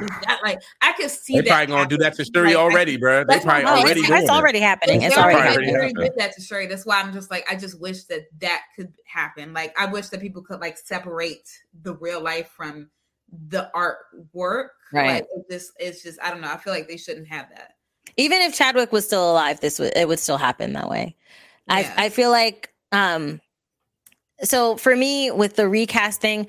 you- that, like I could see they that. probably gonna do that to happening. Shuri Like, already, bro. They probably what already it's, doing it's it. already happening. they It's already, already already happening. already happened. did that to Shuri. That's why I'm just like, I just wish that that could happen. Like, I wish that people could like separate the real life from the artwork. Right. Like, it just, it's just, I don't know. I feel like they shouldn't have that. Even if Chadwick was still alive, this would it would still happen that way. Yeah. I I feel like um so for me with the recasting,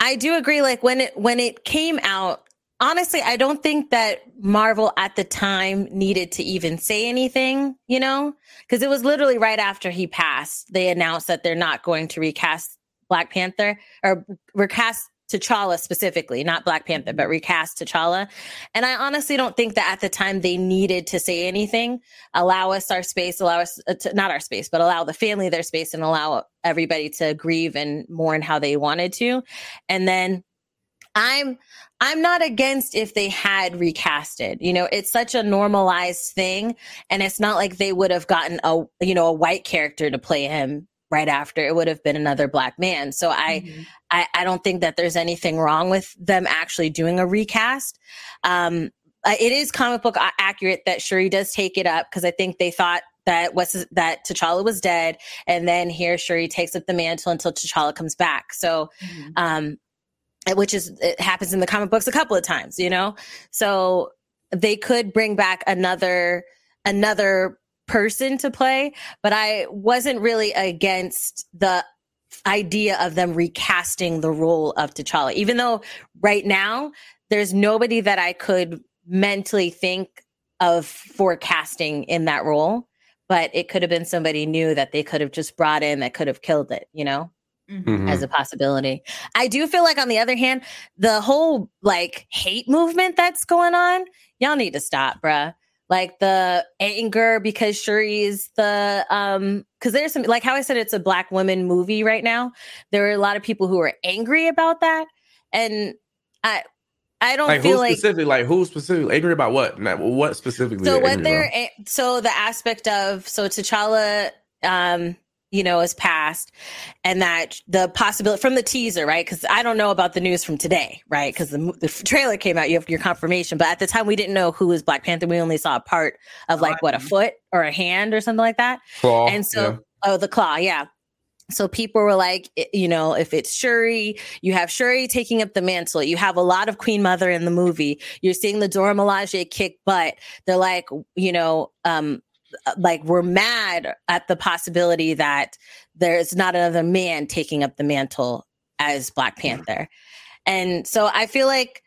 I do agree like when it when it came out, honestly, I don't think that Marvel at the time needed to even say anything, you know? Cuz it was literally right after he passed, they announced that they're not going to recast Black Panther or recast T'Challa specifically, not Black Panther, but recast T'Challa. And I honestly don't think that at the time they needed to say anything. Allow us our space, allow us uh, to, not our space, but allow the family their space and allow everybody to grieve and mourn how they wanted to. And then I'm I'm not against if they had recasted. You know, it's such a normalized thing and it's not like they would have gotten a you know, a white character to play him right after. It would have been another black man. So I Mhm. I, I don't think that there's anything wrong with them actually doing a recast. Um, uh, it is comic book accurate that Shuri does take it up because I think they thought that was that T'Challa was dead, and then here Shuri takes up the mantle until T'Challa comes back. So, Mhm. um, which is it happens in the comic books a couple of times, you know. So they could bring back another another person to play, but I wasn't really against the idea of them recasting the role of T'Challa, even though right now there's nobody that I could mentally think of forecasting in that role. But it could have been somebody new that they could have just brought in that could have killed it, you know, Mhm. Mhm. as a possibility. I do feel like, on the other hand, the whole like hate movement that's going on, y'all need to stop, bruh like the anger because Shuri is the um because there's some like how I said it's a black woman movie right now. There are a lot of people who are angry about that, and I I don't Like feel like specifically? Like who specifically? Angry about what? What specifically? so what they're about? so the aspect of so T'Challa um you know is passed and that the possibility from the teaser right? Because I don't know about the news from today right? Because the, the trailer came out you have your confirmation. But at the time we didn't know who was Black Panther. We only saw a part of like what a foot or a hand or something like that. Claw, and so yeah. oh the claw yeah. So people were like you know if it's shuri you have shuri taking up the mantle. You have a lot of queen mother in the movie. You're seeing the dora milaje kick butt. They're like you know um Uh, like we're mad at the possibility that there's not another man taking up the mantle as black mm-hmm. panther and so i feel like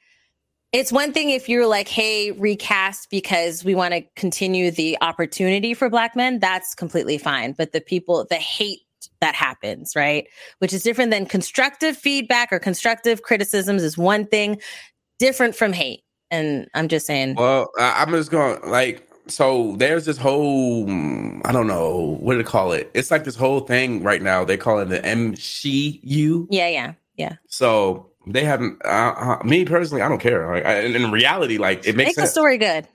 it's one thing if you're like, hey, recast because we want to continue the opportunity for black men, that's completely fine. But the people, the hate that happens, right? Which is different than constructive feedback or constructive criticisms is one thing different from hate. And I'm just saying, Well, I'm just going like so. There's this whole mm, I don't know what to call it. It's like this whole thing right now. They call it the MCU. yeah, yeah, yeah. So they haven't. Uh, uh, me personally, I don't care. Like, I, in, in reality, like it makes Make the story good.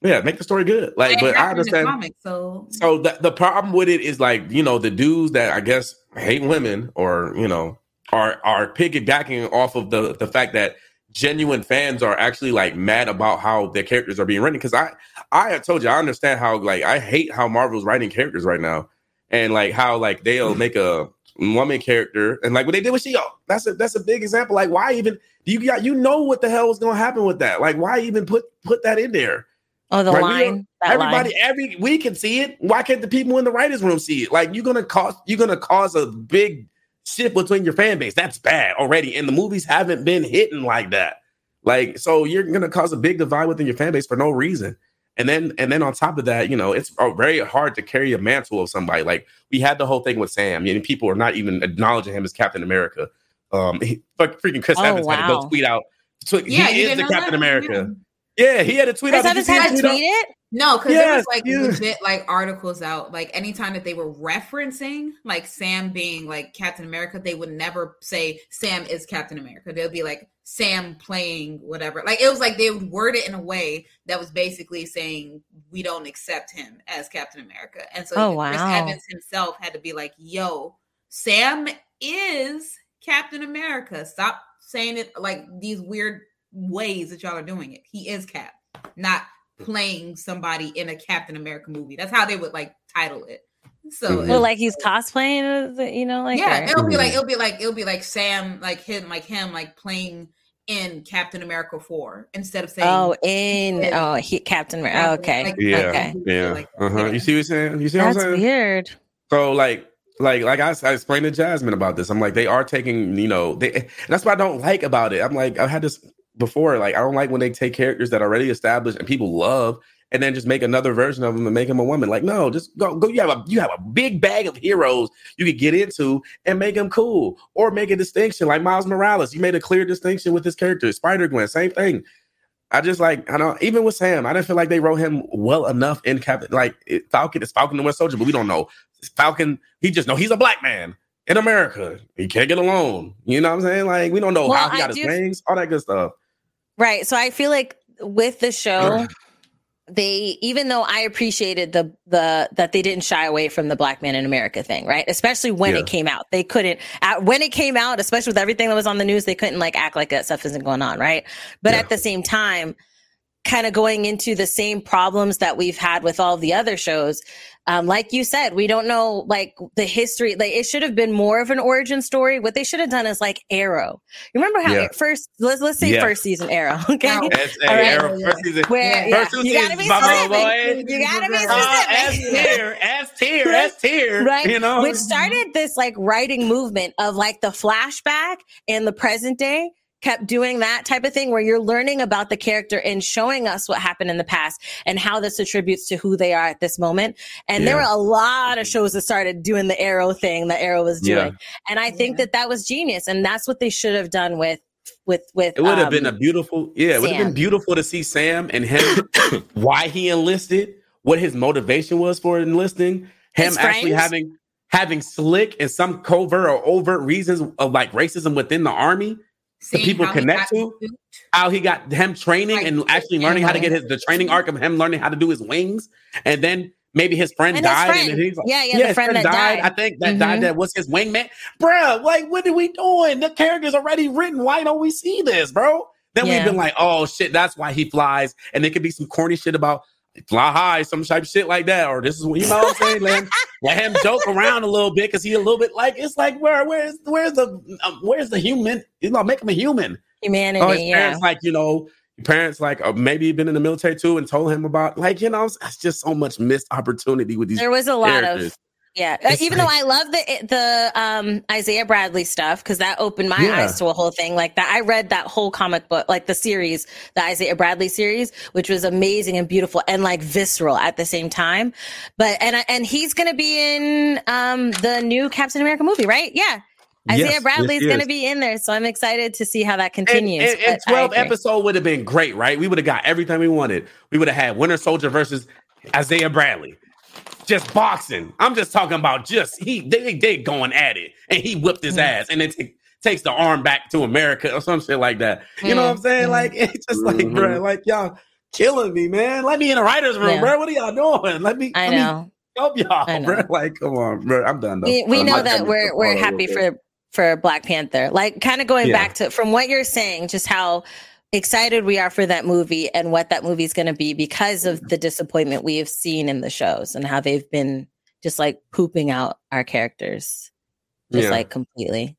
Yeah, make the story good. Like, It but I happened in the understand. comics, so So the the problem with it is like you know the dudes that I guess hate women or you know are are piggybacking off of the the fact that genuine fans are actually like mad about how their characters are being written. Because I I have told you I understand how like I hate how Marvel's writing characters right now, and like how like they'll make a woman character and like what they did with She That's a that's a big example. Like why even do you got you know what the hell was gonna happen with that? Like why even put put that in there? Oh, the Right, line. Everybody, line. every we can see it. Why can't the people in the writers' room see it? Like you're gonna cause you're gonna cause a big shift between your fan base. That's bad already. And the movies haven't been hitting like that. Like so, you're gonna cause a big divide within your fan base for no reason. And then and then on top of that, you know, it's uh, very hard to carry a mantle of somebody. Like we had the whole thing with Sam. and people are not even acknowledging him as Captain America. Um, he, fuck, freaking Chris Oh, Evans had to go wow. tweet out. So yeah, he is the Captain that? America. Yeah, he had a tweet Chris out. Did you Evans had that to tweet out? tweet it. No, because there was like yeah. legit like articles out. Like anytime that they were referencing like Sam being like Captain America, they would never say Sam is Captain America. They'll be like Sam playing whatever. Like it was like they would word it in a way that was basically saying we don't accept him as Captain America. And so Oh, Chris. Evans himself had to be like, "Yo, Sam is Captain America. Stop saying it like these weird ways that y'all are doing it. He is Cap, not playing somebody in a Captain America movie. That's how they would like title it. So Mhm. Well, like he's cosplaying, you know, like yeah, or- it'll be like it'll be like it'll be like Sam, like him, like him, like playing in Captain America Four instead of saying oh, in Yeah. oh, he, Captain America. Captain- okay, like- Yeah, okay, yeah. Like, uh-huh. yeah. You see what I'm saying? You see what I'm that's saying? weird. So like, like, like I, I explained to Jasmine about this. I'm like, they are taking, you know, they. That's what I don't like about it. I'm like, I've had this before. Like, I don't like when they take characters that are already established and people love, and then just make another version of them and make them a woman. Like, no, just go, go. You have a, you have a big bag of heroes you could get into and make them cool, or make a distinction. Like Miles Morales, you made a clear distinction with his character. Spider Gwen, same thing. I just like I don't even with Sam. I didn't feel like they wrote him well enough in Captain. Like it, Falcon is Falcon the West Soldier, but we don't know Falcon. He just know he's a black man in America. He can't get along. You know what I'm saying? Like we don't know Well, how he got I his do- wings, all that good stuff. Right. So I feel like with the show, they even though I appreciated the the that they didn't shy away from the black man in America thing, right? Especially when Yeah. it came out. They couldn't at, when it came out, especially with everything that was on the news, they couldn't like act like that stuff isn't going on, right? But Yeah. at the same time, kind of going into the same problems that we've had with all the other shows. Um, like you said, we don't know like the history. Like it should have been more of an origin story. What they should have done is like Arrow. You remember how Yeah. it first? Let's let's say Yeah. first season Arrow. Okay, Now- As, All right. Arrow, first season, where Yeah. first two you gotta seasons, be my specific. boy. You gotta be Uh, S specific. tier, S tier, S tier. Right, You know, which started this like writing movement of like the flashback and the present day kept doing that type of thing where you're learning about the character and showing us what happened in the past and how this attributes to who they are at this moment. And there were a lot of shows that started doing the arrow thing that arrow was doing. Yeah. And I think Yeah. that that was genius. And that's what they should have done with, with, with, It would have um, been a beautiful, yeah, it would have been beautiful to see Sam and him, why he enlisted, what his motivation was for enlisting, him His actually friends? having having slick and some covert or overt reasons of like racism within the army, seeing people connect to? suit. how he got him training Like, and actually learning how to get his the training arc of him learning how to do his wings, and then maybe his friend And died, friend. and he's like, Yeah, yeah, the his friend that died. I think that Mhm. died. That was his wingman, Bruh, Like, what are we doing? The character's already written. Why don't we see this, bro? Then Yeah. we've been like, oh shit, that's why he flies, and it could be some corny shit about fly high, some type of shit like that, or this is what you know what I'm saying. Let him, let him joke around a little bit because he a little bit like it's like where where's where's the um, where's the human? You know, make him a human. humanity. Oh, yeah. parents like you know, parents like uh, maybe been in the military too, and told him about like you know, it's just so much missed opportunity with these there was a lot characters. of yeah Uh, It's even like- though i love the the um isaiah bradley stuff because that opened my Yeah. eyes to a whole thing like that i read that whole comic book like the series the isaiah bradley series which was amazing and beautiful and like visceral at the same time but and and he's gonna be in um the new captain america movie right yeah isaiah Yes, bradley's yes, gonna is. be in there so i'm excited to see how that continues and, and I 12 episode would have been great, right? We would have got everything we wanted. We would have had Winter Soldier versus Isaiah Bradley. Just boxing. I'm just talking about just he they they going at it and he whipped his Mhm. ass and then take takes the arm back to America or some shit like that. You know what I'm saying? Mhm. Like it's just like, Mhm. bro, like y'all killing me, man. Let me in the writer's room, Yeah. bro. What are y'all doing? Let me. I let me know. help y'all, know. bro. Like, come on, bro. I'm done. Though. We, we know that we're we're happy for for Black Panther. Like kind of going Yeah. back to from what you're saying, just how excited we are for that movie and what that movie is going to be because of the disappointment we have seen in the shows and how they've been just like pooping out our characters just Yeah. like completely.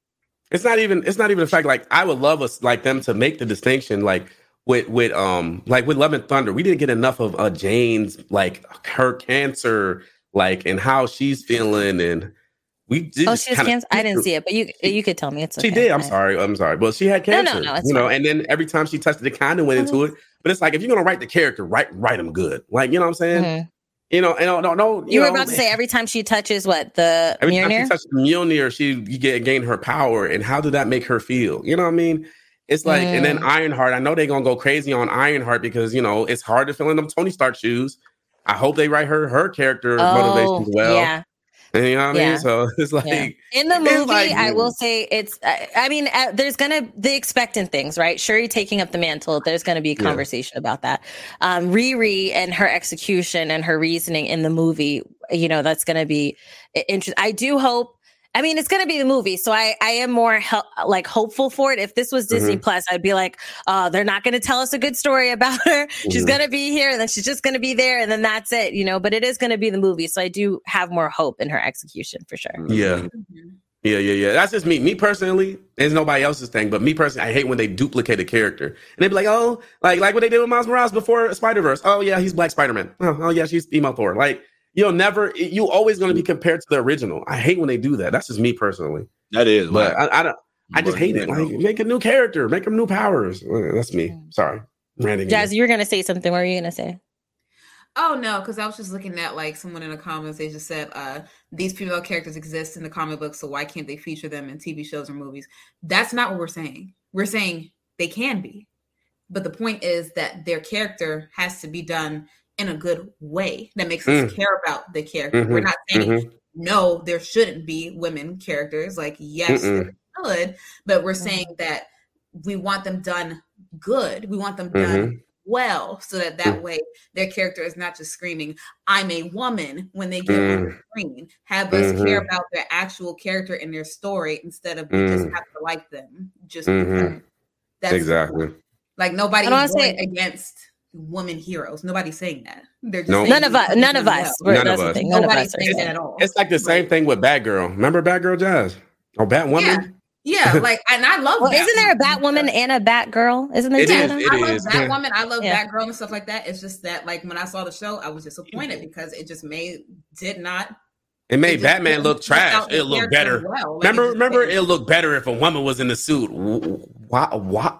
It's not even. It's not even the fact. Like I would love us like them to make the distinction. Like with with um like with Love and Thunder, we didn't get enough of uh Jane's like her cancer, like and how she's feeling, and we did Oh, she has cancer. I didn't see it, but you you could tell me it's okay. She did. I'm sorry. I'm sorry. Well, she had cancer. no, no, no. you know, fine. and then every time she touched it, it kind of went into it. But it's like if you're gonna write the character, write write them good. Like you know what I'm saying? Mhm. You know, and no, no, no. You, were know, about to say every time she touches what the Every time Mjolnir? she touched the Mjolnir, she you get gain her power. And how did that make her feel? You know what I mean? It's like, and then Mm. Ironheart. I know they're gonna go crazy on Ironheart because you know it's hard to fill in them Tony Stark shoes. I hope they write her her character motivation as well. Oh, Yeah. And you know what I Yeah. mean? So it's like Yeah. In the movie, like- I will say it's. I, I mean, uh, there's gonna the expectant things, right? Shuri taking up the mantle. There's gonna be a Yeah. conversation about that. Um, Riri and her execution and her reasoning in the movie. You know, that's gonna be interesting. I do hope. I mean, it's going to be the movie, so I I am more hel- like hopeful for it. If this was Disney Mm-hmm. Plus, I'd be like, oh, they're not going to tell us a good story about her. She's Mhm. going to be here, and then she's just going to be there, and then that's it, you know. But it is going to be the movie, so I do have more hope in her execution for sure. Yeah. Yeah, yeah, yeah. That's just me. Me personally, it's nobody else's thing. But me personally, I hate when they duplicate a character. And they'd be like, oh, like like what they did with Miles Morales before Spider Verse. Oh yeah, he's Black Spider Man. Oh, oh yeah, she's emo Thor. Like you'll never, you always going to be compared to the original. I hate when they do that. That's just me personally. That is, But whack. I, I don't. I just hate it. Like, make a new character, make them new powers. Uh, That's me. Sorry, ranting. Jazz, you were going to say something. What were you going to say? Oh no, because I was just looking at like someone in the comments. They just said uh, these female characters exist in the comic books, so why can't they feature them in TV shows or movies? That's not what we're saying. We're saying they can be, but the point is that their character has to be done in a good way that makes us Mm. care about the character. We're Mhm, not saying mhm. no, there shouldn't be women characters. Like yes, there should, but we're saying that we want them done good. We want them done well so that that Mm. way their character is not just screaming i'm a woman when they get on the Mm. screen have us care Mhm. about their actual character and their story instead of we just Mm. have to like them just Mhm. that's exactly. like nobody I don't is wanna say- against women heroes nobody's saying that they're just No. saying None of us. None of us. well. None of us. thing. None of Nobody's us are saying saying that at all It's like the same thing with Batgirl. Remember Batgirl, Jazz? or Batwoman. yeah like and i love Well, isn't there a Batwoman. Batwoman and a Batgirl? Isn't there It two is, of them? it I love is. Batwoman. I love Yeah. Batgirl and stuff like that. It's just that, like, when I saw the show, I was disappointed mm-hmm. because it just made did not. It made just Batman didn't look trash. It looked better. well. Like, remember, it just remember, didn't. it looked better if a woman was in the suit. Why? Why?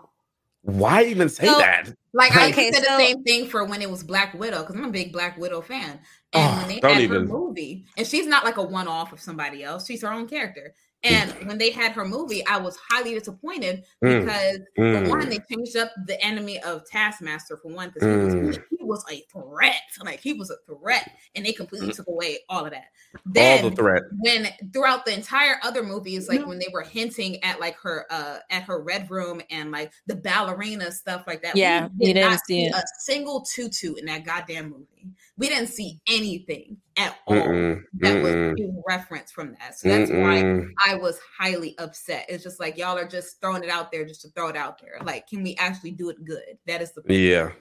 Why even say So- that? Like I Okay, said so- the same thing for when it was Black Widow because I'm a big Black Widow fan. Ah, and Oh, when they don't had even. her movie, and she's not like a one-off of somebody else; she's her own character. And when they had her movie, I was highly disappointed Mm, because mm. for one, they changed up the enemy of Taskmaster for one because he, Mm. was, he was a threat, like he was a threat, and they completely took away all of that. Mm. All the threat. when throughout the entire other movies, like when they were hinting at like her uh at her red room and like the ballerina stuff like that. Yeah, we you didn't not see it. a single tutu in that goddamn movie. We didn't see anything at all Mm-mm, that was mm-mm, being referenced from that. So that's why mm-mm. I was highly upset. It's just like y'all are just throwing it out there just to throw it out there. Like, can we actually do it good? That is the Yeah.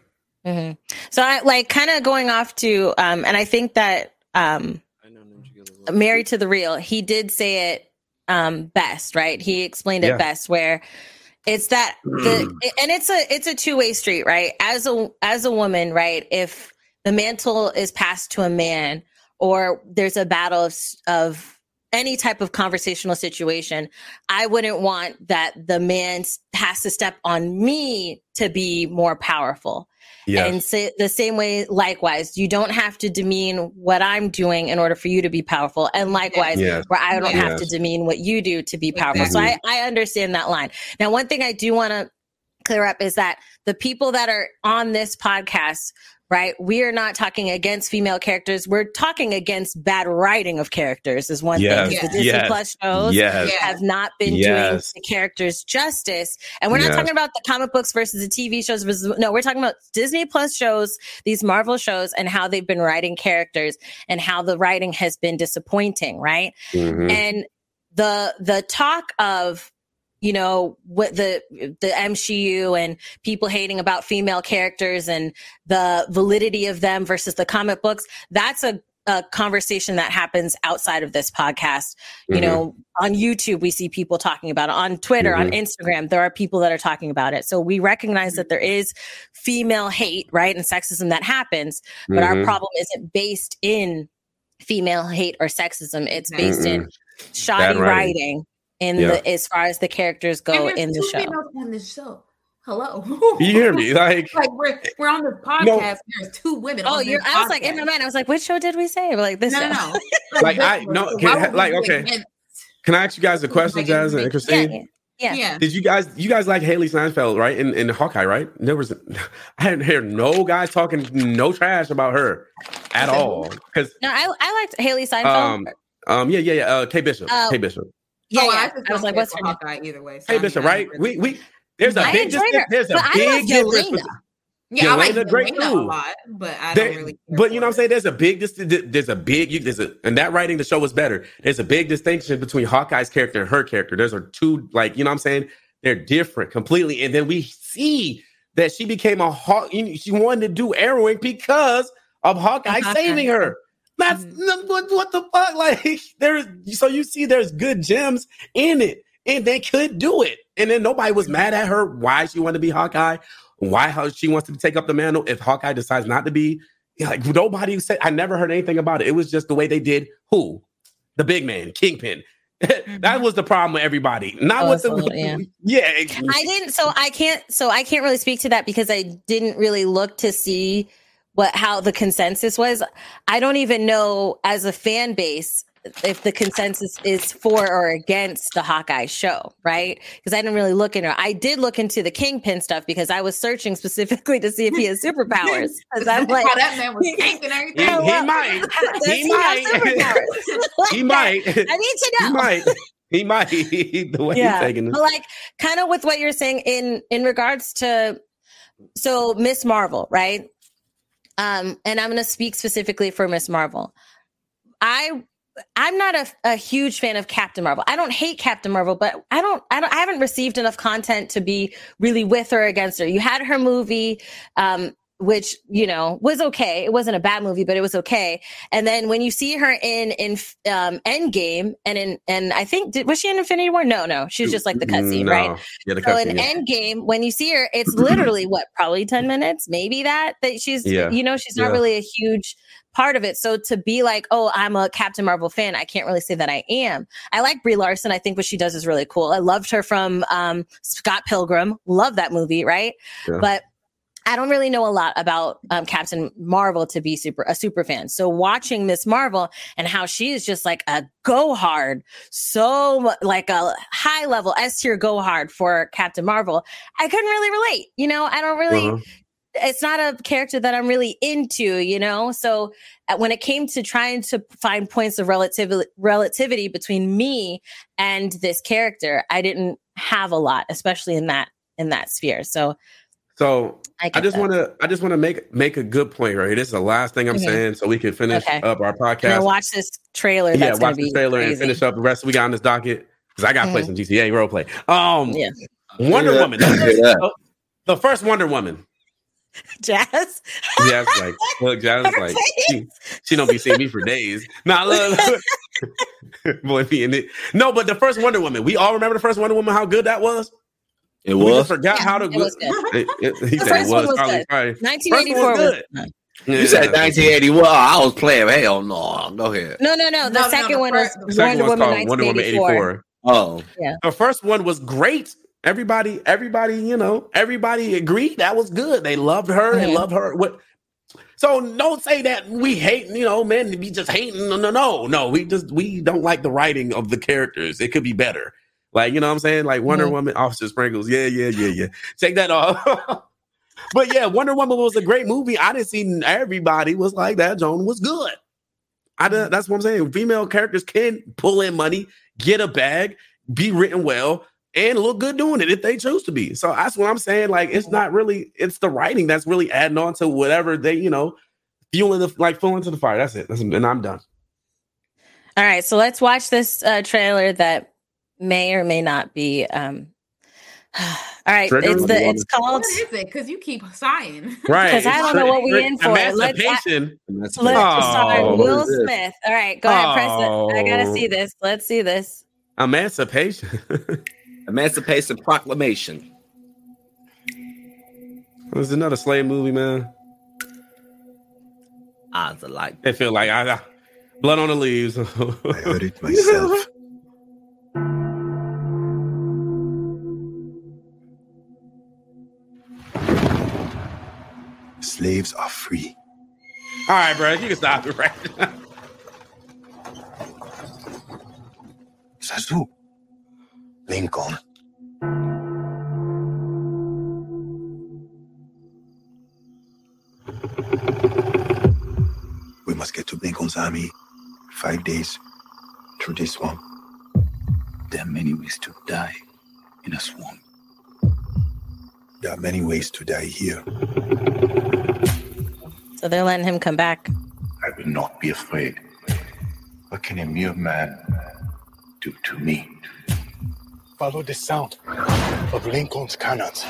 hmm So I like kind of going off to, um, and I think that um, Married to the Real, he did say it um, best, right? He explained it Yeah. best where it's that the and it's a it's a two-way street, right? As a as a woman, right? If the mantle is passed to a man or there's a battle of of any type of conversational situation, I wouldn't want that the man has to step on me to be more powerful. Yeah. And say the same way, likewise, you don't have to demean what I'm doing in order for you to be powerful. And likewise, Yes. where I don't have to demean what you do to be powerful. So mm-hmm. I, I understand that line. Now, one thing I do want to clear up is that the people that are on this podcast right? We are not talking against female characters. We're talking against bad writing of characters is one Yes, thing. The Disney yes, Plus shows yes. have not been Yes. doing the characters justice. And we're not Yes. talking about the comic books versus the TV shows versus no, we're talking about Disney Plus shows, these Marvel shows and how they've been writing characters and how the writing has been disappointing, right? Mhm. and the the talk of you know what the the MCU and people hating about female characters and the validity of them versus the comic books that's a a conversation that happens outside of this podcast. You Mhm. know, on YouTube, we see people talking about it. On Twitter, on Mhm. Instagram, there are people that are talking about it. So we recognize that there is female hate, right? And sexism that happens. But our Mhm. problem isn't based in female hate or sexism. It's based in shoddy writing. writing in Yeah. the as far as the characters go And in the two show. on this show. Hello. You hear me? Like, like we're we're on this podcast. There's two women. Oh, on you're. this I was like in podcast. my mind. I was like, which show did we say? We're like this. No, no, show. no. like I no, can, like okay. against- Can I ask you guys a question, Like, Jazz and yeah, Christine? Yeah. Yeah. Did you guys you guys like Hailee Steinfeld, right? In in Hawkeye, right? There was I didn't hear no guys talking no trash about her at all. Because No, I I liked Hailee Steinfeld. um um yeah, yeah, yeah. Uh Kay Bishop. Kay Bishop. Yeah, Oh, yeah. I, I, was like, what's for her? Hawkeye either way. so Kay I mean, Bishop, right? don't We we there's a I big enjoyed there's a big love difference. Yelena. between- Yeah, I like Yelena, great Yelena a lot, but I don't really. but you know what I'm saying? There's a big dis- there's a big you there's a and that writing the show was better. There's a big distinction between Hawkeye's character and her character. There's a two like you know what I'm saying? They're different completely. And then we see that she became a hawk. you know, She wanted to do arrowing because of Hawkeye Hawkeye. saving her. That's Mm-hmm. what, what the fuck? Like there's so you see there's good gems in it, and they could do it. And then nobody was mad at her why she wanted to be Hawkeye, why how she wants to take up the mantle if Hawkeye decides not to be. Like nobody said, I never heard anything about it. It was just the way they did who, the big man, Kingpin. that was the problem with everybody. Not Oh, with the so, yeah. yeah. I didn't. So I can't. So I can't really speak to that because I didn't really look to see what how the consensus was. I don't even know as a fan base if the consensus is for or against the Hawkeye show, right? Because I didn't really look into. it. I did look into the Kingpin stuff because I was searching specifically to see if he has superpowers. Because I'm like, how that man was tanking He, everything. Oh, he well, might. He he might. Like he might. I need to know. He might. He might. the way he's taking it. But like kind of with what you're saying in in regards to so Miss Marvel, right? Um, and I'm gonna speak specifically for Miss Marvel. I I'm not a, a huge fan of Captain Marvel. I don't hate Captain Marvel, but I don't I don't I haven't received enough content to be really with or against her. You had her movie, um, which you know was okay. It wasn't a bad movie, but it was okay. And then when you see her in in um, Endgame and in and I think did, was she in Infinity War? No, no, she was just like the cutscene, No. right? Yeah, the So in yeah. Endgame, when you see her, it's literally what probably ten minutes, maybe that that she's Yeah. you know she's not Yeah. really a huge part of it. So to be like, oh, I'm a Captain Marvel fan, I can't really say that I am. I like Brie Larson. I think what she does is really cool. I loved her from um, Scott Pilgrim. Love that movie, right? Yeah. But I don't really know a lot about um, Captain Marvel to be super a super fan. So watching Miss Marvel and how she is just like a go hard, so like a high level S tier go hard for Captain Marvel, I couldn't really relate. You know, I don't really. Uh-huh. It's not a character that I'm really into, you know. So uh, when it came to trying to find points of relativity relativity between me and this character, I didn't have a lot, especially in that in that sphere. So So I, I just want to I just want to make make a good point right here. This is the last thing I'm Mhm. saying, so we can finish Okay. up our I'm gonna podcast. watch this trailer. yeah, That's gonna watch be the trailer and finish up the rest we got on this docket because I got to play Mhm. some GTA role play. Um, Yeah. Wonder Yeah. Woman, the first, the first Wonder Woman. Jazz. Jazz like, look, Jazz is like, she, she don't be seeing me for days. Nah, look, look. boy, be in it. No, but the first Wonder Woman, we all remember the first Wonder Woman, how good that was. It We just was. forgot Yeah, how to it was good. It- it- he The said it first one was. was Probably, good. probably. 1984 was. good. You said Yeah. 1981. I was playing. Hell no. Go ahead. No, no, no. The No, no, second the one first- was The second Wonder one's Woman called Wonder Woman 1984. 84. Oh, yeah. The first one was great. Everybody, everybody, you know, everybody agreed that was good. They loved her and Mhm. loved her. What? So don't say that we hate, you know, man, we just hating. No, no, no, no. We just we don't like the writing of the characters. It could be better. Like, you know what I'm saying? Like Wonder Mhm. Woman, Officer Sprinkles. Yeah, yeah, yeah, yeah. Take that off. but yeah, Wonder Woman was a great movie. I didn't see everybody was like that. Joan was good. I done- that's what I'm saying. Female characters can pull in money, get a bag, be written well, and look good doing it if they choose to be. So that's what I'm saying. Like, it's not really, it's the writing that's really adding on to whatever they, you know, fueling the like fueling to the fire. That's it. That's, and I'm done. All right, so let's watch this uh, trailer that may or may not be. Um, all right, Trigger it's the warning. it's called. What is it? Because you keep sighing. Right. Because I don't know what we in for. Let's- Emancipation. Let's Emancipation. start Oh, Will what is this? Smith. All right, go ahead, press it. I gotta Oh. see this. Let's see this. Emancipation. Emancipation Proclamation. This There's another slave movie, man. Eyes are like It feel like I, I- blood on the leaves. I heard it myself. Slaves are free. All right, bro, you can stop it right now. Zazu. Lincoln. We must get to Lincoln's army. Five days through this swamp. There are many ways to die in a swamp. There are many ways to die here. So they're letting him come back. I will not be afraid. What can a mere man do to me? Follow the sound of Lincoln's cannons.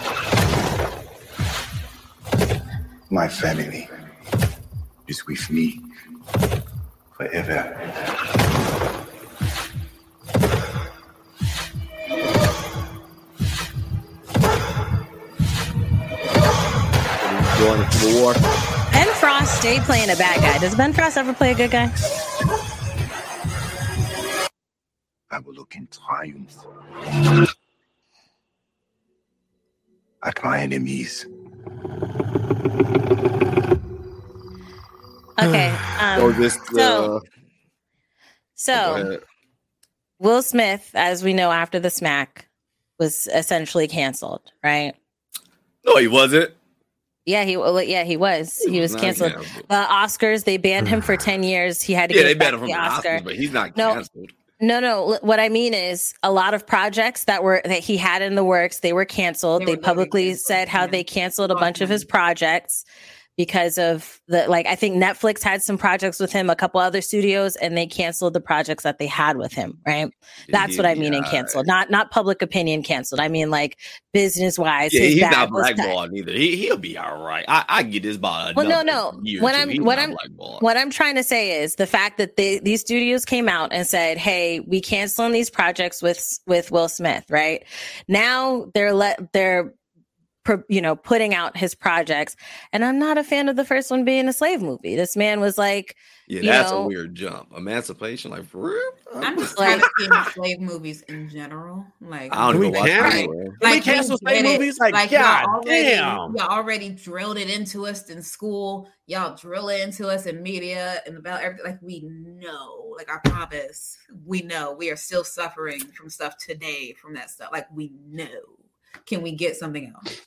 My family is with me forever. Going to the war. Ben Foster stayed playing a bad guy. Does Ben Foster ever play a good guy? I will look in triumph at my enemies. Okay. So Um, this so- uh, so go. Will Smith, as we know after the smack, was essentially canceled, right? No, he wasn't. Yeah, he well, yeah he was. He was not canceled. canceled. The Oscars they banned him for ten years. He had to get Yeah, give they back banned him from the the Oscar. Oscars, but he's not No. canceled. No, no. What I mean is, a lot of projects that were that he had in the works, they were canceled. They They, were literally publicly canceled, said how yeah. they canceled a bunch of his projects because of the like. I think Netflix had some projects with him, a couple other studios, and they canceled the projects that they had with him. Right? That's what I mean in canceled, not not public opinion canceled. I mean like business wise. Yeah, he's not blackballed either. He he'll be all right. I, I get this by Well, no, no. What. I'm- what I'm- What I'm trying to say is the fact that they, these studios came out and said, "Hey, we canceling these projects with with Will Smith." Right now, they're let they're you know putting out his projects, and I'm not a fan of the first one being a slave movie. This man was like, Yeah, you that's know- a weird jump. Emancipation, like for real. I'm just Like- tired of slave movies in general. Like, I don't Can even we watch cancel? it anyway. Can we we cancel slave it. movies? Like, y'all already, damn. y'all already drilled it into us in school. Y'all drill it into us in media and about everything. Like we know, like I promise, we know. We are still suffering from stuff today from that stuff. Like we know. Can we get something else?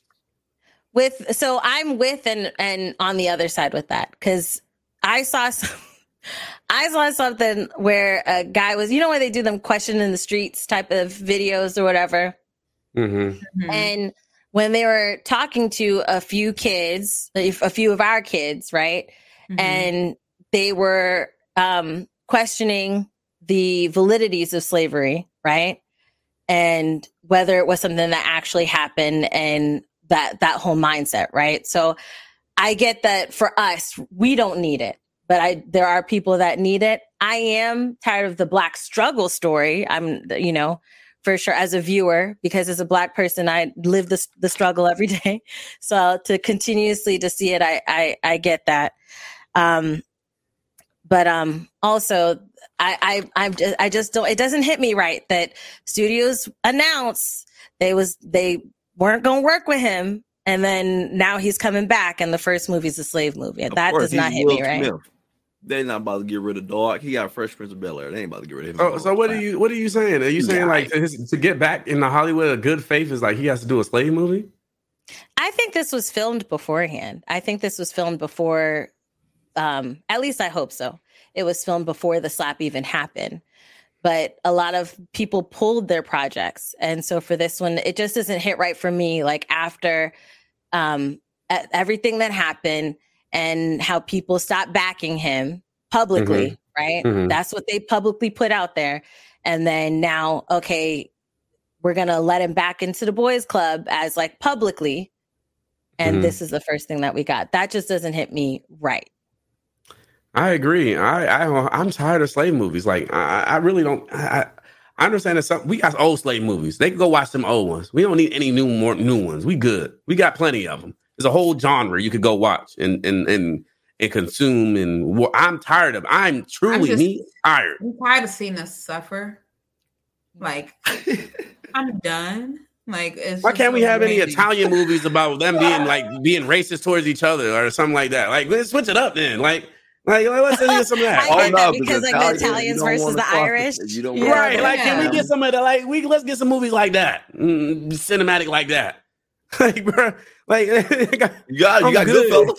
With so I'm with and and on the other side with that. Because I saw some, I saw something where a guy was you know where they do them question in the streets type of videos or whatever? Mm-hmm. and when they were talking to a few kids a few of our kids right? Mhm. and they were um questioning the validities of slavery right? And whether it was something that actually happened and that that whole mindset right? So i get that for us we don't need it but i there are people that need it. I am tired of the black struggle story. I'm you know for sure as a viewer because as a black person i live the, the struggle every day. So to continuously to see it i i, I get that. Um but um also I, I I'm just I just don't it doesn't hit me right that studios announce they was they weren't gonna work with him and then now he's coming back and the first movie's a slave movie. Of that course, does not he's hit Will me right. Smith. They not about to get rid of dog. He got Fresh Prince of Bel Air. They ain't about to get rid of him. Oh, so what are you what are you saying? Are you saying like his, to get back in the Hollywood, a good faith is like he has to do a slave movie? I think this was filmed beforehand. I think this was filmed before, um, at least I hope so. It was filmed before the slap even happened. But a lot of people pulled their projects. And so for this one, it just doesn't hit right for me. Like after um, everything that happened and how people stopped backing him publicly, right? Mhm. That's what they publicly put out there. And then now, okay, we're gonna let him back into the boys club as like publicly and Mhm. this is the first thing that we got that just doesn't hit me right I agree. I, I I'm tired of slave movies. Like I, I really don't. I, I understand that some we got old slave movies. They can go watch some old ones. We don't need any new more new ones. We good. We got plenty of them. There's a whole genre you could go watch and and and and consume. And wa- I'm tired of. I'm truly just- me tired. I'm tired of seeing us suffer. Like, I'm done. Like, it's Why can't we have any. Italian movies about them being like being racist towards each other or something like that? Like let's switch it up then. Like like let's get some of that. I get that no, because like the Italians versus the Irish. You don't Yeah. right? Like, can we get some of that? Like, we let's get some movies like that, mm, cinematic like that. like, bro, like You got you I'm got good. Goodfellas.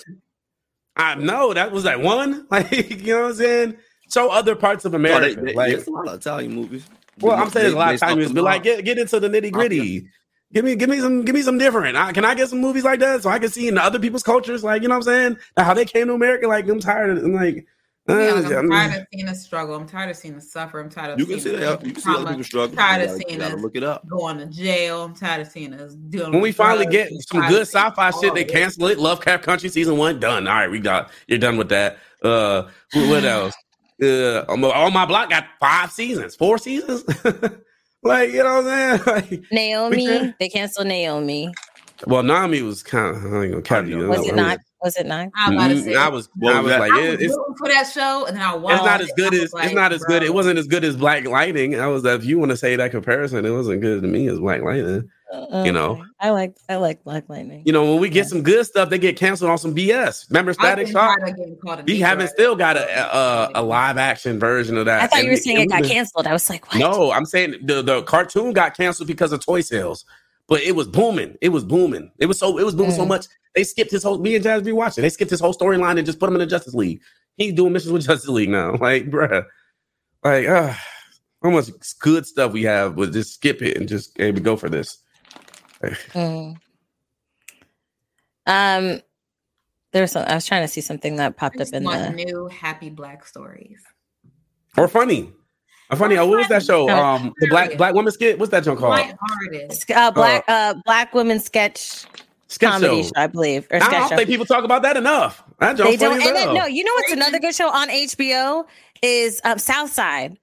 I know that was that one. Like, you know what I'm saying? Show other parts of No, they, America. they, like, there's a lot of Italian movies. well, I'm saying there's a lot of Based off times, the but like, get get into the nitty gritty. Give me, give me some, give me some different. I, can I get some movies like that so I can see in other people's cultures, like you know what I'm saying, how they came to America? Like, I'm tired of, I'm like, uh, Yeah, like, I'm I'm- tired of seeing us struggle. I'm tired of seeing us suffer. I'm tired of You can see seeing that. us You can see other people struggle. I'm tired of seeing you us look it up. going to jail. I'm tired of seeing us dealing when we finally drugs. get some good sci-fi shit, they cancel it. Lovecraft Country season one done. All right, we got you're done with that. Uh, what else? Uh, on on my block got five seasons, four seasons. like you know what I'm saying? Like, Naomi, Okay. they canceled Naomi. well, Nami was kind of. I ain't gonna count you. Was it not? Was it not? I'm about to mm-hmm. say. I was. What I was was that? like, I was it's. for that show, and then I watched. It's not as it, good as was like, it's not as good. It wasn't as good as Black Lightning. I was if you want to say that comparison, it wasn't good to me as Black Lightning. You know. Okay. I like I like Black Lightning. You know, when we get some good stuff, they get canceled on some BS. Remember Static Shock? tired of getting caught in We haven't still got a, a a live action version of that. I thought And you were saying it got was- canceled. I was like, what? No, I'm saying the the cartoon got canceled because of toy sales, but it was booming. It was booming. It was so it was booming so Mm. much. They skipped his whole. Me and Jazz be watching. They skipped his whole storyline and just put him in the Justice League. He's doing missions with Justice League now. Like, bruh, like, uh, how much good stuff we have, but just skip it and just maybe go for this. Mm. Um, there's some. I was trying to see something that popped up in the. new happy black stories. Or funny. Or funny. Oh, what was that show? funny. Um, the black black woman skit. What's that joke called? Lighthearted. Uh, black uh black women sketch Sketch comedy show. show, I believe, or I don't show. think people talk about that enough. That joke They don't. funny And then, no, you know what's another good show on HBO is um, South Side.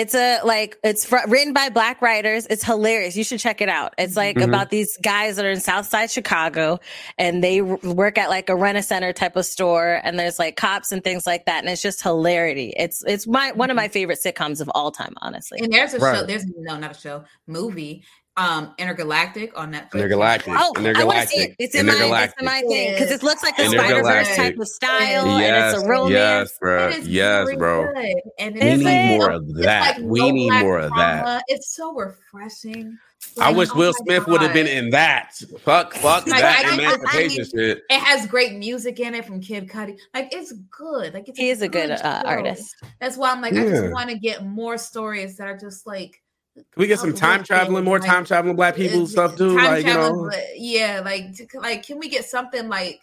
It's a like it's fr- written by black writers. It's hilarious. You should check it out. It's like Mhm. about these guys that are in Southside Chicago, and they w- work at like a rent a center type of store, and there's like cops and things like that, and it's just hilarity. It's it's my one of my favorite sitcoms of all time, honestly. And there's a show. There's no, not a show. Movie. Um, Intergalactic on Netflix. Intergalactic. Oh, I want to Intergalactic. see it. It's in my it's Intergalactic. in my thing because it looks like the Intergalactic. Spider Verse type of style, and it's a romance. yes, bro. Yes, very bro. good. And We need it? more of that. like we no need more of that. It's so refreshing. I wish oh Will Smith would have been in that. Fuck, fuck Like, that I- I- I emancipation mean- shit. It has great music in it from Kid Cudi. Like it's good. Like it's He is a good uh, artist. That's why I'm like, I just want to get more stories that are just like Can we get some um, time traveling, more time traveling black uh, people it's- stuff too? Like you know, yeah, like like can we get something like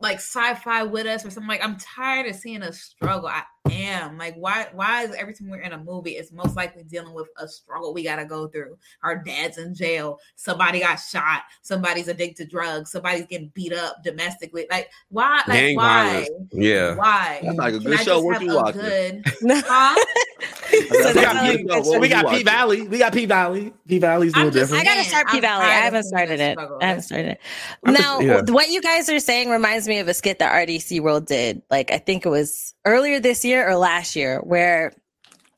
like sci-fi with us or something like I'm tired of seeing us struggle. I am like why why is every time we're in a movie it's most likely dealing with a struggle we gotta go through. Our dad's in jail, somebody got shot, somebody's addicted to drugs, somebody's getting beat up domestically. Like why like gang why? violence. Yeah. Why? That's like a good show. just What you watching? Good, huh? So we got, p-valley we got p-valley We got P Valley. P Valley's a I'm little just different. I gotta start P I'm Valley. I tired of haven't started it. struggle. I haven't started it. Now, yeah. what you guys are saying reminds me of a skit that RDC World did. Like I think it was earlier this year or last year, where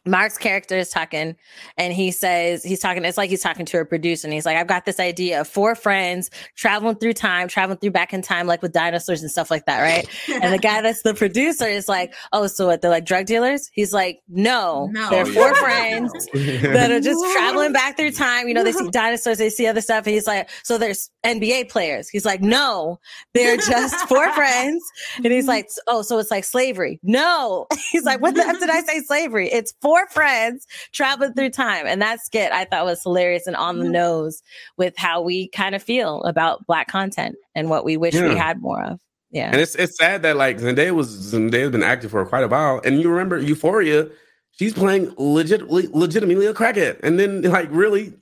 Mark's character is talking and he says, he's talking, it's like he's talking to a producer and he's like, I've got this idea of four friends traveling through time, traveling through back in time, like with dinosaurs and stuff like that, right? and the guy that's the producer is like, Oh, so what? They're like drug dealers? He's like, No, No. they're four friends that are just traveling back through time. You know, they see dinosaurs, they see other stuff. And he's like, So there's NBA players. He's like, No, they're just four friends. And he's like, Oh, so it's like slavery. No. He's like, What the F did I say slavery? It's four friends traveling through time. And that skit I thought was hilarious and on the nose with how we kind of feel about black content and what we wish we had more of. Yeah. And it's it's sad that like Zendaya was Zendaya's been active for quite a while, and you remember Euphoria, she's playing legit legitimately a crackhead, and then like really,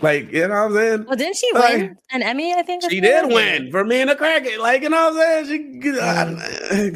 like you know what I'm saying. Well, didn't she Like, win an Emmy? I think She something? did win for being a crackhead, like you know what I'm saying. She ah,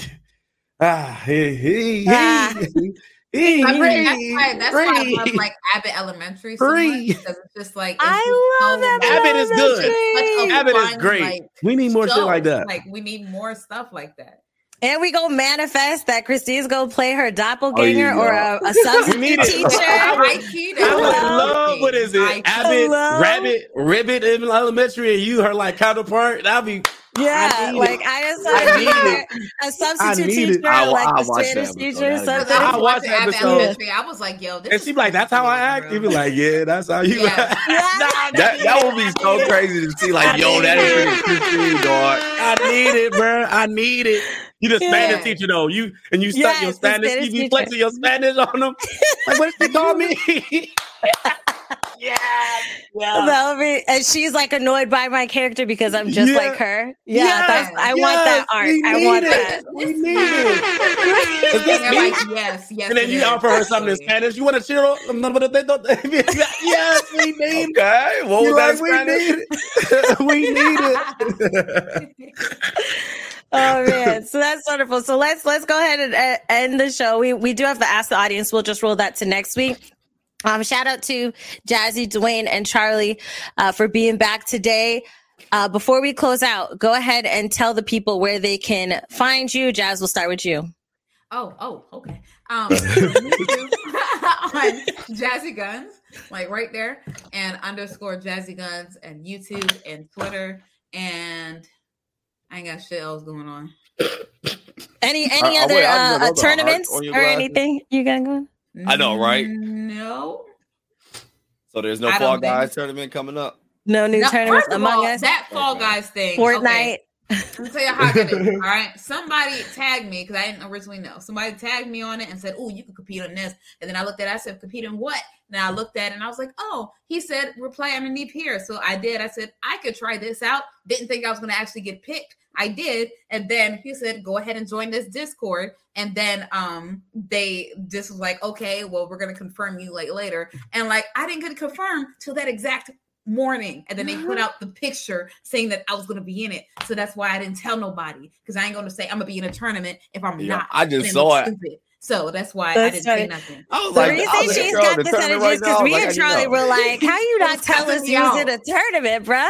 ah he he Ah. he. he, I mean, that's why that's why I love like Abbott Elementary so Free. much because it's just like it's I just love so, Abbott Abbott is good. such a Abbott is great. like, we need more shit like that. Like we need more stuff like that. And we go manifest that Christine's gonna play her oh, doppelganger you or a, a substitute We need it. teacher. I would- High-key, I would love what is it? High-key. Abbott, Hello? Rabbit, Ribbit in elementary, and you her like counterpart. That'd be Yeah, I like it. I just I want need to it. a substitute need teacher, I'll- like I'll a Spanish teacher, or episode. something. I I'll was that episode. Elementary. I was like, yo, this And is she be like, "That's how I act." bro. You be like, "Yeah, that's how you." Yeah. act." Yeah. That that would be so crazy to see. Like, yo, that is pretty Christine, dog. I need it, bro. I need it. You the Yeah. Spanish teacher though. You and you stuck Yes, your Spanish. Spanish You be flexing your Spanish on them. Like, what did she call me? Yeah, yeah. That would be, and she's like annoyed by my character because I'm just Yeah. like her. Yeah, Yes, that's, I want that art. we I need want it. that. We need it. Is this like, yes, yes. And then you is, offer her something in actually. Spanish. You want a churro? yes, we need. Okay, what was You that? like, in Spanish? we need it. we need it. Oh man, so that's wonderful. So let's let's go ahead and uh, end the show. We we do have to ask the audience. We'll just roll that to next week. Um, shout out to Jazzy, Dwayne, and Charlie uh, for being back today. Uh, before we close out, go ahead and tell the people where they can find you. Jazz, we'll start with you. Oh, oh, okay. Um, on Jazzy Guns, like right there, and underscore Jazzy Guns, and YouTube and Twitter, and I ain't got shit else going on. Any any uh, other wait, I uh, uh, tournaments art on your or anything you got going? I know, right? No. So there's no I don't Fall think- Guys tournament coming up. No new No, tournaments first among all, us. That Fall Guys thing. Fortnite. okay, Let me tell you how I did it. All right. Somebody tagged me because I didn't originally know. Somebody tagged me on it and said, Oh, you can compete on this. And then I looked at it, I said, compete in what? And I looked at it and I was like, Oh, he said reply underneath here. So I did. I said, I could try this out. Didn't think I was gonna actually get picked. I did. And then he said, Go ahead and join this Discord. And then um they just was like, Okay, well, we're gonna confirm you like later. And like I didn't get confirmed till that exact morning and then they put out the picture saying that I was going to be in it. So that's why I didn't tell nobody because I ain't going to say I'm going to be in a tournament if I'm Yeah, not. I just saw it. stupid. So that's why I didn't funny. say nothing. I was The like, reason I was like, she's got the this tournament energy right is now, because me like, and Charlie know? were like, "How you not was tell us me you was in a tournament, bruh?"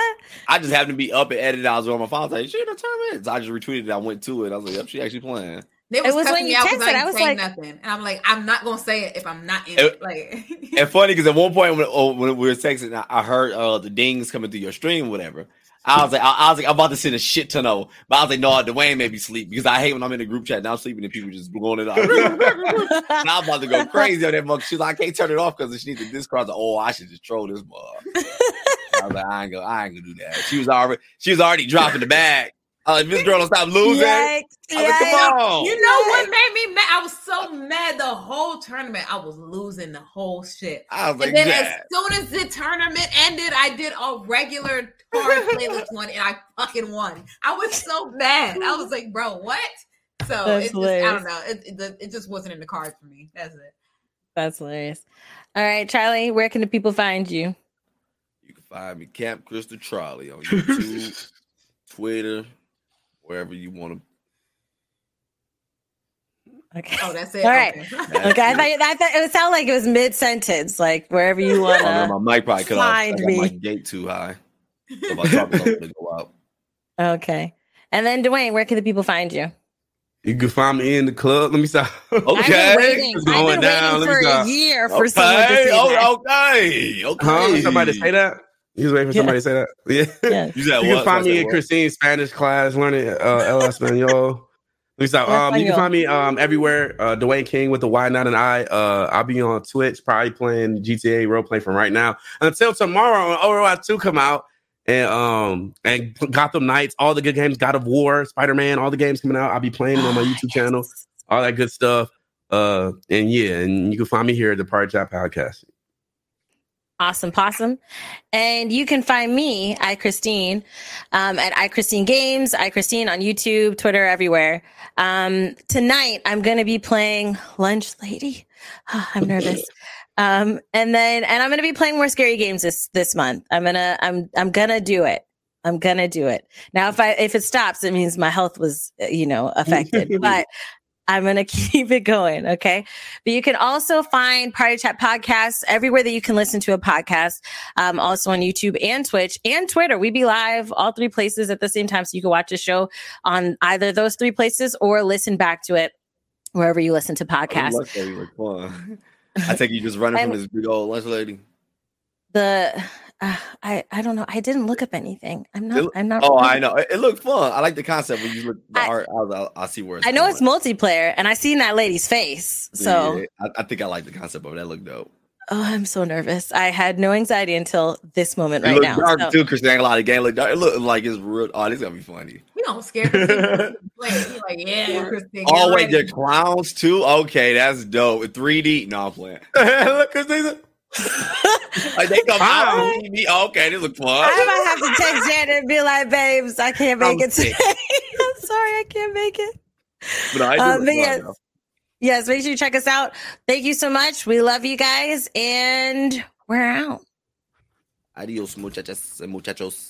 I just happened to be up and editing. I was on my phone. I was like, she in a tournament. So I just retweeted it. I went to it. I was like, yep, she actually playing. They It was, was when you me out 'cause texted, I, I was like- nothing, and I'm like, I'm not going to say it if I'm not in It- it. Like, And funny because at one point when, oh, when we were texting, I, I heard uh, the dings coming through your stream, whatever. I was like, I, I was like, I'm about to send a shit ton of, but I was like, no, Dwayne made me sleep because I hate when I'm in a group chat. Now I'm sleeping and people just blowing it out. and I'm about to go crazy on that mug. She's like, I can't turn it off because she needs to Discord. Like, oh, I should just troll this mug. I was like, I ain't gonna, I ain't gonna do that. She was already, she was already dropping the bag. I was like, this girl don't stop losing. Yikes! I like, come on. you know what made me mad? I was so mad the whole tournament. I was losing the whole shit. I was like, and then yeah. as soon as the tournament ended, I did a regular hard playlist one and I fucking won. I was so mad. I was like, bro, what? So That's it just, I don't know. It, it, it just wasn't in the cards for me. That's it. That's hilarious. All right, Charlie, where can the people find you? You can find me Camp Crystal Trolley on YouTube, Twitter, wherever you want to. Okay. Oh, that's it. All right. Okay. Okay, I thought, I thought it would sound like it was mid sentence, like wherever you want Oh, no, to. my mic probably cut off. I got me. my gate too high. So if I talk, it's gonna go out. Okay, and then Dwayne, where can the people find you? You can find me in the club. Let me stop. I've Okay. been waiting, It's I've going been down. waiting for a stop. year for someone to say Okay. that. Oh, okay. Okay. Huh? Somebody say that? You was waiting for Yeah. somebody to say that? Yeah. Yeah. You said You can find me in what? Christine's Spanish class, learning uh, El Espanol. Let me stop. Um, you can find me um everywhere. Uh, Dwayne King with the Y, not an I. Uh, I'll be on Twitch, probably playing GTA role play from right now until tomorrow when Overwatch Two come out, and um and Gotham Knights, all the good games, God of War, Spider Man, all the games coming out. I'll be playing on my YouTube channel, all that good stuff. Uh, and yeah, and you can find me here at the Party Chat Podcast. Awesome possum. And you can find me, I Christine, um, at I Christine Games, I Christine on YouTube, Twitter, everywhere. Um, tonight I'm gonna be playing Lunch Lady. I'm nervous. Um, and then and I'm gonna be playing more scary games this this month. I'm gonna I'm I'm gonna do it. I'm gonna do it. Now if I if it stops, it means my health was you know affected. but I'm going to keep it going. Okay. But you can also find Party Chat podcasts everywhere that you can listen to a podcast. Um, also on YouTube and Twitch and Twitter. We be live all three places at the same time. So you can watch a show on either those three places or listen back to it wherever you listen to podcasts. Lunch lady look fun. I think you just running from this big old lunch lady. The, uh, I, I don't know. I didn't look up anything. I'm not, It- I'm not. Oh, I know. It, it looked fun. I like the concept when you look the I- art. I, I, I see where it's I know going. it's multiplayer and I seen that lady's face. So, Yeah, I, I think I like the concept of it. That looked dope. oh, I'm so nervous. I had no anxiety until this moment right now. dark So- too, Chris. Ain't a lot of game look dark. It looked like it's real. Oh, this gonna be funny. You know, I'm scared. Christine like, yeah, Christine. get Oh wait, ready. the clowns too. Okay, that's dope. 3D. No, I'm playing. Look, Christine. Like they come out. Wow. and me. Okay, this look fun. I might have to text Janet and be like, babes, I can't make I'm it sick. today. I'm sorry, I can't make it. But I do Um, look but yes, though. yes, make sure you check us out. Thank you so much. We love you guys, and we're out. Adios, muchachas and muchachos.